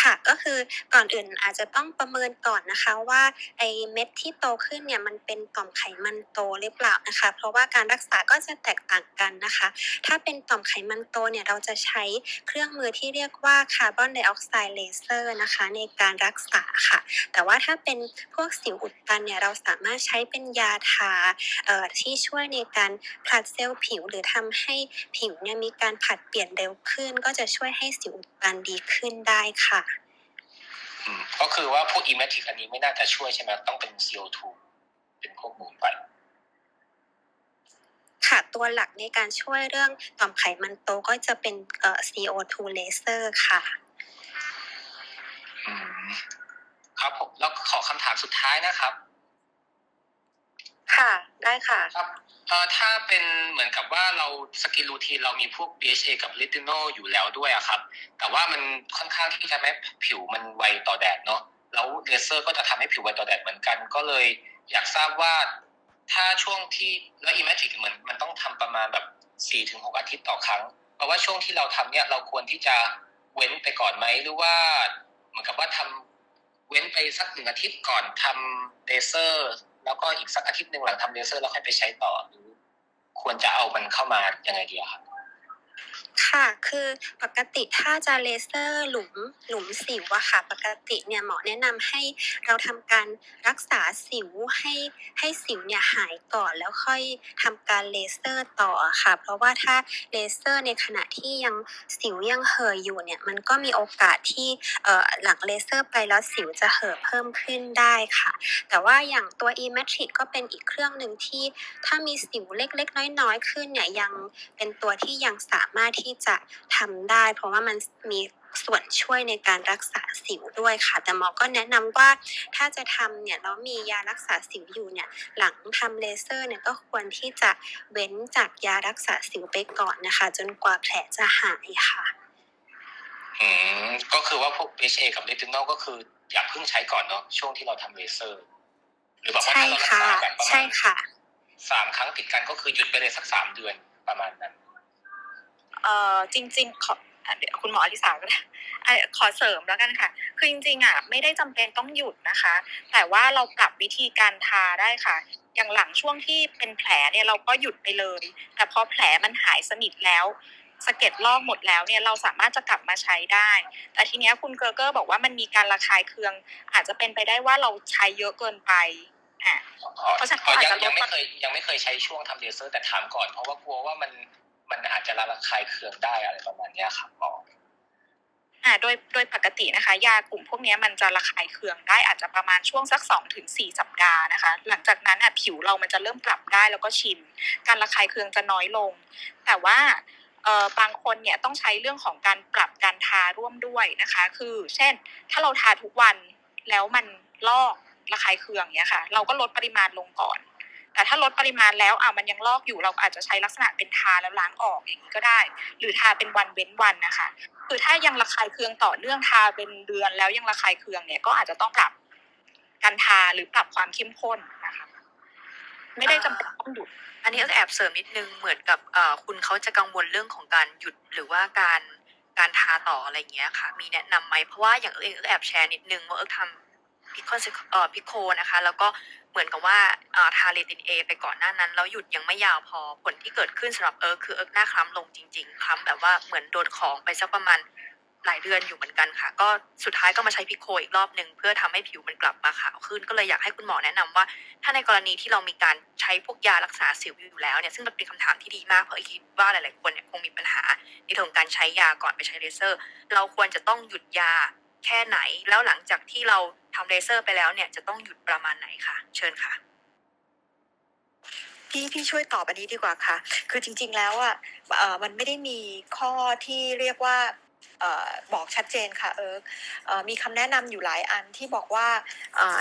ค่ะก็คือก่อนอื่นอาจจะต้องประเมินก่อนนะคะว่าไอเม็ดที่โตขึ้นเนี่ยมันเป็นต่อมไขมันโตหรือเปล่านะคะ เพราะว่าการรักษาก็จะแตกต่างกันนะคะ ถ้าเป็นต่อมไขมันโตเนี่ยเราจะใช้เครื่องมือที่เรียกว่าคาร์บอนไดออกไซด์เลเซอร์นะคะในการรักษาค่ะ แต่ว่าถ้าเป็นพวกสิวอุดตันเนี่ยเราสามารถใช้เป็นยาทาเอ่อที่ช่วยในการผลัดเซลล์ผิว หรือทำให้ผิวเนี่ยมีการผัดเปลี่ยนเร็วขึ้น ก็จะช่วยให้สิวอุดตันดีขึ้นได้ค่ะอืมก็คือว่าพวกอีเมทิกอันนี้ไม่น่าจะช่วยใช่ไหมต้องเป็น CO2 เป็นพวกมูลไปค่ะตัวหลักในการช่วยเรื่องต่อมไขมันโตก็จะเป็นเอ่อ CO2 laser ค่ะอืมครับผมแล้วขอคำถามสุดท้ายนะครับ ค่ะ ได้ค่ะครับเอ่อถ้าเป็นเหมือนกับว่าเรา skin routine เรามีพวก BHA กับ retinol อยู่แล้วด้วยอะครับ แต่ว่ามันค่อนข้างที่จะทำให้ผิวมันไวต่อแดดเนาะแล้วเลเซอร์ก็จะทำให้ผิวไวต่อแดดเหมือนกัน ก็เลยอยากทราบว่าถ้าช่วงที่แล้วอีเมจิกเหมือนมันต้องทำประมาณแบบสี่ถึงหกอาทิตย์ต่อครั้งเพราะว่าช่วงที่เราทำเนี่ยเราควรที่จะเว้นไปก่อนไหมหรือว่าเหมือนกับว่าทำเว้นไปสักหนึ่งอาทิตย์ก่อนทำเลเซอร์ แล้วก็อีกสักอาทิตย์หนึ่งหลังทำเลเซอร์แล้วค่อยไปใช้ต่อหรือควรจะเอามันเข้ามายังไงดีครับ ค่ะ คือปกติถ้าจะเลเซอร์หลุมหลุมสิวอะค่ะ ปกติเนี่ยหมอแนะนำให้เราทำการรักษาสิวให้ให้สิวเนี่ยหายก่อนแล้วค่อยทำการเลเซอร์ต่อค่ะ เพราะว่าถ้าเลเซอร์ในขณะที่ยังสิวยังเห่ออยู่เนี่ยมันก็มีโอกาสที่เอ่อหลังเลเซอร์ไปแล้วสิวจะเห่อเพิ่มขึ้นได้ค่ะ แต่ว่าอย่างตัว e-matrix ก็เป็นอีกเครื่องหนึ่งที่ถ้ามีสิวเล็กๆ น้อยๆขึ้นเนี่ยยังเป็นตัวที่ยังสามารถที่จะทำได้ เพราะว่ามันมีส่วนช่วยในการรักษาสิวด้วยค่ะ แต่หมอก็แนะนำว่าถ้าจะทำเนี่ยแล้วมียารักษาสิวอยู่เนี่ยหลังทำเลเซอร์เนี่ยก็ควรที่จะเว้นจากยารักษาสิวไปก่อนนะคะ จนกว่าแผลจะหายค่ะอืมก็คือว่าพวก BHA กับลิตินอลก็คืออย่าเพิ่งใช้ก่อนเนาะช่วงที่เราทำเลเซอร์ หรือแบบว่าใช่ถ้าเรารักค่ะษาแบบประใช่มาณค่ะสามครั้งติดกันก็คือหยุดไปเลยสักสามเดือนประมาณนั้น เอ่อจริง ๆ ขออะเดี๋ยวคุณหมออลิสาก็ได้อะขอเสริมแล้วกันค่ะ คือจริงๆอะไม่ได้จำเป็นต้องหยุดนะคะ แต่ว่าเราปรับวิธีการทาได้ค่ะ อย่างหลังช่วงที่เป็นแผลเนี่ยเราก็หยุดไปเลย แต่พอแผลมันหายสนิทแล้วสะเก็ดลอกหมดแล้วเนี่ยเราสามารถจะกลับมาใช้ได้ แต่ทีเนี้ยคุณเกอร์เกอร์บอกว่ามันมีการระคายเคือง อาจจะเป็นไปได้ว่าเราใช้เยอะเกินไปอะเพราะฉะนั้นอ๋ออาจยังจะลยัดงไม่เคยยังไม่เคยใช้ช่วงทำเลเซอร์แต่ถามก่อนเพราะว่ากลัวว่ามัน มันอาจจะระคายเคืองได้อะไรประมาณเนี้ยครับหมออ่าโดยโดยปกตินะคะ ยากลุ่มพวกนี้มันจะระคายเคืองได้อาจจะประมาณช่วงสักสองถึงสี่สัปดาห์นะคะ หลังจากนั้นอะผิวเรามันจะเริ่มปรับได้แล้วก็ชิน การระคายเคืองจะน้อยลง แต่ว่าเอ่อบางคนเนี่ยต้องใช้เรื่องของการปรับการทาร่วมด้วยนะคะ คือ เช่น ถ้าเราทาทุกวันแล้วมันลอกระคายเคืองเนี้ยค่ะ เราก็ลดปริมาณลงก่อน แต่ถ้าลดปริมาณแล้วอะมันยังลอกอยู่เราอาจจะใช้ลักษณะเป็นทาแล้วล้างออกอย่างนี้ก็ได้ หรือทาเป็นวันเว้นวันนะคะ คือถ้ายังระคายเคืองต่อเนื่องทาเป็นเดือนแล้วยังระคายเคืองเนี่ยก็อาจจะต้องปรับการทาหรือปรับความเข้มข้นนะคะไม่ได้จำเป็นต้องหยุด อันนี้แอบเสริมนิดนึงเหมือนกับเออคุณเขาจะกังวลเรื่องของการหยุดหรือว่าการการทาต่ออะไรอย่างเงี้ยค่ะ มีแนะนำไหมเพราะว่าอย่างเอิ๊กเองเอิ๊กแอบแชร์นิดนึงว่าเอิ๊กทำ pico เอ่อ pico นะคะ แล้วก็เหมือนกับว่าอ่อทา Retin-A ไปก่อนหน้านั้น แล้วหยุดยังไม่ยาวพอผลที่เกิดขึ้นสำหรับเอิร์กคือเอิร์กหน้าคล้ำลงจริงๆคล้ำแบบว่าเหมือนโดนของไปสักประมาณหลายเดือนอยู่เหมือนกันค่ะ ก็สุดท้ายก็มาใช้ pico อีกรอบหนึ่งเพื่อทำให้ผิวมันกลับมาขาวขึ้น ก็เลยอยากให้คุณหมอแนะนำว่า ถ้าในกรณีที่เรามีการใช้พวกยารักษาสิวอยู่แล้วเนี่ยซึ่งเป็นคำถามที่ดีมากเพราะคิดว่าหลาย ๆ คนเนี่ยคงมีปัญหาในเรื่องการใช้ยาก่อนไปใช้เลเซอร์ เราควรจะต้องหยุดยา แค่ไหน แล้วหลังจากที่เราทำเลเซอร์ไปแล้วเนี่ยจะต้องหยุดประมาณไหนคะเชิญค่ะพี่พี่ช่วยตอบอันนี้ดีกว่าค่ะ คือจริง ๆ แล้วอะมันไม่ได้มีข้อที่เรียกว่าออบอกชัดเจนค่ะเอิร์กมีคำแนะนำอยู่หลายอันที่บอกว่า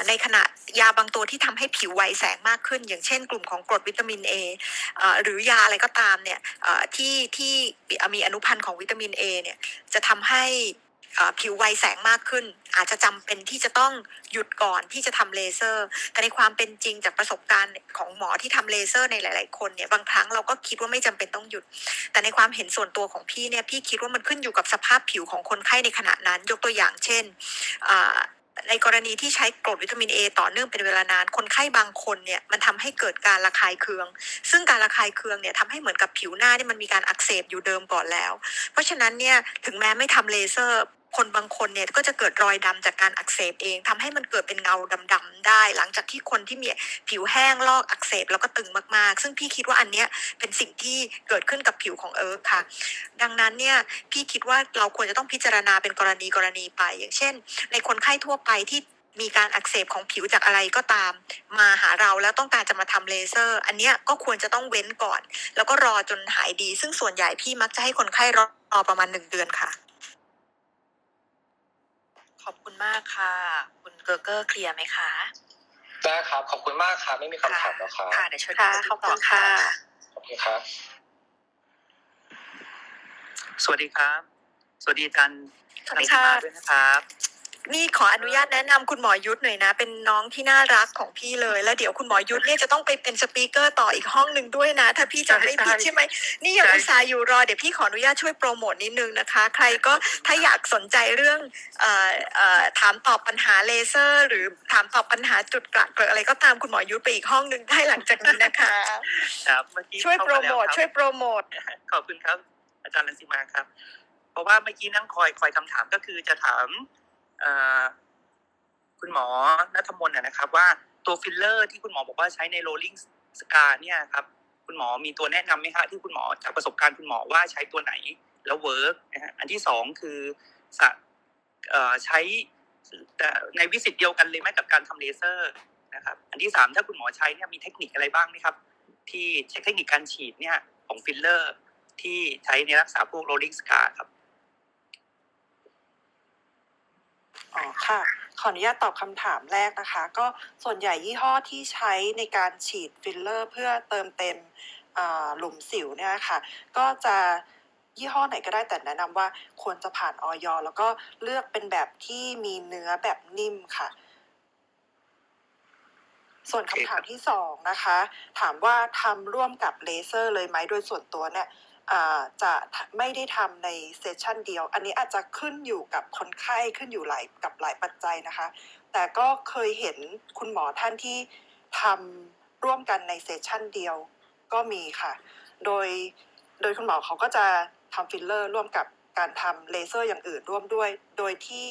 ในขณะยาบางตัวที่ทำให้ผิวไวแสงมากขึ้น อย่างเช่นกลุ่มของกรดวิตามินเอหรือยาอะไรก็ตามเนี่ยที่ที่มีอนุพันธ์ของวิตามินเอเนี่ยจะทำให้ ผิวไวแสงมากขึ้น อาจจะจำเป็นที่จะต้องหยุดก่อนที่จะทำเลเซอร์ แต่ในความเป็นจริงจากประสบการณ์ของหมอที่ทำเลเซอร์ในหลาย ๆ คนเนี่ยบางครั้งเราก็คิดว่าไม่จำเป็นต้องหยุด แต่ในความเห็นส่วนตัวของพี่เนี่ยพี่คิดว่ามันขึ้นอยู่กับสภาพผิวของคนไข้ในขณะนั้น ยกตัวอย่างเช่นในกรณีที่ใช้กรดวิตามินเอต่อเนื่องเป็นเวลานาน คนไข้บางคนเนี่ยมันทำให้เกิดการระคายเคือง ซึ่งการระคายเคืองเนี่ยทำให้เหมือนกับผิวหน้าเนี่ยมันมีการอักเสบอยู่เดิมก่อนแล้ว เพราะฉะนั้นเนี่ยถึงแม้ไม่ทำเลเซอร์ คนบางคนเนี่ยก็จะเกิดรอยดำจากการอักเสบเองทำให้มันเกิดเป็นเงาดำๆได้ หลังจากที่คนที่มีผิวแห้งลอกอักเสบแล้วก็ตึงมากๆ ซึ่งพี่คิดว่าอันเนี้ยเป็นสิ่งที่เกิดขึ้นกับผิวของเอิร์กค่ะ ดังนั้นเนี่ยพี่คิดว่าเราควรจะต้องพิจารณาเป็นกรณีกรณีไป อย่างเช่น ในคนไข้ทั่วไปที่มีการอักเสบของผิวจากอะไรก็ตาม มาหาเราแล้วต้องการจะมาทำเลเซอร์ อันเนี้ยก็ควรจะต้องเว้นก่อน แล้วก็รอจนหายดี ซึ่งส่วนใหญ่พี่มักจะให้คนไข้รอรอประมาณหนึ่งเดือนค่ะ ขอบคุณมากค่ะ คุณเกอร์เกอร์ clear ไหมคะได้ครับ ขอบคุณมากครับไม่มีคำถามแล้วครับค่ะเดี๋ยวเชิญค่ะณขอบคุณค่ะขอบคุณครับ สวัสดีครับ สวัสดีอาจารย์สวัสดีค่ะรังสิมาด้วยนะครับ นี่ขออนุญาตแนะนำคุณหมอยุทธหน่อยนะ เป็นน้องที่น่ารักของพี่เลย แล้วเดี๋ยวคุณหมอยุทธเนี่ยจะต้องไปเป็นสปีกเกอร์ต่ออีกห้องหนึ่งด้วยนะ ถ้าพี่จำไม่ผิดใช่ไหมนี่ยังใช่อุตส่าห์อยู่รอเดี๋ยวพี่ขออนุญาตช่วยโปรโมทนิดนึงนะคะ ใครก็ถ้าอยากสนใจเรื่องเอ่อเอ่อถามตอบปัญหาเลเซอร์ หรือถามตอบปัญหาจุดกระเกิดอะไรก็ตามคุณหมอยุทธไปอีกห้องหนึ่งได้หลังจากนี้นะคะครับเมื่อกี้ช่วยเข้าโปรมาแล้โมทครับช่วยโปรโมทขอบคุณครับ อาจารย์รังสิมาครับ เพราะว่าเมื่อกี้นั่งคอยคอยคำถามก็คือจะถามเอ่อ คุณหมอนัทมน์นะครับ ว่าตัวฟิลเลอร์ที่คุณหมอบอกว่าใช้ใน rolling scar เนี่ยครับ คุณหมอมีตัวแนะนำไหมคะที่คุณหมอจากประสบการณ์คุณหมอว่าใช้ตัวไหนแล้ว work นะฮะอันที่สองคือใช้ใน visit เดียวกันเลยไหมกับการทำเลเซอร์นะครับ อันที่สามถ้าคุณหมอใช้เนี่ยมีเทคนิคอะไรบ้างไหมครับ ที่เทคนิคการฉีดเนี่ยของฟิลเลอร์ที่ใช้ในรักษาพวก rolling scar ครับ อ๋อค่ะ ขออนุญาตตอบคำถามแรกนะคะ ก็ส่วนใหญ่ยี่ห้อที่ใช้ในการฉีดฟิลเลอร์ เพื่อเติมเต็มหลุมสิวเนี่ยค่ะ ก็จะยี่ห้อไหนก็ได้แต่แนะนำว่าควรจะผ่านอย.แล้วก็เลือกเป็นแบบที่มีเนื้อแบบนิ่มค่ะ ส่วนคำถามที่สองนะคะ ถามว่าทำร่วมกับเลเซอร์เลยไหมโดยส่วนตัวเนี่ย จะไม่ได้ทำใน session เดียว อันนี้อาจจะขึ้นอยู่กับคนไข้ขึ้นอยู่หลายกับหลายปัจจัยนะคะ แต่ก็เคยเห็นคุณหมอท่านที่ทำร่วมกันใน session เดียวก็มีค่ะ โดยโดยคุณหมอเขาก็จะทำฟิลเลอร์ร่วมกับการทำเลเซอร์อย่างอื่นร่วมด้วย โดยที่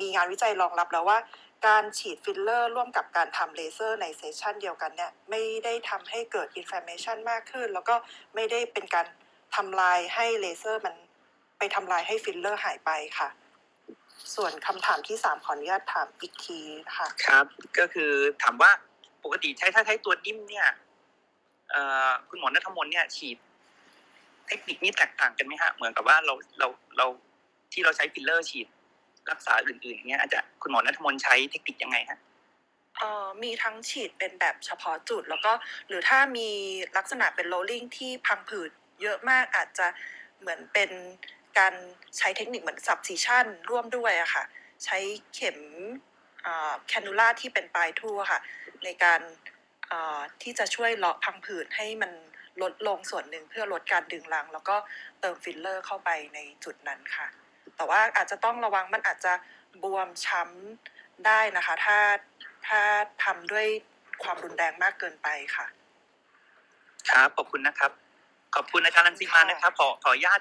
มีงานวิจัยรองรับแล้วว่า การฉีดฟิลเลอร์ร่วมกับการทำเลเซอร์ใน session เดียวกันเนี่ยไม่ได้ทำให้เกิด inflammation มากขึ้น แล้วก็ไม่ได้เป็นการทำลายให้เลเซอร์มันไปทำลายให้ฟิลเลอร์หายไปค่ะ ส่วนคำถามที่สามขออนุญาตถามอีกทีนะคะครับ ก็คือถามว่าปกติใช้ถ้าใช้ตัวนิ่มเนี่ยคุณหมอนัทมน์เนี่ยฉีด เทคนิคนี้แตกต่างกันไหมฮะเหมือนกับว่าเราเราเราที่เราใช้ฟิลเลอร์ฉีด รักษาอื่นๆอย่างเงี้ยอาจจะคุณหมอนัทมนต์ใช้เทคนิคยังไงฮะเอ่อมีทั้งฉีดเป็นแบบเฉพาะจุด แล้วก็หรือถ้ามีลักษณะเป็น rolling ที่พังผืดเยอะมากอาจจะเหมือนเป็นการใช้เทคนิคเหมือน subcision ร่วมด้วยอะค่ะ ใช้เข็ม cannula ที่เป็นปลายทู่ค่ะ ในการที่จะช่วยเลาะพังผืดให้มันลดลงส่วนหนึ่งเพื่อลดการดึงรั้ง แล้วก็เติมฟิลเลอร์เข้าไปในจุดนั้นค่ะ แต่ว่าอาจจะต้องระวังมันอาจจะบวมช้ำได้นะคะ ถ้าถ้าทำด้วยความรุนแรงมากเกินไปค่ะ ครับขอบคุณนะครับ ขอบคุณอาจารย์รังสีมากนะครับ ขอขออนุญาต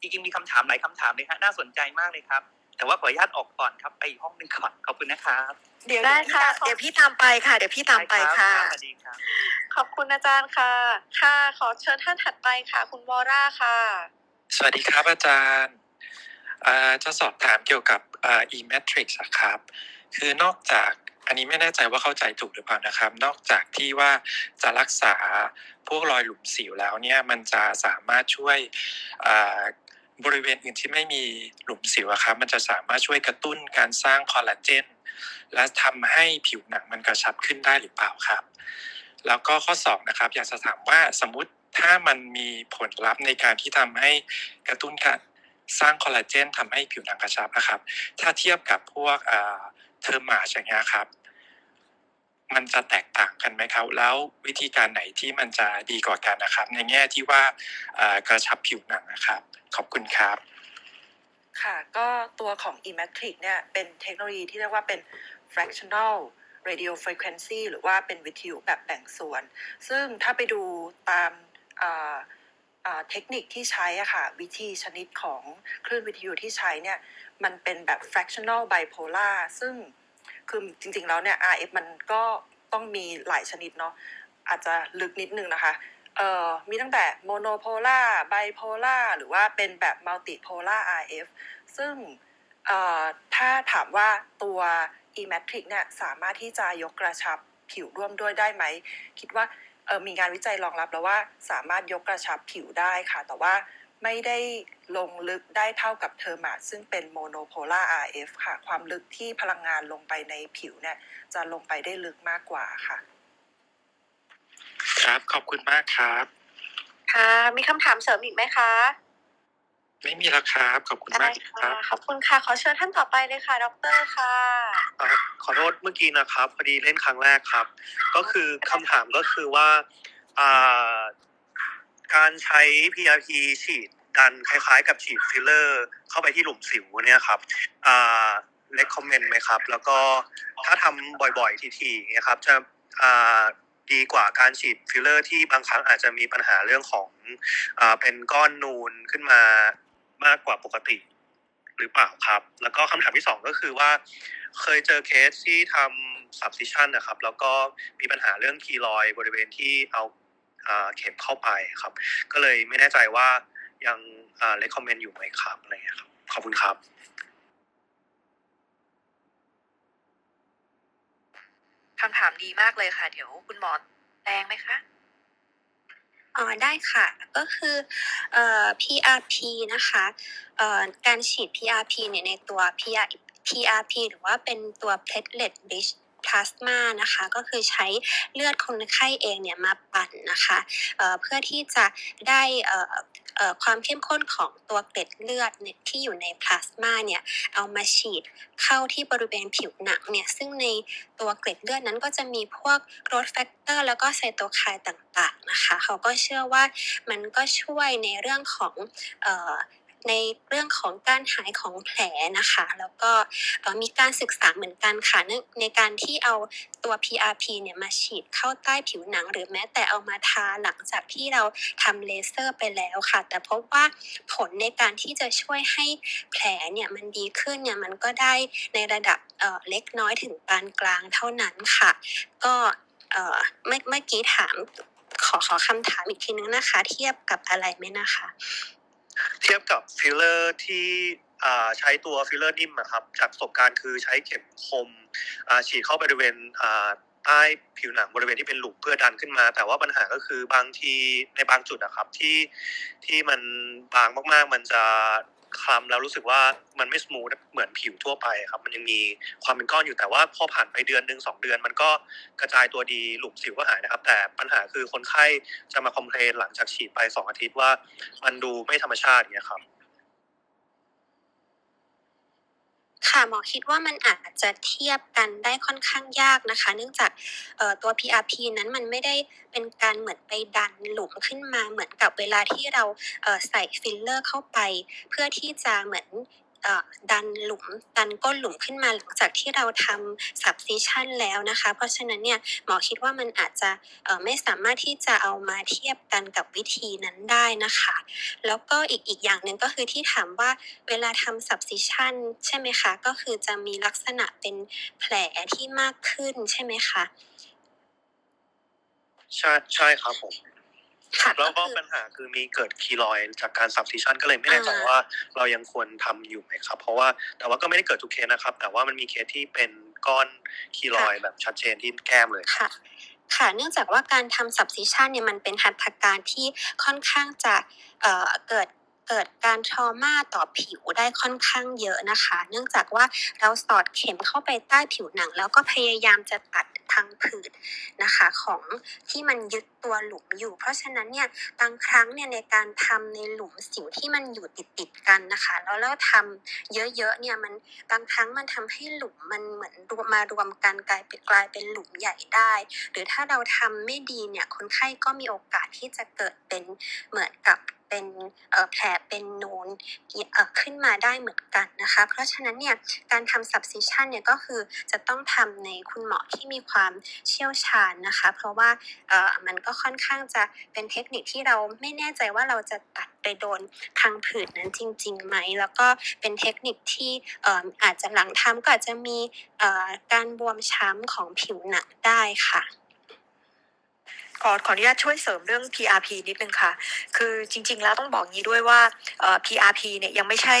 จริงๆมีคำถามหลายคำถามเลยฮะน่าสนใจมากเลยครับ แต่ว่าขออนุญาตออกก่อนครับไปอีกห้องหนึ่งก่อนขอบคุณนะครับเดี๋ยวได้เดี๋ยวพี่ค่ะตามเดี๋ยวพี่ตามไปค่ะ เดี๋ยวพี่ตามไปค่ะสวัสดีครับขอบคุณอาจารย์ค่ะ ค่ะ ขอเชิญท่านถัดไปค่ะ คุณวอร่าค่ะ สวัสดีครับอาจารย์อ่า จะสอบถามเกี่ยวกับอ่า e-matrix อะครับ คือนอกจากอันนี้ไม่แน่ใจว่าเข้าใจถูกหรือเปล่านะครับ นอกจากที่ว่าจะรักษาพวกรอยหลุมสิวแล้วเนี่ยมันจะสามารถช่วยบริเวณอื่นที่ไม่มีหลุมสิวอะครับมันจะสามารถช่วยกระตุ้นการสร้างคอลลาเจน และทำให้ผิวหนังมันกระชับขึ้นได้หรือเปล่าครับ แล้วก็ข้อสองนะครับอยากจะถามว่าสมมติถ้ามันมีผลลัพธ์ในการที่ทำให้กระตุ้นการ สร้างคอลลาเจนทำให้ผิวหนังกระชับนะครับ ถ้าเทียบกับพวกเทอร์มาชอย่างเงี้ยครับ มันจะแตกต่างกันไหมครับ แล้ววิธีการไหนที่มันจะดีกว่ากันนะครับ ในแง่ที่ว่ากระชับผิวหนังนะครับ ขอบคุณครับค่ะก็ตัวของ e-matrix เนี่ยเป็นเทคโนโลยีที่เรียกว่าเป็น fractional radio frequency หรือว่าเป็นวิทยุแบบแบ่งส่วน ซึ่งถ้าไปดูตามา เทคนิคที่ใช้อะค่ะ วิธีชนิดของคลื่นวิทยุที่ใช้เนี่ย มันเป็นแบบ fractional bipolar ซึ่งคือจริงๆแล้วเนี่ย RF มันก็ต้องมีหลายชนิดเนาะอาจจะลึกนิดนึงนะคะ เอ่อ มีตั้งแต่ monopolar bipolar หรือว่าเป็นแบบ multipolar RF ซึ่งเอ่อถ้าถามว่าตัว e-matrix เนี่ยสามารถที่จะยกกระชับผิวร่วมด้วยได้ไหม คิดว่า มีงานวิจัยรองรับแล้วว่าสามารถยกกระชับผิวได้ค่ะ แต่ว่าไม่ได้ลงลึกได้เท่ากับเทอร์มาซึ่งเป็น monopolar RF ค่ะ ความลึกที่พลังงานลงไปในผิวเนี่ย จะลงไปได้ลึกมากกว่าค่ะ ครับ ขอบคุณมากครับ ค่ะ มีคำถามเสริมอีกไหมคะ ไม่มีแล้วครับขอบคุณได้มากค่ะรับขอบคุณค่ะ ขอเชิญท่านต่อไปเลยค่ะ ดรค่ะครับขอโทษเมื่อกี้นะครับ พอดีเล่นครั้งแรกครับ ก็คือคำถามก็คือว่าอ่าการใช้ PRP ฉีดดันคล้ายๆ กับฉีดฟิลเลอร์ เข้าไปที่หลุมสิวเนี่ยครับอ่า recommend ไหมครับ แล้วก็ถ้าทำบ่อยๆ ทีๆเนี่ยครับ จะอ่าดีกว่าการฉีดฟิลเลอร์ที่บางครั้งอาจจะมีปัญหาเรื่องของอ่าเป็นก้อนนูนขึ้นมา มากกว่าปกติหรือเปล่าครับ แล้วก็คำถามที่สองก็คือว่า เคยเจอเคสที่ทำ subcision นะครับ แล้วก็มีปัญหาเรื่องคีลอยด์บริเวณที่เอาอ่าเข็มเข้าไปครับ ก็เลยไม่แน่ใจว่ายังอ่า recommend อยู่ไหมครับอะไรเงี้ยครับ ขอบคุณครับ คำถามดีมากเลยค่ะ เดี๋ยวคุณหมอแดงไหมคะ อ๋อได้ค่ะ ก็คือเอ่อ PRP นะคะเอ่อการฉีด PRP เนี่ยในตัว PR PRP หรือว่าเป็นตัว platelet rich plasma นะคะก็คือใช้เลือดคนไข้เองเนี่ยมาปั่นนะคะเอ่อเพื่อที่จะได้อ่อเอ่อ ความเข้มข้นของตัวเกล็ดเลือดเนี่ยที่อยู่ในพลาสมาเนี่ยเอามาฉีดเข้าที่บริเวณผิวหนังเนี่ยซึ่งในตัวเกล็ดเลือดนั้นก็จะมีพวก growth factor แล้วก็ไซโตไคน์ต่างๆนะคะเขาก็เชื่อว่ามันก็ช่วยในเรื่องของ ในเรื่องของการหายของแผลนะคะ แล้วก็มีการศึกษาเหมือนกันค่ะในในการที่เอาตัว PRP เนี่ยมาฉีดเข้าใต้ผิวหนัง หรือแม้แต่เอามาทาหลังจากที่เราทำเลเซอร์ไปแล้วค่ะ แต่พบว่าผลในการที่จะช่วยให้แผลเนี่ยมันดีขึ้นเนี่ยมันก็ได้ในระดับเล็กน้อยถึงปานกลางเท่านั้นค่ะ ก็เมื่อเมื่อกี้ถามขอขอคำถามอีกทีนึงนะคะ เทียบกับอะไรไหมนะคะ เทียบกับฟิลเลอร์ที่ใช้ตัวฟิลเลอร์นิ่มนะครับจากประสบการณ์คือใช้เข็มคมฉีดเข้าบริเวณใต้ผิวหนังบริเวณที่เป็นหลุมเพื่อดันขึ้นมา แต่ว่าปัญหาก็คือบางทีในบางจุดนะครับที่ที่มันบางมากๆ มันจะ คลำแล้วรู้สึกว่ามันไม่สมูทเหมือนผิวทั่วไปครับ มันยังมีความเป็นก้อนอยู่แต่ว่าพอผ่านไปเดือนหนึ่งสองเดือน มันก็กระจายตัวดีหลุมสิวก็หายนะครับ แต่ปัญหาคือคนไข้จะมาคอมเพลนหลังจากฉีดไปสองอาทิตย์ว่า มันดูไม่ธรรมชาติเนี่ยครับ ค่ะหมอคิดว่ามันอาจจะเทียบกันได้ค่อนข้างยากนะคะ เนื่องจากตัว PRP นั้นมันไม่ได้เป็นการเหมือนไปดันหลุมขึ้นมาเหมือนกับเวลาที่เราใส่ฟิลเลอร์เข้าไป เพื่อที่จะเหมือน ดันหลุมดันก้นหลุมขึ้นมาหลังจากที่เราทำ subcision แล้วนะคะ เพราะฉะนั้นเนี่ยหมอคิดว่ามันอาจจะไม่สามารถที่จะเอามาเทียบกันกับวิธีนั้นได้นะคะ แล้วก็อีกอีกอย่างหนึ่งก็คือที่ถามว่าเวลาทำ subcision ใช่ไหมคะก็คือจะมีลักษณะเป็นแผลที่มากขึ้นใช่ไหมคะใช่ใช่ครับผม แล้วก็ปัญหาคือมีเกิดคีลอยด์จากการ subcision ก็เลยไม่แน่ใจอ่าว่าเรายังควรทำอยู่ไหมครับ เพราะว่าแต่ว่าก็ไม่ได้เกิดทุกเคสนะครับ แต่ว่ามันมีเคสที่เป็นก้อนคีลอยด์แบบชัดเจนที่แก้มเลยค่ะค่ะ เนื่องจากว่าการทำ subcision เนี่ยมันเป็นหัตถการที่ค่อนข้างจะเอ่อเกิดเกิดการ trauma ต่อผิวได้ค่อนข้างเยอะนะคะ เนื่องจากว่าเราสอดเข็มเข้าไปใต้ผิวหนัง แล้วก็พยายามจะตัด พังผืดนะคะของที่มันยึดตัวหลุมอยู่ เพราะฉะนั้นเนี่ยบางครั้งเนี่ยในการทำในหลุมสิวที่มันอยู่ติดติดกันนะคะแล้วเราทำเยอะๆเนี่ยมันบางครั้งมันทำให้หลุมมันเหมือนรวมมารวมกันกลายเป็นกลายเป็นหลุมใหญ่ได้ หรือถ้าเราทำไม่ดีเนี่ยคนไข้ก็มีโอกาสที่จะเกิดเป็นเหมือนกับ เป็นแผลเป็นนูนขึ้นมาได้เหมือนกันนะคะ เพราะฉะนั้นเนี่ยการทำ subcision เนี่ยก็คือจะต้องทำในคุณหมอที่มีความเชี่ยวชาญนะคะ เพราะว่ามันก็ค่อนข้างจะเป็นเทคนิคที่เราไม่แน่ใจว่าเราจะตัดไปโดนพังผืดนั้นจริงๆไหม แล้วก็เป็นเทคนิคที่อ่อาจจะหลังทำก็อาจจะมีการบวมช้ำของผิวหนังได้ค่ะ ขอขออนุญาตช่วยเสริมเรื่อง PRP นิดนึงค่ะ คือจริง ๆ แล้วต้องบอกงี้ด้วยว่า PRP เนี่ยยังไม่ใช่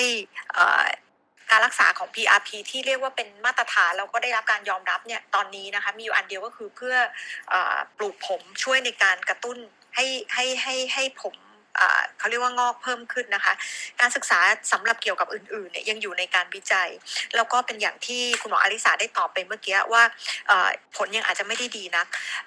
การรักษาของ PRP ที่เรียกว่าเป็นมาตรฐานแล้วก็ได้รับการยอมรับเนี่ยตอนนี้นะคะมีอยู่อันเดียวก็คือเพื่ออปลูกผมช่วยในการกระตุ้นให้ให้ให้ให้ผม เขาเรียกว่างอกเพิ่มขึ้นนะคะ การศึกษาสำหรับเกี่ยวกับอื่นๆเนี่ยยังอยู่ในการวิจัย แล้วก็เป็นอย่างที่คุณหมออลิสาได้ตอบไปเมื่อกี้ว่าผลยังอาจจะไม่ได้ดีนัก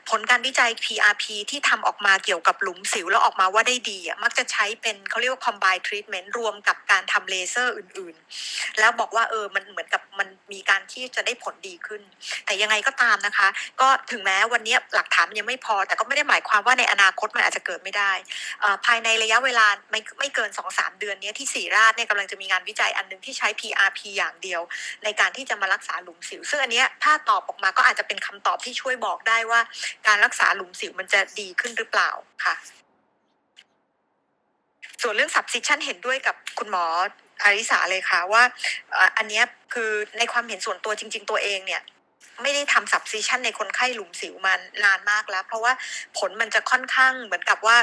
ผลการวิจัย PRP ที่ทำออกมาเกี่ยวกับหลุมสิวแล้วออกมาว่าได้ดีอะมักจะใช้เป็นเขาเรียกว่า combine treatment รวมกับการทำเลเซอร์อื่นๆ แล้วบอกว่าเออมันเหมือนกับมันมีการที่จะได้ผลดีขึ้น แต่ยังไงก็ตามนะคะ ก็ถึงแม้วันนี้หลักฐานมันยังไม่พอ แต่ก็ไม่ได้หมายความว่าในอนาคตมันอาจจะเกิดไม่ได้ภายในระยะเวลาไม่ไม่เกิน 2-3 เดือนนี้ที่ศรีราชเนี่ยกำลังจะมีงานวิจัยอันหนึงที่ใช้ PRP อย่างเดียว ในการที่จะมารักษาหลุมสิว ซึ่งอันเนี้ยถ้าตอบออกมาก็อาจจะเป็นคำตอบที่ช่วยบอกได้ว่า การรักษาหลุมสิวมันจะดีขึ้นหรือเปล่าค่ะ ส่วนเรื่อง subcision เห็นด้วยกับคุณหมออาริสาเลยค่ะว่าอันนี้คือในความเห็นส่วนตัวจริง ๆ ตัวเองเนี่ยไม่ได้ทำ subcision ในคนไข้หลุมสิวมานานมากแล้ว เพราะว่าผลมันจะค่อนข้างเหมือนกับว่า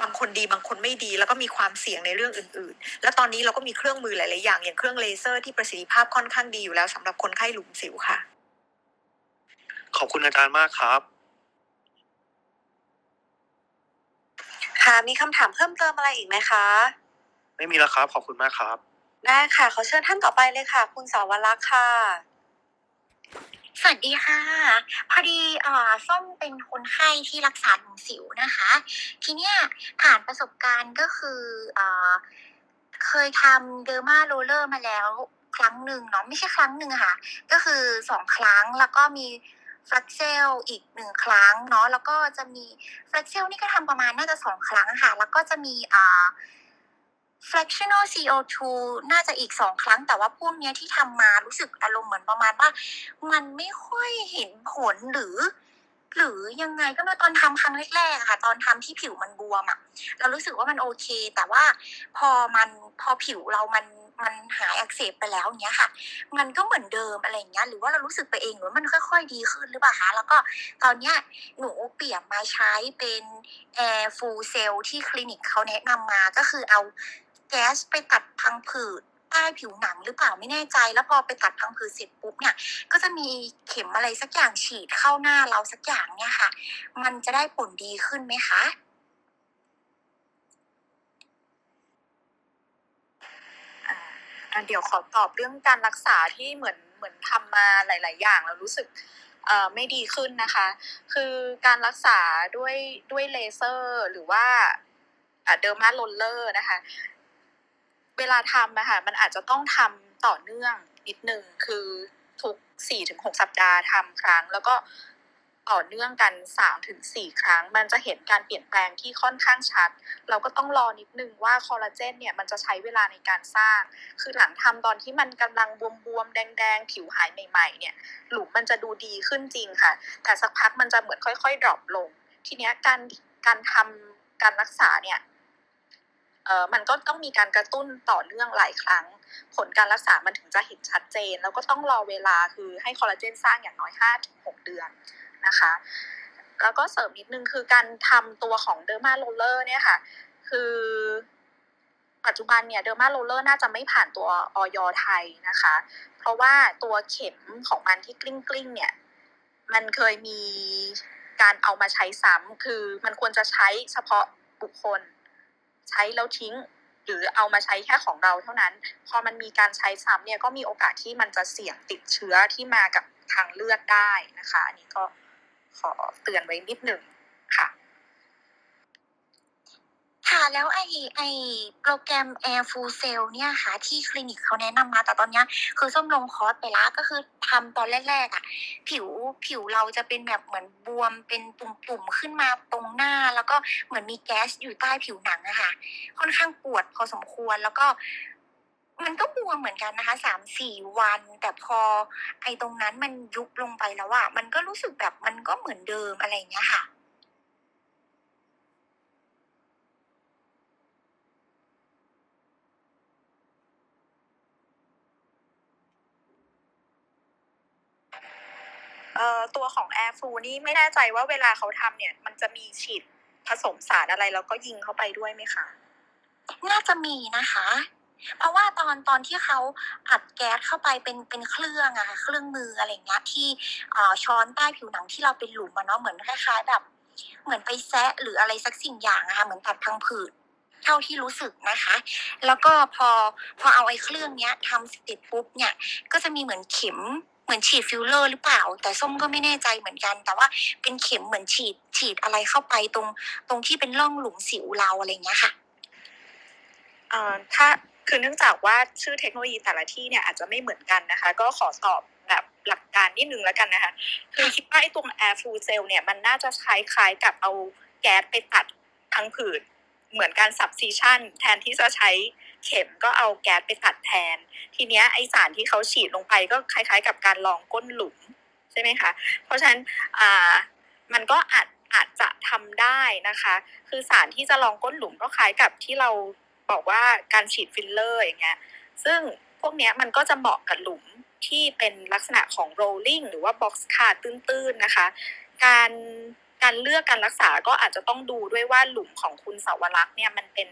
บางคนดีบางคนไม่ดี แล้วก็มีความเสี่ยงในเรื่องอื่น ๆ แล้วตอนนี้เราก็มีเครื่องมือหลาย ๆ อย่าง อย่างเครื่องเลเซอร์ที่ประสิทธิภาพค่อนข้างดีอยู่แล้วสำหรับคนไข้หลุมสิวค่ะ ขอบคุณอาจารย์มากครับ ค่ะมีคำถามเพิ่มเติมอะไรอีกไหมคะ ไม่มีแล้วครับ ขอบคุณมากครับได้ค่ะขอเชิญท่านต่อไปเลยค่ะ คุณสาวรักษ์ค่ะ สวัสดีค่ะ พอดีเอ่อส้มเป็นคนไข้ที่รักษาหลุมสิวนะคะ ทีเนี้ยผ่านประสบการณ์ก็คือเอ่อเคยทำเดอร์มาโรเลอร์มาแล้วครั้งหนึ่งเนาะไม่ใช่ครั้งหนึ่งค่ะ ก็คือสองครั้งแล้วก็มีฟลักเซลอีกหนึ่งครั้งเนาะแล้วก็จะมีฟลักเซลนี่ก็ทำประมาณน่าจะสองครั้งค่ะ แล้วก็จะมีอ่า fractional CO2 น่าจะอีกสองครั้ง แต่ว่าพวกเนี้ยที่ทำมารู้สึกอารมณ์เหมือนประมาณว่า มันไม่ค่อยเห็นผลหรือ หรือยังไงก็ไม่รู้ตอนทำครั้งแรกๆค่ะ ตอนทำที่ผิวมันบวมอะเรารู้สึกว่ามันโอเค แต่ว่าพอมันพอผิวเรามันมันหายอักเสบไปแล้วอย่างเงี้ยค่ะ มันก็เหมือนเดิมอะไรอย่างเงี้ย หรือว่าเรารู้สึกไปเองหรือว่ามันค่อย ๆ ดีขึ้นหรือเปล่าคะ แล้วก็ตอนเนี้ยหนูเปลี่ยนมาใช้เป็น Air Full Cell ที่คลินิกเขาแนะนำมาก็คือเอา แก๊สไปตัดพังผืดใต้ผิวหนังหรือเปล่าไม่แน่ใจ แล้วพอไปตัดพังผืดเสร็จปุ๊บเนี่ย ก็จะมีเข็มอะไรสักอย่างฉีดเข้าหน้าเราสักอย่างเนี่ยค่ะ มันจะได้ผลดีขึ้นไหมคะอะเดี๋ยวขอตอบเรื่องการรักษาที่เหมือนเหมือนทำมาหลาย ๆ อย่างแล้วรู้สึกเออไม่ดีขึ้นนะคะ คือการรักษาด้วยด้วยเลเซอร์หรือว่า dermaroller นะคะ เวลาทำอะค่ะมันอาจจะต้องทำต่อเนื่องนิดนึงคือทุกสี่ถึงหกสัปดาห์ทำครั้ง แล้วก็ต่อเนื่องกันสามถึงสี่ครั้ง มันจะเห็นการเปลี่ยนแปลงที่ค่อนข้างชัด เราก็ต้องรอนิดนึงว่าคอลลาเจนเนี่ยมันจะใช้เวลาในการสร้าง คือหลังทำตอนที่มันกำลังบวมๆ แดงๆ ผิวหายใหม่ ๆ เนี่ย หลุมมันจะดูดีขึ้นจริงค่ะ แต่สักพักมันจะเหมือนค่อยๆ ดรอปลง ทีเนี้ยการการทำการรักษาเนี่ย มันก็ต้องมีการกระตุ้นต่อเนื่องหลายครั้ง ผลการรักษามันถึงจะเห็นชัดเจน แล้วก็ต้องรอเวลาคือให้คอลลาเจนสร้างอย่างน้อย 5-6 เดือนนะคะ แล้วก็เสริมนิดนึงคือการทำตัวของ dermaroller เนี่ยค่ะ คือปัจจุบันเนี่ย dermaroller น่าจะไม่ผ่านตัวอย.ไทยนะคะ เพราะว่าตัวเข็มของมันที่กลิ้งกลิ้งๆเนี่ย มันเคยมีการเอามาใช้ซ้ำคือมันควรจะใช้เฉพาะบุคคล ใช้แล้วทิ้ง หรือเอามาใช้แค่ของเราเท่านั้น พอมันมีการใช้ซ้ำเนี่ยก็มีโอกาสที่มันจะเสี่ยงติดเชื้อที่มากับทางเลือดได้นะคะ อันนี้ก็ขอเตือนไว้นิดหนึ่งค่ะ ค่ะแล้วไอไอโปรแกรม Air Full Cell เนี่ยค่ะ ที่คลินิกเขาแนะนำมาแต่ตอนเนี้ยคือส้มลงคอร์สไปแล้วก็คือทำตอนแรกๆอะ ผิวผิวเราจะเป็นแบบเหมือนบวมเป็นตุ่มๆขึ้นมาตรงหน้า แล้วก็เหมือนมีแก๊สอยู่ใต้ผิวหนังอะค่ะ ค่อนข้างปวดพอสมควรแล้วก็ มันก็บวมเหมือนกันนะคะสามสี่วัน แต่พอไอตรงนั้นมันยุบลงไปแล้วอะมันก็รู้สึกแบบมันก็เหมือนเดิมอะไรอย่างเงี้ยค่ะ เอ่อตัวของ Air f l u นี่ไม่แน่ใจว่าเวลาเขาทำเนี่ย มันจะมีฉีดผสมสารอะไรแล้วก็ยิงเข้าไปด้วยไหมคะ น่าจะมีนะคะ เพราะว่าตอนตอนที่เขาอัดแก๊สเข้าไปเป็นเป็นเครื่องอะค่ะเครื่องมืออะไรเงี้ยที่เอ่อช้อนใต้ผิวหนังที่เราเป็นหลุมอะเนาะเหมือนคล้ายๆแบบ เหมือนไปแซะหรืออะไรสักสิ่งอย่างอะค่ะเหมือนตัดพังผืดเท่าที่รู้สึกนะคะ แล้วก็พอพอเอาไอ้เครื่องเนี้ยทำเสร็จปุ๊บเนี่ย ก็จะมีเหมือนเข็ม เหมือนฉีดฟิลเลอร์หรือเปล่า แต่ส้มก็ไม่แน่ใจเหมือนกัน แต่ว่าเป็นเข็มเหมือนฉีดฉีดอะไรเข้าไปตรงตรงที่เป็นร่องหลุมสิวเราอะไรเงี้ยค่ะเอ่อถ้าคือเนื่องจากว่าชื่อเทคโนโลยีแต่ละที่เนี่ยอาจจะไม่เหมือนกันนะคะ ก็ขอตอบแบบหลักการนิดนึงแล้วกันนะคะ คือคิดว่าไอ้ตรง air full cell เนี่ยมันน่าจะคล้ายๆกับเอาแก๊สไปตัดพังผืด เหมือนการ subcision แทนที่จะใช้เข็มก็เอาแก๊สไปตัดแทน ทีเนี้ยไอ้สารที่เขาฉีดลงไปก็คล้ายๆ กับการรองก้นหลุมใช่ไหมคะ เพราะฉะนั้นอ่ามันก็อาจอาจจะทำได้นะคะ คือสารที่จะรองก้นหลุมก็คล้ายกับที่เราบอกว่าการฉีดฟิลเลอร์อย่างเงี้ย ซึ่งพวกเนี้ยมันก็จะเหมาะกับหลุมที่เป็นลักษณะของ rolling หรือว่า boxcar ตื้นๆนะคะ การ การเลือกการรักษาก็อาจจะต้องดูด้วยว่าหลุมของคุณสาวรักษ์เนี่ยมันเป็น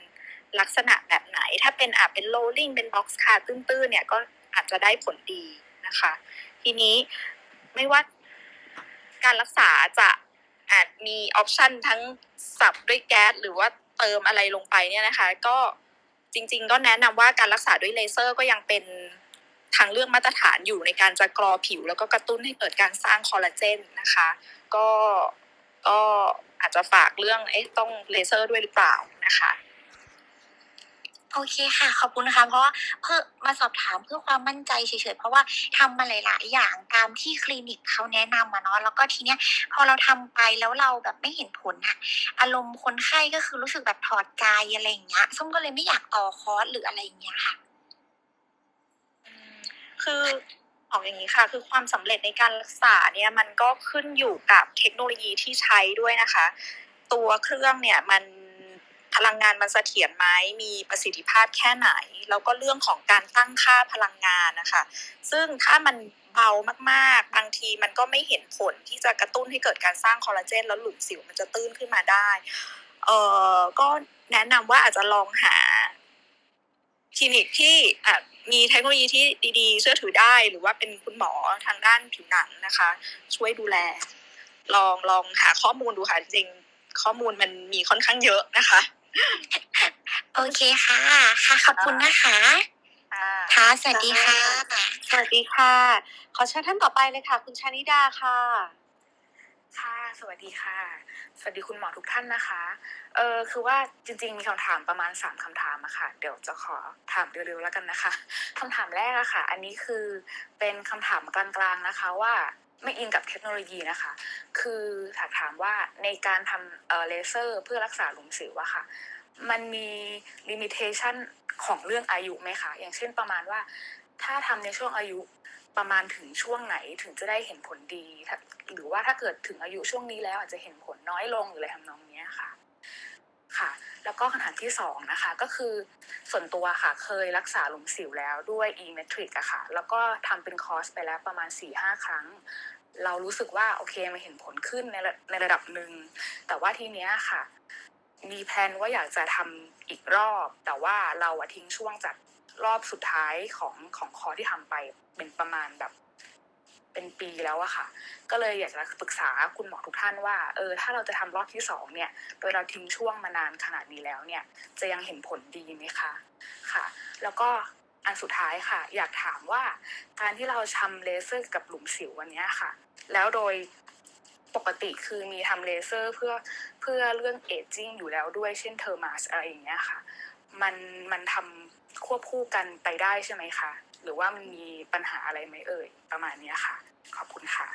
ลักษณะแบบไหน ถ้าเป็นอาจเป็น rolling เป็น box card ตื้นๆเนี่ยก็อาจจะได้ผลดีนะคะ ทีนี้ไม่ว่าการรักษาจะอาจมีออปชันทั้งสับด้วยแก๊สหรือว่าเติมอะไรลงไปเนี่ยนะคะ ก็จริง ๆ ก็แนะนำว่าการรักษาด้วยเลเซอร์ก็ยังเป็นทางเลือกมาตรฐานอยู่ในการจะกรอผิว แล้วก็กระตุ้นให้เกิดการสร้างคอลลาเจนนะคะ ก็ ก็อาจจะฝากเรื่องเอ๊ะต้องเลเซอร์ด้วยหรือเปล่านะคะโอเคค่ะ ขอบคุณนะคะ เพราะว่าเพื่อมาสอบถามเพื่อความมั่นใจเฉยๆ เพราะว่าทำมาหลาย ๆ อย่างตามที่คลินิกเขาแนะนำมาเนาะแล้วก็ทีเนี้ยพอเราทำไปแล้วเราแบบไม่เห็นผลอะอารมณ์คนไข้ก็คือรู้สึกแบบถอดใจอะไรอย่างเงี้ยส้มก็เลยไม่อยากต่อคอร์สหรืออะไรอย่างเงี้ยค่ะ คือ ออกอย่างนี้ค่ะ คือความสำเร็จในการรักษาเนี่ยมันก็ขึ้นอยู่กับเทคโนโลยีที่ใช้ด้วยนะคะ ตัวเครื่องเนี่ยมันพลังงานมันเสถียรไหมมีประสิทธิภาพแค่ไหน แล้วก็เรื่องของการตั้งค่าพลังงานนะคะ ซึ่งถ้ามันเบามากๆ บางทีมันก็ไม่เห็นผลที่จะกระตุ้นให้เกิดการสร้างคอลลาเจน แล้วหลุมสิวมันจะตื้นขึ้นมาได้ เอ่อ ก็แนะนำว่าอาจจะลองหาคลินิกที่อะ มีเทคโนโลยีที่ดีๆ เชื่อถือได้หรือว่าเป็นคุณหมอทางด้านผิวหนังนะคะ ช่วยดูแล ลองลองหาข้อมูลดูค่ะจริงๆข้อมูลมันมีค่อนข้างเยอะนะคะ โอเคค่ะ ค่ะขอบคุณนะคะค่ะสวัสดีค่ะ สวัสดีค่ะ ขอเชิญท่านต่อไปเลยค่ะ คุณชานิดาค่ะ ค่ะ สวัสดีค่ะ สวัสดีคุณหมอทุกท่านนะคะ เออคือว่าจริงๆ มีคำถามประมาณสามคำถามอะค่ะ เดี๋ยวจะขอถามเร็วๆแล้วกันนะคะคำถามแรกอะค่ะ อันนี้คือเป็นคำถามกลางๆนะคะว่าไม่อิงกับเทคโนโลยีนะคะ คือถามถามว่าในการทำเอ่อเลเซอร์เพื่อรักษาหลุมสิวอะค่ะ มันมีลิมิเ t ชันของเรื่องอายุไหมคะ อย่างเช่นประมาณว่า ถ้าทำในช่วงอายุ ประมาณถึงช่วงไหนถึงจะได้เห็นผลดี หรือว่าถ้าเกิดถึงอายุช่วงนี้แล้วอาจจะเห็นผลน้อยลงหรืออะไรทำนองนี้ค่ะ ค่ะ แล้วก็คำถามที่สองนะคะ ก็คือส่วนตัวค่ะ เคยรักษาหลุมสิวแล้วด้วย e-metric อะค่ะ แล้วก็ทำเป็นคอร์สไปแล้วประมาณ4ี่ห้าครั้ง เรารู้สึกว่าโอเคมันเห็นผลขึ้นในระในระดับหนึ่ง แต่ว่าทีเนี้ยค่ะ มีแพลนว่าอยากจะทำอีกรอบ แต่ว่าเราอะทิ้งช่วงจากรอบสุดท้ายของของคอที่ทำไป เป็นประมาณแบบ เป็นปีแล้วอะค่ะ ก็เลยอยากจะปรึกษาคุณหมอทุกท่านว่าเออถ้าเราจะทำรอบที่สองเนี่ย โดยเราทิ้งช่วงมานานขนาดนี้แล้วเนี่ย จะยังเห็นผลดีไหมคะค่ะ แล้วก็อันสุดท้ายค่ะ อยากถามว่าการที่เราทำเลเซอร์กับหลุมสิววันนี้ค่ะ แล้วโดยปกติคือมีทำเลเซอร์เพื่อเพื่อเรื่อง aging อยู่แล้วด้วยเช่น Thermage อะไรอย่างเงี้ยค่ะ มันมันทำควบคู่กันไปได้ใช่ไหมคะ หรือว่ามันมีปัญหาอะไรไหมเอ่ย ประมาณนี้ค่ะ ขอบคุณค่ะ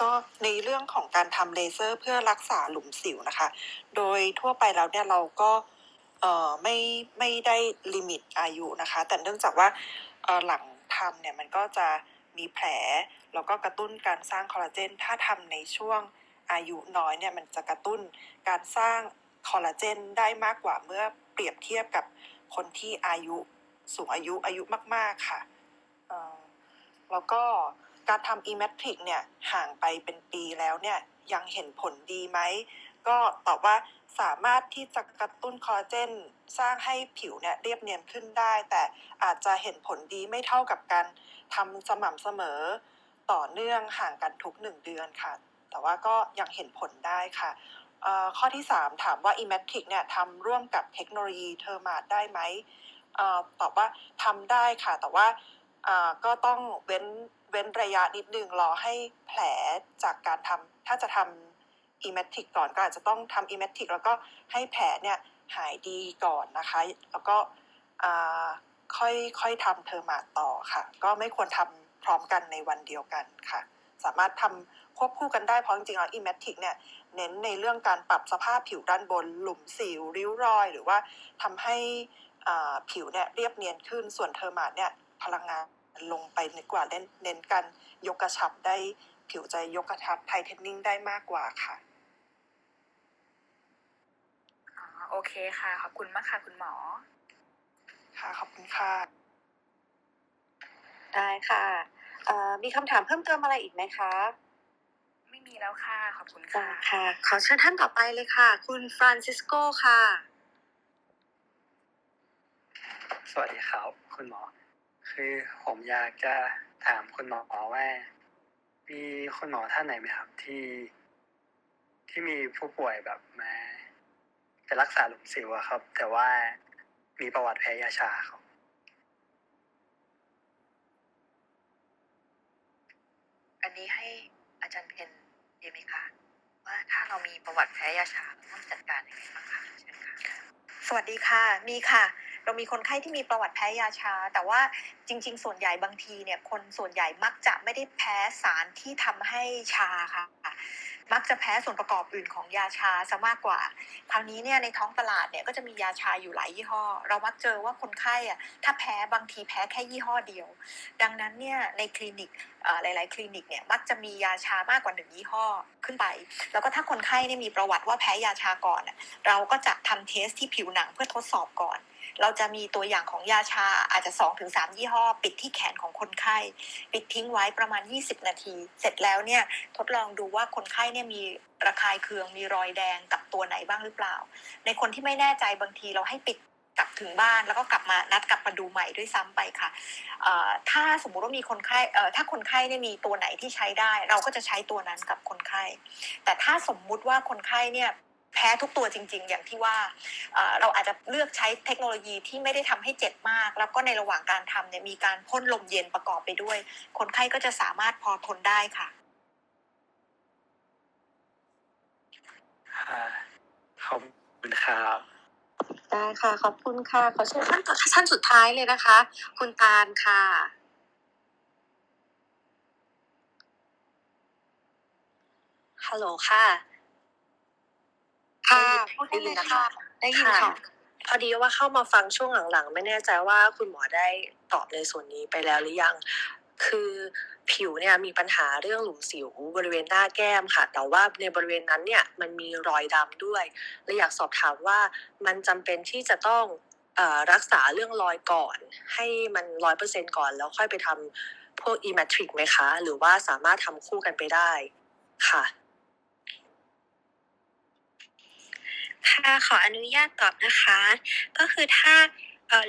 ก็ในเรื่องของการทำเลเซอร์เพื่อรักษาหลุมสิวนะคะ โดยทั่วไปแล้วเนี่ยเราก็เออไม่ไม่ได้ลิมิตอายุนะคะ แต่เนื่องจากว่าเออหลังทำเนี่ยมันก็จะมีแผล แล้วก็กระตุ้นการสร้างคอลลาเจน ถ้าทำในช่วงอายุน้อยเนี่ยมันจะกระตุ้นการสร้าง คอลลาเจนได้มากกว่าเมื่อเปรียบเทียบกับคนที่อายุสูงอายุอายุมาก ๆ ค่ะ แล้วก็การทำ e-matrix เนี่ยห่างไปเป็นปีแล้วเนี่ยยังเห็นผลดีไหม ก็ตอบว่าสามารถที่จะกระตุ้นคอลลาเจนสร้างให้ผิวเนี่ยเรียบเนียนขึ้นได้ แต่อาจจะเห็นผลดีไม่เท่ากับการทำสม่ำเสมอต่อเนื่องห่างกันทุกหนึ่งเดือนค่ะ แต่ว่าก็ยังเห็นผลได้ค่ะ ข้อที่ 3 ถามว่า e-matrix เนี่ยทำร่วมกับเทคโนโลยีเทอร์มาได้ไหมอตอบว่าทำได้ค่ะ แต่ว่าก็ต้องเว้นเว้นระยะนิดนึงรอให้แผลจากการทำถ้าจะทำ e m a t i c ก่อนก็อาจจะต้องทำ e m a t i c แล้วก็ให้แผลเนี่ยหายดีก่อนนะคะ แล้วก็ค่อยค่อยทำ Thermage ต่อค่ะ ก็ไม่ควรทำพร้อมกันในวันเดียวกันค่ะ สามารถทำควบคู่กันได้เพราะจริงๆแล้ว e m a t i c เนี่ยเน้นในเรื่องการปรับสภาพผิวด้านบน หลุมสิวริ้วรอย หรือว่าทำให้อ่าผิวเนี่ยเรียบเนียนขึ้น ส่วน Thermage เนี่ยพลังงานลงไปในกว่าเน้นเน้นการยกกระชับได้ผิวจะยกกระชับ tightening ได้มากกว่าค่ะอ๋อโอเคค่ะ ขอบคุณมากค่ะคุณหมอ ค่ะ ขอบคุณค่ะ ได้ค่ะเอ่อ มีคำถามเพิ่มเติมอะไรอีกไหมคะ ไม่มีแล้วค่ะ ขอบคุณได้ค่ะค่ะ ขอเชิญท่านต่อไปเลยค่ะ คุณฟรานซิสโกค่ะ สวัสดีครับคุณหมอ คือผมอยากจะถามคุณหมอว่ามีคุณหมอท่านไหนไหมครับที่ที่มีผู้ป่วยแบบมาจะรักษาหลุมสิวอะครับ แต่ว่ามีประวัติแพ้ยาชาครับ นี้ให้อาจารย์เพนดีไหมคะว่าถ้าเรามีประวัติแพ้ยาชาเราต้องจัดการยังไงบ้างคะเชิญค่ะสวัสดีค่ะ มีค่ะ เรามีคนไข้ที่มีประวัติแพ้ยาชา แต่ว่าจริง ๆ ส่วนใหญ่บางทีเนี่ย คนส่วนใหญ่มักจะไม่ได้แพ้สารที่ทำให้ชาค่ะ มักจะแพ้ส่วนประกอบอื่นของยาชาซะมากกว่า คราวนี้เนี่ยในท้องตลาดเนี่ยก็จะมียาชาอยู่หลายยี่ห้อ เรามักเจอว่าคนไข้อะถ้าแพ้บางทีแพ้แค่ยี่ห้อเดียว ดังนั้นเนี่ยในคลินิกหลาย ๆ คลินิกเนี่ยมักจะมียาชามากกว่าหนึ่งยี่ห้อขึ้นไป แล้วก็ถ้าคนไข้เนี่ยมีประวัติว่าแพ้ยาชาก่อน เราก็จะทำเทสที่ผิวหนังเพื่อทดสอบก่อน เราจะมีตัวอย่างของยาชาอาจจะ 2-3 ยี่ห้อ ปิดที่แขนของคนไข้ ปิดทิ้งไว้ประมาณ 20 นาที เสร็จแล้วเนี่ยทดลองดูว่าคนไข้เนี่ยมีระคายเคืองมีรอยแดงกับตัวไหนบ้างหรือเปล่า ในคนที่ไม่แน่ใจบางทีเราให้ปิดกลับถึงบ้านแล้วก็กลับมานัดกลับมาดูใหม่ด้วยซ้ำไปค่ะ ถ้าสมมุติว่ามีคนไข้ถ้าคนไข้เนี่ยมีตัวไหนที่ใช้ได้ เราก็จะใช้ตัวนั้นกับคนไข้ แต่ถ้าสมมุติว่าคนไข้เนี่ย แพ้ทุกตัวจริง ๆ อย่างที่ว่าเอ่อเราอาจจะเลือกใช้เทคโนโลยีที่ไม่ได้ทำให้เจ็บมาก แล้วก็ในระหว่างการทำเนี่ยมีการพ่นลมเย็นประกอบไปด้วย คนไข้ก็จะสามารถพอทนได้ค่ะอ่าขอบคุณครับได้ค่ะ ขอบคุณค่ะ ขอเชิญท่านต่อท่านสุดท้ายเลยนะคะ คุณตาลค่ะฮัลโหลค่ะ ค่ะพูดได้เลยค่ะได้ยินค่ะพอดีว่าเข้ามาฟังช่วงหลังๆ ไม่แน่ใจว่าคุณหมอได้ตอบในส่วนนี้ไปแล้วหรือยัง คือผิวเนี่ยมีปัญหาเรื่องหลุมสิวบริเวณหน้าแก้มค่ะ แต่ว่าในบริเวณนั้นเนี่ยมันมีรอยดำด้วยและอยากสอบถามว่ามันจำเป็นที่จะต้องเอ่อรักษาเรื่องรอยก่อน ให้มันร้อยเปอร์เซ็นก่อน แล้วค่อยไปทำพวก e m a t r i c ไหมคะ หรือว่าสามารถทำคู่กันไปได้ค่ะ ค่ะขออนุญาตตอบนะคะ ก็คือถ้า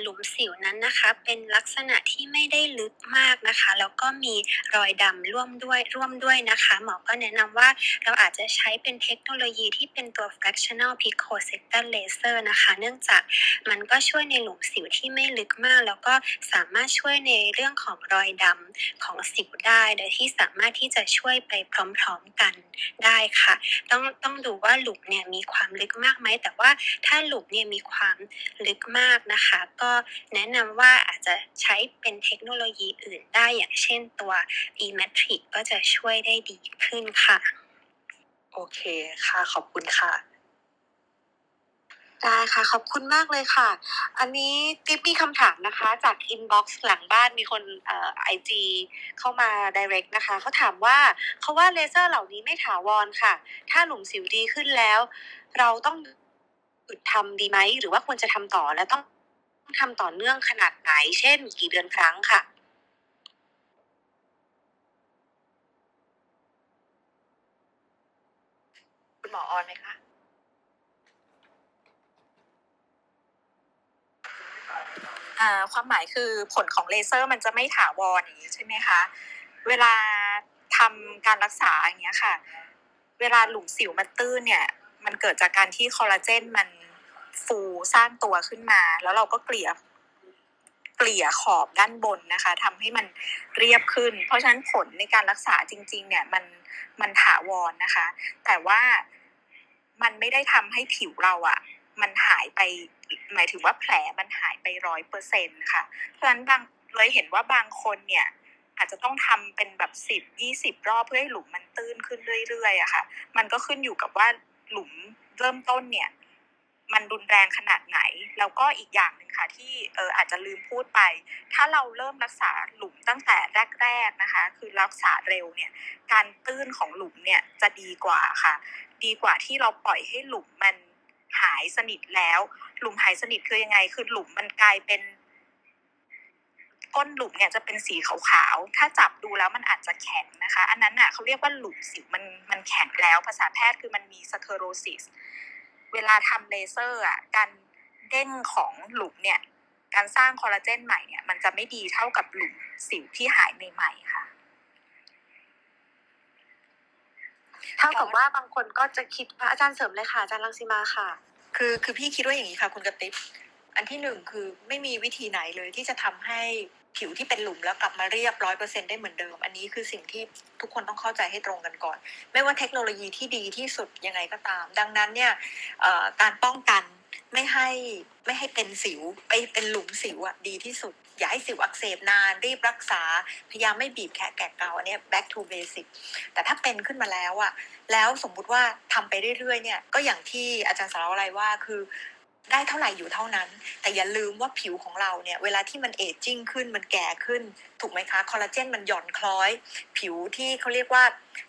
หลุมสิวนั้นนะคะเป็นลักษณะที่ไม่ได้ลึกมากนะคะ แล้วก็มีรอยดำร่วมด้วยร่วมด้วยนะคะ หมอก็แนะนำว่าเราอาจจะใช้เป็นเทคโนโลยีที่เป็นตัว fractional picosector laser นะคะ เนื่องจากมันก็ช่วยในหลุมสิวที่ไม่ลึกมาก แล้วก็สามารถช่วยในเรื่องของรอยดำของสิวได้ โดยที่สามารถที่จะช่วยไปพร้อมๆกันได้ค่ะ ต้องต้องดูว่าหลุมเนี่ยมีความลึกมากไหมแต่ว่าถ้าหลุมเนี่ยมีความลึกมากนะคะก็แนะนำว่าอาจจะใช้เป็นเทคโนโลยีอื่นได้อย่างเช่นตัว e-matrix ก็จะช่วยได้ดีขึ้นค่ะ โอเคค่ะ ขอบคุณค่ะ ได้ค่ะ ขอบคุณมากเลยค่ะ อันนี้ติ๊บมีคำถามนะคะ จาก inbox หลังบ้านมีคนเอ่อ IG เข้ามา direct นะคะ เขาถามว่าเขาว่าเลเซอร์เหล่านี้ไม่ถาวรค่ะ ถ้าหลุมสิวดีขึ้นแล้ว เราต้องหยุดทำดีไหม หรือว่าควรจะทำต่อและต้อง ทำต่อเนื่องขนาดไหน เช่น กี่เดือนครั้งค่ะคุณหมอออนไหมคะอ่าความหมายคือผลของเลเซอร์มันจะไม่ถาวรอย่างนี้ใช่ไหมคะ เวลาทำการรักษาอย่างเงี้ยค่ะ เวลาหลุมสิวมันตื้นเนี่ย มันเกิดจากการที่คอลลาเจนมัน ฟูสร้างตัวขึ้นมา แล้วเราก็เกลี่ยเกลี่ยขอบด้านบนนะคะทำให้มันเรียบขึ้น เพราะฉะนั้นผลในการรักษาจริง ๆ เนี่ยมันมันถาวรนะคะ แต่ว่ามันไม่ได้ทำให้ผิวเราอะมันหายไปหมายถึงว่าแผลมันหายไปร้อยเปอร์เซ็นค่ะ เพราะฉะนั้นบางเลยเห็นว่าบางคนเนี่ยอาจจะต้องทำเป็นแบบสิบยี่สิบรอบเพื่อให้หลุมมันตื้นขึ้นเรื่อยๆอะค่ะ มันก็ขึ้นอยู่กับว่าหลุมเริ่มต้นเนี่ย มันรุนแรงขนาดไหน แล้วก็อีกอย่างหนึ่งค่ะที่เอออาจจะลืมพูดไป ถ้าเราเริ่มรักษาหลุมตั้งแต่แรก ๆนะคะ คือรักษาเร็วเนี่ย การตื้นของหลุมเนี่ยจะดีกว่าค่ะ ดีกว่าที่เราปล่อยให้หลุมมันหายสนิทแล้ว หลุมหายสนิทคือยังไง คือหลุมมันกลายเป็นก้นหลุมเนี่ยจะเป็นสีขาวๆ ถ้าจับดูแล้วมันอาจจะแข็งนะคะ อันนั้นน่ะเขาเรียกว่าหลุมสิวมันมันแข็งแล้ว ภาษาแพทย์คือมันมีสเคโรซิส เวลาทำเลเซอร์อะการเด้งของหลุมเนี่ย การสร้างคอลลาเจนใหม่เนี่ย มันจะไม่ดีเท่ากับหลุมสิวที่หายใหม่ๆค่ะ เท่ากับว่าบางคนก็จะคิดว่าอาจารย์เสริมเลยค่ะอาจารย์รังสีมาค่ะ คือคือพี่คิดว่าอย่างนี้ค่ะ คุณกระติบอันที่หนึ่งคือไม่มีวิธีไหนเลยที่จะทำให้ ผิวที่เป็นหลุมแล้วกลับมาเรียบร้อยเปอร์เซ็นได้เหมือนเดิม อันนี้คือสิ่งที่ทุกคนต้องเข้าใจให้ตรงกันก่อน ไม่ว่าเทคโนโลยีที่ดีที่สุดยังไงก็ตาม ดังนั้นเนี่ยการป้องกันไม่ให้ไม่ให้เป็นสิวไปเป็นหลุมสิวอะดีที่สุด อย่าให้สิวอักเสบนาน รีบรักษา พยายามไม่บีบแขะแกะเกาอันนี้ back to basic แต่ถ้าเป็นขึ้นมาแล้วอะแล้วสมมุติว่าทำไปเรื่อยๆเนี่ยก็อย่างที่อาจารย์สารวอะไรว่าคือ ได้เท่าไหร่อยู่เท่านั้น แต่อย่าลืมว่าผิวของเราเนี่ยเวลาที่มันเอจจิ้งขึ้นมันแก่ขึ้น ถูกไหมคะคอลลาเจนมันหย่อนคล้อย ผิวที่เขาเรียกว่า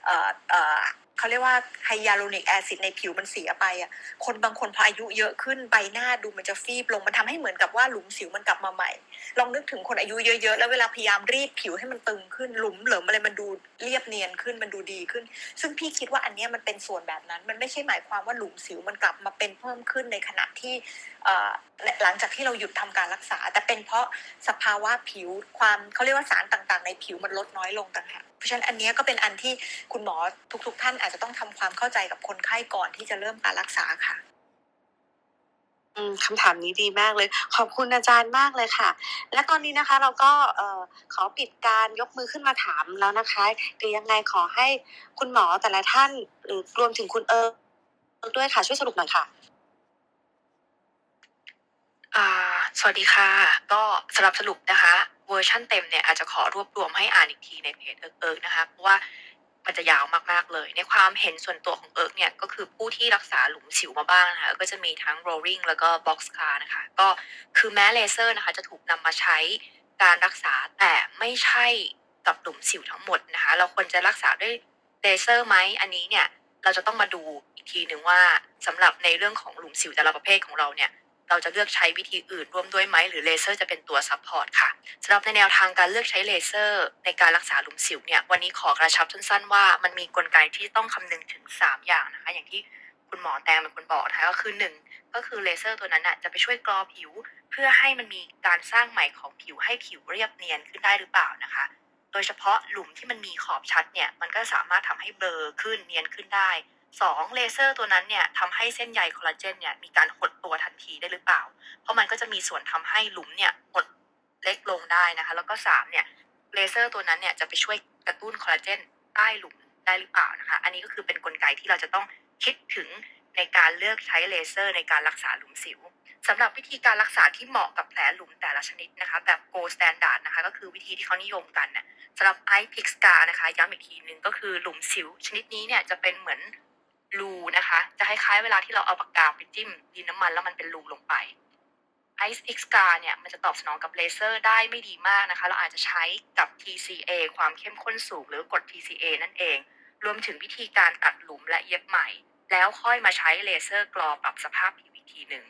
เอ่อเอ่อเขาเรียกว่าไฮยาลูริกแอซิดในผิวมันเสียไปอะคนบางคนพออายุเยอะขึ้นใบหน้าดูมันจะฟีบลงมันทำให้เหมือนกับว่าหลุมสิวมันกลับมาใหม่ ลองนึกถึงคนอายุเยอะๆ แล้วเวลาพยายามรีดผิวให้มันตึงขึ้นหลุมเหลิมอะไรมันดูเรียบเนียนขึ้นมันดูดีขึ้น ซึ่งพี่คิดว่าอันนี้มันเป็นส่วนแบบนั้น มันไม่ใช่หมายความว่าหลุมสิวมันกลับมาเป็นเพิ่มขึ้นในขณะที่หลังจากที่เราหยุดทำการรักษา แต่เป็นเพราะสภาวะผิวความเขาเรียกว่าสารต่างๆ ในผิวมันลดน้อยลงต่างหากเพราะฉะนั้นอันนี้ก็เป็นอันที่คุณหมอทุก ๆ ท่านอาจจะต้องทำความเข้าใจกับคนไข้ก่อนที่จะเริ่มการรักษาค่ะ คำถามนี้ดีมากเลย ขอบคุณอาจารย์มากเลยค่ะ และตอนนี้นะคะเราก็เออขอปิดการยกมือขึ้นมาถามแล้วนะคะเดี๋ยวยังไงขอให้คุณหมอแต่ละท่านหรือรวมถึงคุณเอิร์กด้วยค่ะช่วยสรุปหน่อยค่ะสวัสดีค่ะ ก็สำหรับสรุปนะคะ เวอร์ชั่นเต็มเนี่ยอาจจะขอรวบรวมให้อ่านอีกทีในเพจเอิร์กเอิร์กนะคะเพราะว่า มันจะยาวมากๆเลย ในความเห็นส่วนตัวของเอิร์กเนี่ยก็คือผู้ที่รักษาหลุมสิวมาบ้างนะคะก็จะมีทั้ง rolling แล้วก็ box scar นะคะก็คือแม้เลเซอร์นะคะจะถูกนำมาใช้การรักษาแต่ไม่ใช่กับหลุมสิวทั้งหมดนะคะเราควรจะรักษาด้วยเลเซอร์ไหมอันนี้เนี่ยเราจะต้องมาดูอีกทีหนึ่งว่าสำหรับในเรื่องของหลุมสิวแต่ละประเภทของเราเนี่ย เราจะเลือกใช้วิธีอื่นร่วมด้วยไหมหรือเลเซอร์จะเป็นตัว support ค่ะสำหรับในแนวทางการเลือกใช้เลเซอร์ ในการรักษาหลุมสิวเนี่ยวันนี้ขอกระชับสั้นๆว่ามันมีกลไกที่ต้องคำนึงถึง 3 อย่างนะคะ อย่างที่คุณหมอแตงเป็นคนบอกนะคะก็คือหนึ่งก็คือเลเซอร์ตัวนั้นน่ะจะไปช่วยกรอผิว เพื่อให้มันมีการสร้างใหม่ของผิวให้ผิวเรียบเนียนขึ้นได้หรือเปล่านะคะ โดยเฉพาะหลุมที่มันมีขอบชัดเนี่ยมันก็สามารถทำให้เบลอขึ้นเนียนขึ้นได้ สองเลเซอร์ตัวนั้นเนี่ยทำให้เส้นใยคอลลาเจนเนี่ยมีการหดตัวทันทีได้หรือเปล่า เพราะมันก็จะมีส่วนทำให้หลุมเนี่ยหดเล็กลงได้นะคะ แล้วก็สามเนี่ยเลเซอร์ตัวนั้นเนี่ยจะไปช่วยกระตุ้นคอลลาเจนใต้หลุมได้หรือเปล่านะคะ อันนี้ก็คือเป็นกลไกที่เราจะต้องคิดถึงในการเลือกใช้เลเซอร์ในการรักษาหลุมสิวสำหรับวิธีการรักษาที่เหมาะกับแผลหลุมแต่ละชนิดนะคะ แบบ gold standard นะคะ ก็คือวิธีที่เขานิยมกันน่ะสำหรับ i p i x c a นะคะย้ำอีกทีหนึ่งก็คือหลุมสิว ชนิดนี้เนี่ยจะเป็นเหมือน รูนะคะ จะคล้ายๆเวลาที่เราเอาปากกาไปจิ้มดินน้ำมันแล้วมันเป็นรูลงไป Ice pick scar เนี่ยมันจะตอบสนองกับเลเซอร์ได้ไม่ดีมากนะคะ เราอาจจะใช้กับ TCA ความเข้มข้นสูงหรือกด TCA นั่นเอง รวมถึงวิธีการตัดหลุมและเย็บใหม่ แล้วค่อยมาใช้เลเซอร์กรอปรับสภาพผิวอีกทีหนึ่ง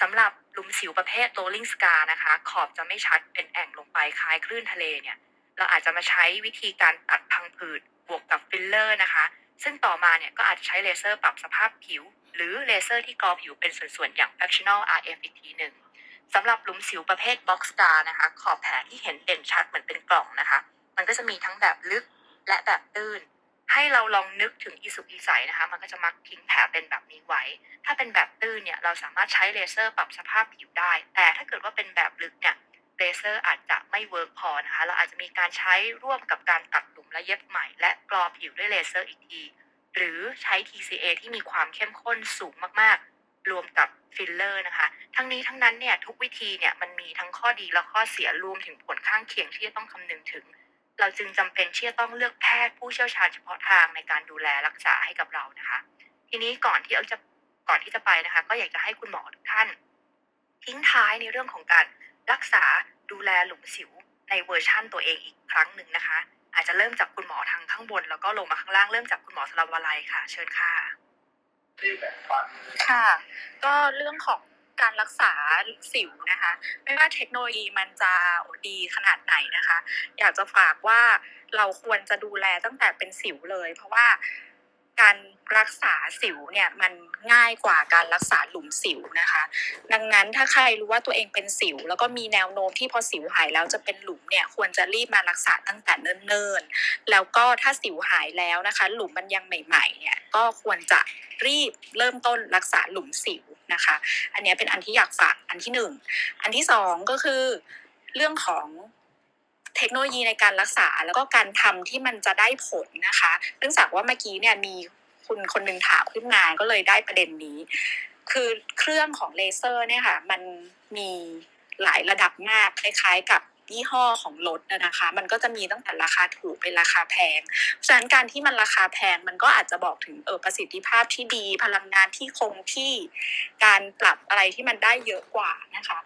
สำหรับหลุมสิวประเภท rolling scar นะคะ ขอบจะไม่ชัดเป็นแอ่งลงไปคล้ายคลื่นทะเลเนี่ย เราอาจจะมาใช้วิธีการตัดพังผืดบวกกับฟิลเลอร์นะคะ ซึ่งต่อมาเนี่ยก็อาจจะใช้เลเซอร์ปรับสภาพผิว หรือเลเซอร์ที่กรอผิวเป็นส่วนๆ อย่าง fractional RF อีกทีหนึ่งสำหรับหลุมสิวประเภท box scar นะคะ ขอบแผลที่เห็นเด่นชัดเหมือนเป็นกล่องนะคะ มันก็จะมีทั้งแบบลึกและแบบตื้น ให้เราลองนึกถึงอีสุกอีใสนะคะ มันก็จะมักทิ้งแผลเป็นแบบนี้ไว้ ถ้าเป็นแบบตื้นเนี่ยเราสามารถใช้เลเซอร์ปรับสภาพผิวได้ แต่ถ้าเกิดว่าเป็นแบบลึกเนี่ย เลเซอร์อาจจะไม่ work พอนะคะ เราอาจจะมีการใช้ร่วมกับการตัดหลุมและเย็บใหม่ และกรอผิวด้วยเลเซอร์อีกที หรือใช้ TCA ที่มีความเข้มข้นสูงมากๆ รวมกับฟิลเลอร์นะคะ ทั้งนี้ทั้งนั้นเนี่ยทุกวิธีเนี่ยมันมีทั้งข้อดีและข้อเสียรวมถึงผลข้างเคียงที่จะต้องคำนึงถึง เราจึงจำเป็นที่จะต้องเลือกแพทย์ผู้เชี่ยวชาญเฉพาะทางในการดูแลรักษาให้กับเรานะคะ ทีนี้ก่อนที่เราจะก่อนที่จะไปนะคะ ก็อยากจะให้คุณหมอทุกท่าน ทิ้งท้ายในเรื่องของการ รักษาดูแลหลุมสิวในเวอร์ชั่นตัวเองอีกครั้งหนึ่งนะคะ อาจจะเริ่มจากคุณหมอทางข้างบน แล้วก็ลงมาข้างล่างเริ่มจากคุณหมอสลาวลัยค่ะ เชิญค่ะค่ะ ก็เรื่องของการรักษาสิวนะคะ ไม่ว่าเทคโนโลยีมันจะดีขนาดไหนนะคะ อยากจะฝากว่าเราควรจะดูแลตั้งแต่เป็นสิวเลย เพราะว่า การรักษาสิวเนี่ยมันง่ายกว่าการรักษาหลุมสิวนะคะ ดังนั้นถ้าใครรู้ว่าตัวเองเป็นสิว แล้วก็มีแนวโน้มที่พอสิวหายแล้วจะเป็นหลุมเนี่ยควรจะรีบมารักษาตั้งแต่เนิ่นๆ แล้วก็ถ้าสิวหายแล้วนะคะ หลุมมันยังใหม่ๆเนี่ยก็ควรจะรีบเริ่มต้นรักษาหลุมสิวนะคะ อันนี้เป็นอันที่อยากฝากอันที่หนึ่งอันที่สองก็คือเรื่องของ เทคโนโลยีในการรักษาแล้วก็การทำที่มันจะได้ผลนะคะเนื่องจากว่าเมื่อกี้เนี่ยมีคุณคนหนึ่งถามขึ้นมาก็เลยได้ประเด็นนี้ คือเครื่องของเลเซอร์เนี่ยค่ะมันมีหลายระดับมากคล้ายๆกับยี่ห้อของรถนะคะ มันก็จะมีตั้งแต่ราคาถูกเป็นราคาแพงเพราะฉะนั้นการที่มันราคาแพงมันก็อาจจะบอกถึงเออประสิทธิภาพที่ดี พลังงานที่คงที่การปรับอะไรที่มันได้เยอะกว่านะคะ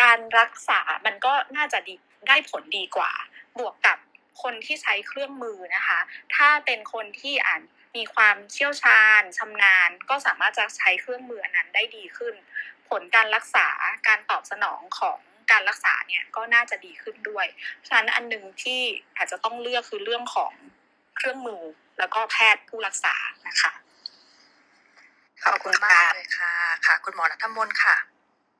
การรักษามันก็น่าจะดี ได้ผลดีกว่า บวกกับคนที่ใช้เครื่องมือนะคะ ถ้าเป็นคนที่อ่านมีความเชี่ยวชาญชำนาญ ก็สามารถจะใช้เครื่องมืออันนั้นได้ดีขึ้น ผลการรักษาการตอบสนองของการรักษาเนี่ยก็น่าจะดีขึ้นด้วย ฉะนั้นอันหนึ่งที่อาจจะต้องเลือกคือเรื่องของเครื่องมือแล้วก็แพทย์ผู้รักษานะคะ ขอบคุณมากเลยค่ะ ค่ะ คุณหมอนัทมนต์ค่ะ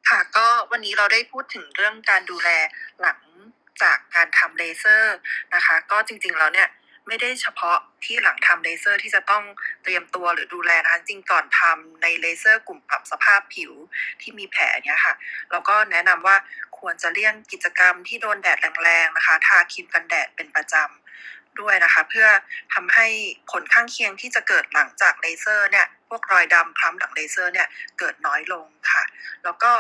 ค่ะ ก็วันนี้เราได้พูดถึงเรื่องการดูแลหลังจากการทำเลเซอร์นะคะ ก็จริงๆแล้วเนี่ยไม่ได้เฉพาะที่หลังทำเลเซอร์ที่จะต้องเตรียมตัวหรือดูแลนะคะจริงก่อนทำในเลเซอร์กลุ่มปรับสภาพผิวที่มีแผลเนี่ยค่ะเราก็แนะนำว่าควรจะเลี่ยงกิจกรรมที่โดนแดดแรงๆนะคะ ทาครีมกันแดดเป็นประจำ ด้วยนะคะ เพื่อทำให้ผลข้างเคียงที่จะเกิดหลังจากเลเซอร์เนี่ยพวกรอยดำคล้ำหลังเลเซอร์เนี่ยเกิดน้อยลงค่ะ แล้วก็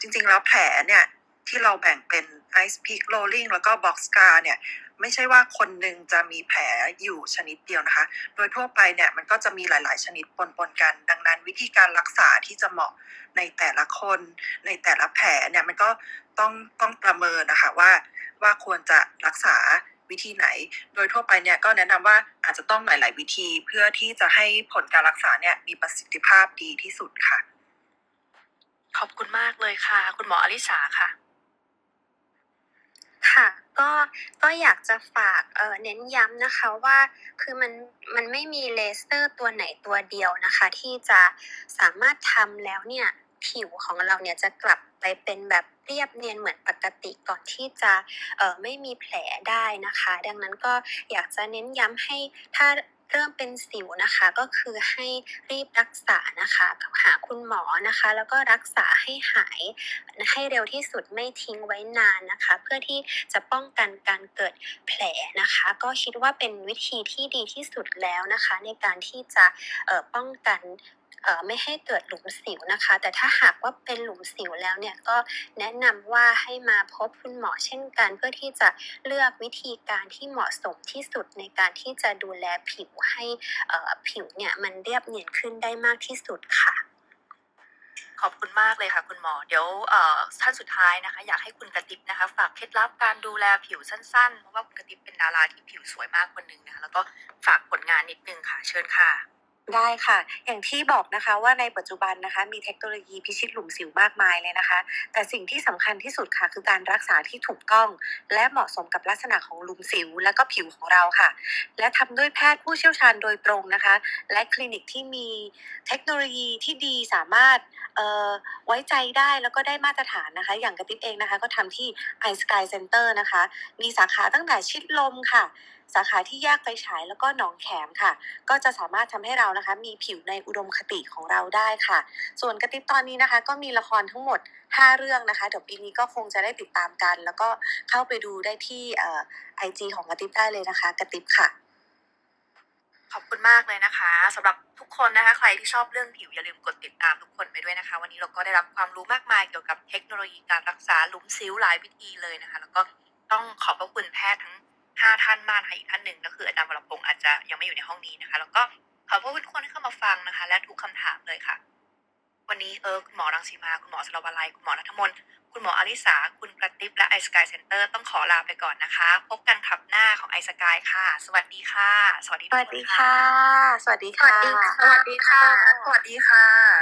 จริงๆแล้วแผลเนี่ยที่เราแบ่งเป็น Ice Peak Rolling แล้วก็ Box Scar เนี่ยไม่ใช่ว่าคนหนึ่งจะมีแผลอยู่ชนิดเดียวนะคะ โดยทั่วไปเนี่ยมันก็จะมีหลาย ๆ ชนิดปนๆกัน ดังนั้นวิธีการรักษาที่จะเหมาะในแต่ละคน ในแต่ละแผลเนี่ยมันก็ต้องต้องประเมินนะคะว่าว่าควรจะรักษา วิธีไหน โดยทั่วไปเนี่ยก็แนะนำว่าอาจจะต้องหลาย ๆ วิธีเพื่อที่จะให้ผลการรักษาเนี่ยมีประสิทธิภาพดีที่สุดค่ะ ขอบคุณมากเลยค่ะ คุณหมออลิสาค่ะ ค่ะก็ก็อยากจะฝากเอ่อเน้นย้ำนะคะว่าคือมันมันไม่มีเลเซอร์ตัวไหนตัวเดียวนะคะ ที่จะสามารถทำแล้วเนี่ยผิวของเราเนี่ยจะกลับไปเป็นแบบ เรียบเนียนเหมือนปกติก่อนที่จะเออไม่มีแผลได้นะคะ ดังนั้นก็อยากจะเน้นย้ำให้ถ้าเริ่มเป็นสิวนะคะก็คือให้รีบรักษานะคะหาคุณหมอนะคะ แล้วก็รักษาให้หายให้เร็วที่สุดไม่ทิ้งไว้นานนะคะ เพื่อที่จะป้องกันการเกิดแผลนะคะ ก็คิดว่าเป็นวิธีที่ดีที่สุดแล้วนะคะ ในการที่จะป้องกัน ไม่ให้เกิดหลุมสิวนะคะ แต่ถ้าหากว่าเป็นหลุมสิวแล้วเนี่ยก็แนะนำว่าให้มาพบคุณหมอเช่นกัน เพื่อที่จะเลือกวิธีการที่เหมาะสมที่สุดในการที่จะดูแลผิวให้ผิวเนี่ยมันเรียบเนียนขึ้นได้มากที่สุดค่ะขอบคุณมากเลยค่ะคุณหมอ เดี๋ยวท่านสุดท้ายนะคะ อยากให้คุณกระติบนะคะ ฝากเคล็ดลับการดูแลผิวสั้นๆ เพราะว่าคุณกระติบเป็นดาราที่ผิวสวยมากคนหนึ่งนะคะแล้วก็ฝากผลงานนิดนึงค่ะ เชิญค่ะ ได้ค่ะ อย่างที่บอกนะคะว่าในปัจจุบันนะคะมีเทคโนโลยีพิชิตหลุมสิวมากมายเลยนะคะ แต่สิ่งที่สำคัญที่สุดค่ะ คือการรักษาที่ถูกต้อง และเหมาะสมกับลักษณะของหลุมสิว และก็ผิวของเราค่ะ และทำด้วยแพทย์ผู้เชี่ยวชาญโดยตรงนะคะ และคลินิกที่มีเทคโนโลยีที่ดีสามารถไว้ใจได้แล้วก็ได้มาตรฐานนะคะ อย่างกระติบเองนะคะ ก็ทำที่ i Sky Center นะคะ มีสาขาตั้งแต่ชิดลมค่ะ สาขาที่แยกไฟฉายแล้วก็หนองแขมค่ะ ก็จะสามารถทำให้เรานะคะ มีผิวในอุดมคติของเราได้ค่ะ ส่วนกระติบตอนนี้นะคะ ก็มีละครทั้งหมด 5 เรื่องนะคะ เดี๋ยวปีนี้ก็คงจะได้ติดตามกัน แล้วก็เข้าไปดูได้ที่ไอจีของกระติบได้เลยนะคะ กระติบค่ะ ขอบคุณมากเลยนะคะสำหรับทุกคนนะคะ ใครที่ชอบเรื่องผิวอย่าลืมกดติดตามทุกคนไปด้วยนะคะ วันนี้เราก็ได้รับความรู้มากมายเกี่ยวกับเทคโนโลยีการรักษาหลุมสิวหลายวิธีเลยนะคะ แล้วก็ต้องขอบพระคุณแพทย์ทั้ง 5ท่านมากค่ะอีกท่านหนึ่งก็คืออาจารย์วรพงศ์อาจจะยังไม่อยู่ในห้องนี้นะคะ แล้วก็ขอบพระคุณทุกคนที่เข้ามาฟังนะคะ และทุกคำถามเลยค่ะ วันนี้เออคุณหมอรังสีมา คุณหมอสรวลัยคุณหมอนัทมนต์คุณหมออลิสา คุณกระติบและไอสกายเซ็นเตอร์ต้องขอลาไปก่อนนะคะ พบกันคลับหน้าของไอสกายค่ะ สวัสดีค่ะ สวัสดีสทุกวัสคนดีค่ะค่ะ สวัสดีค่ะ สวัสดีค่ะ สวัสดีค่ะ สวัสดีค่ะ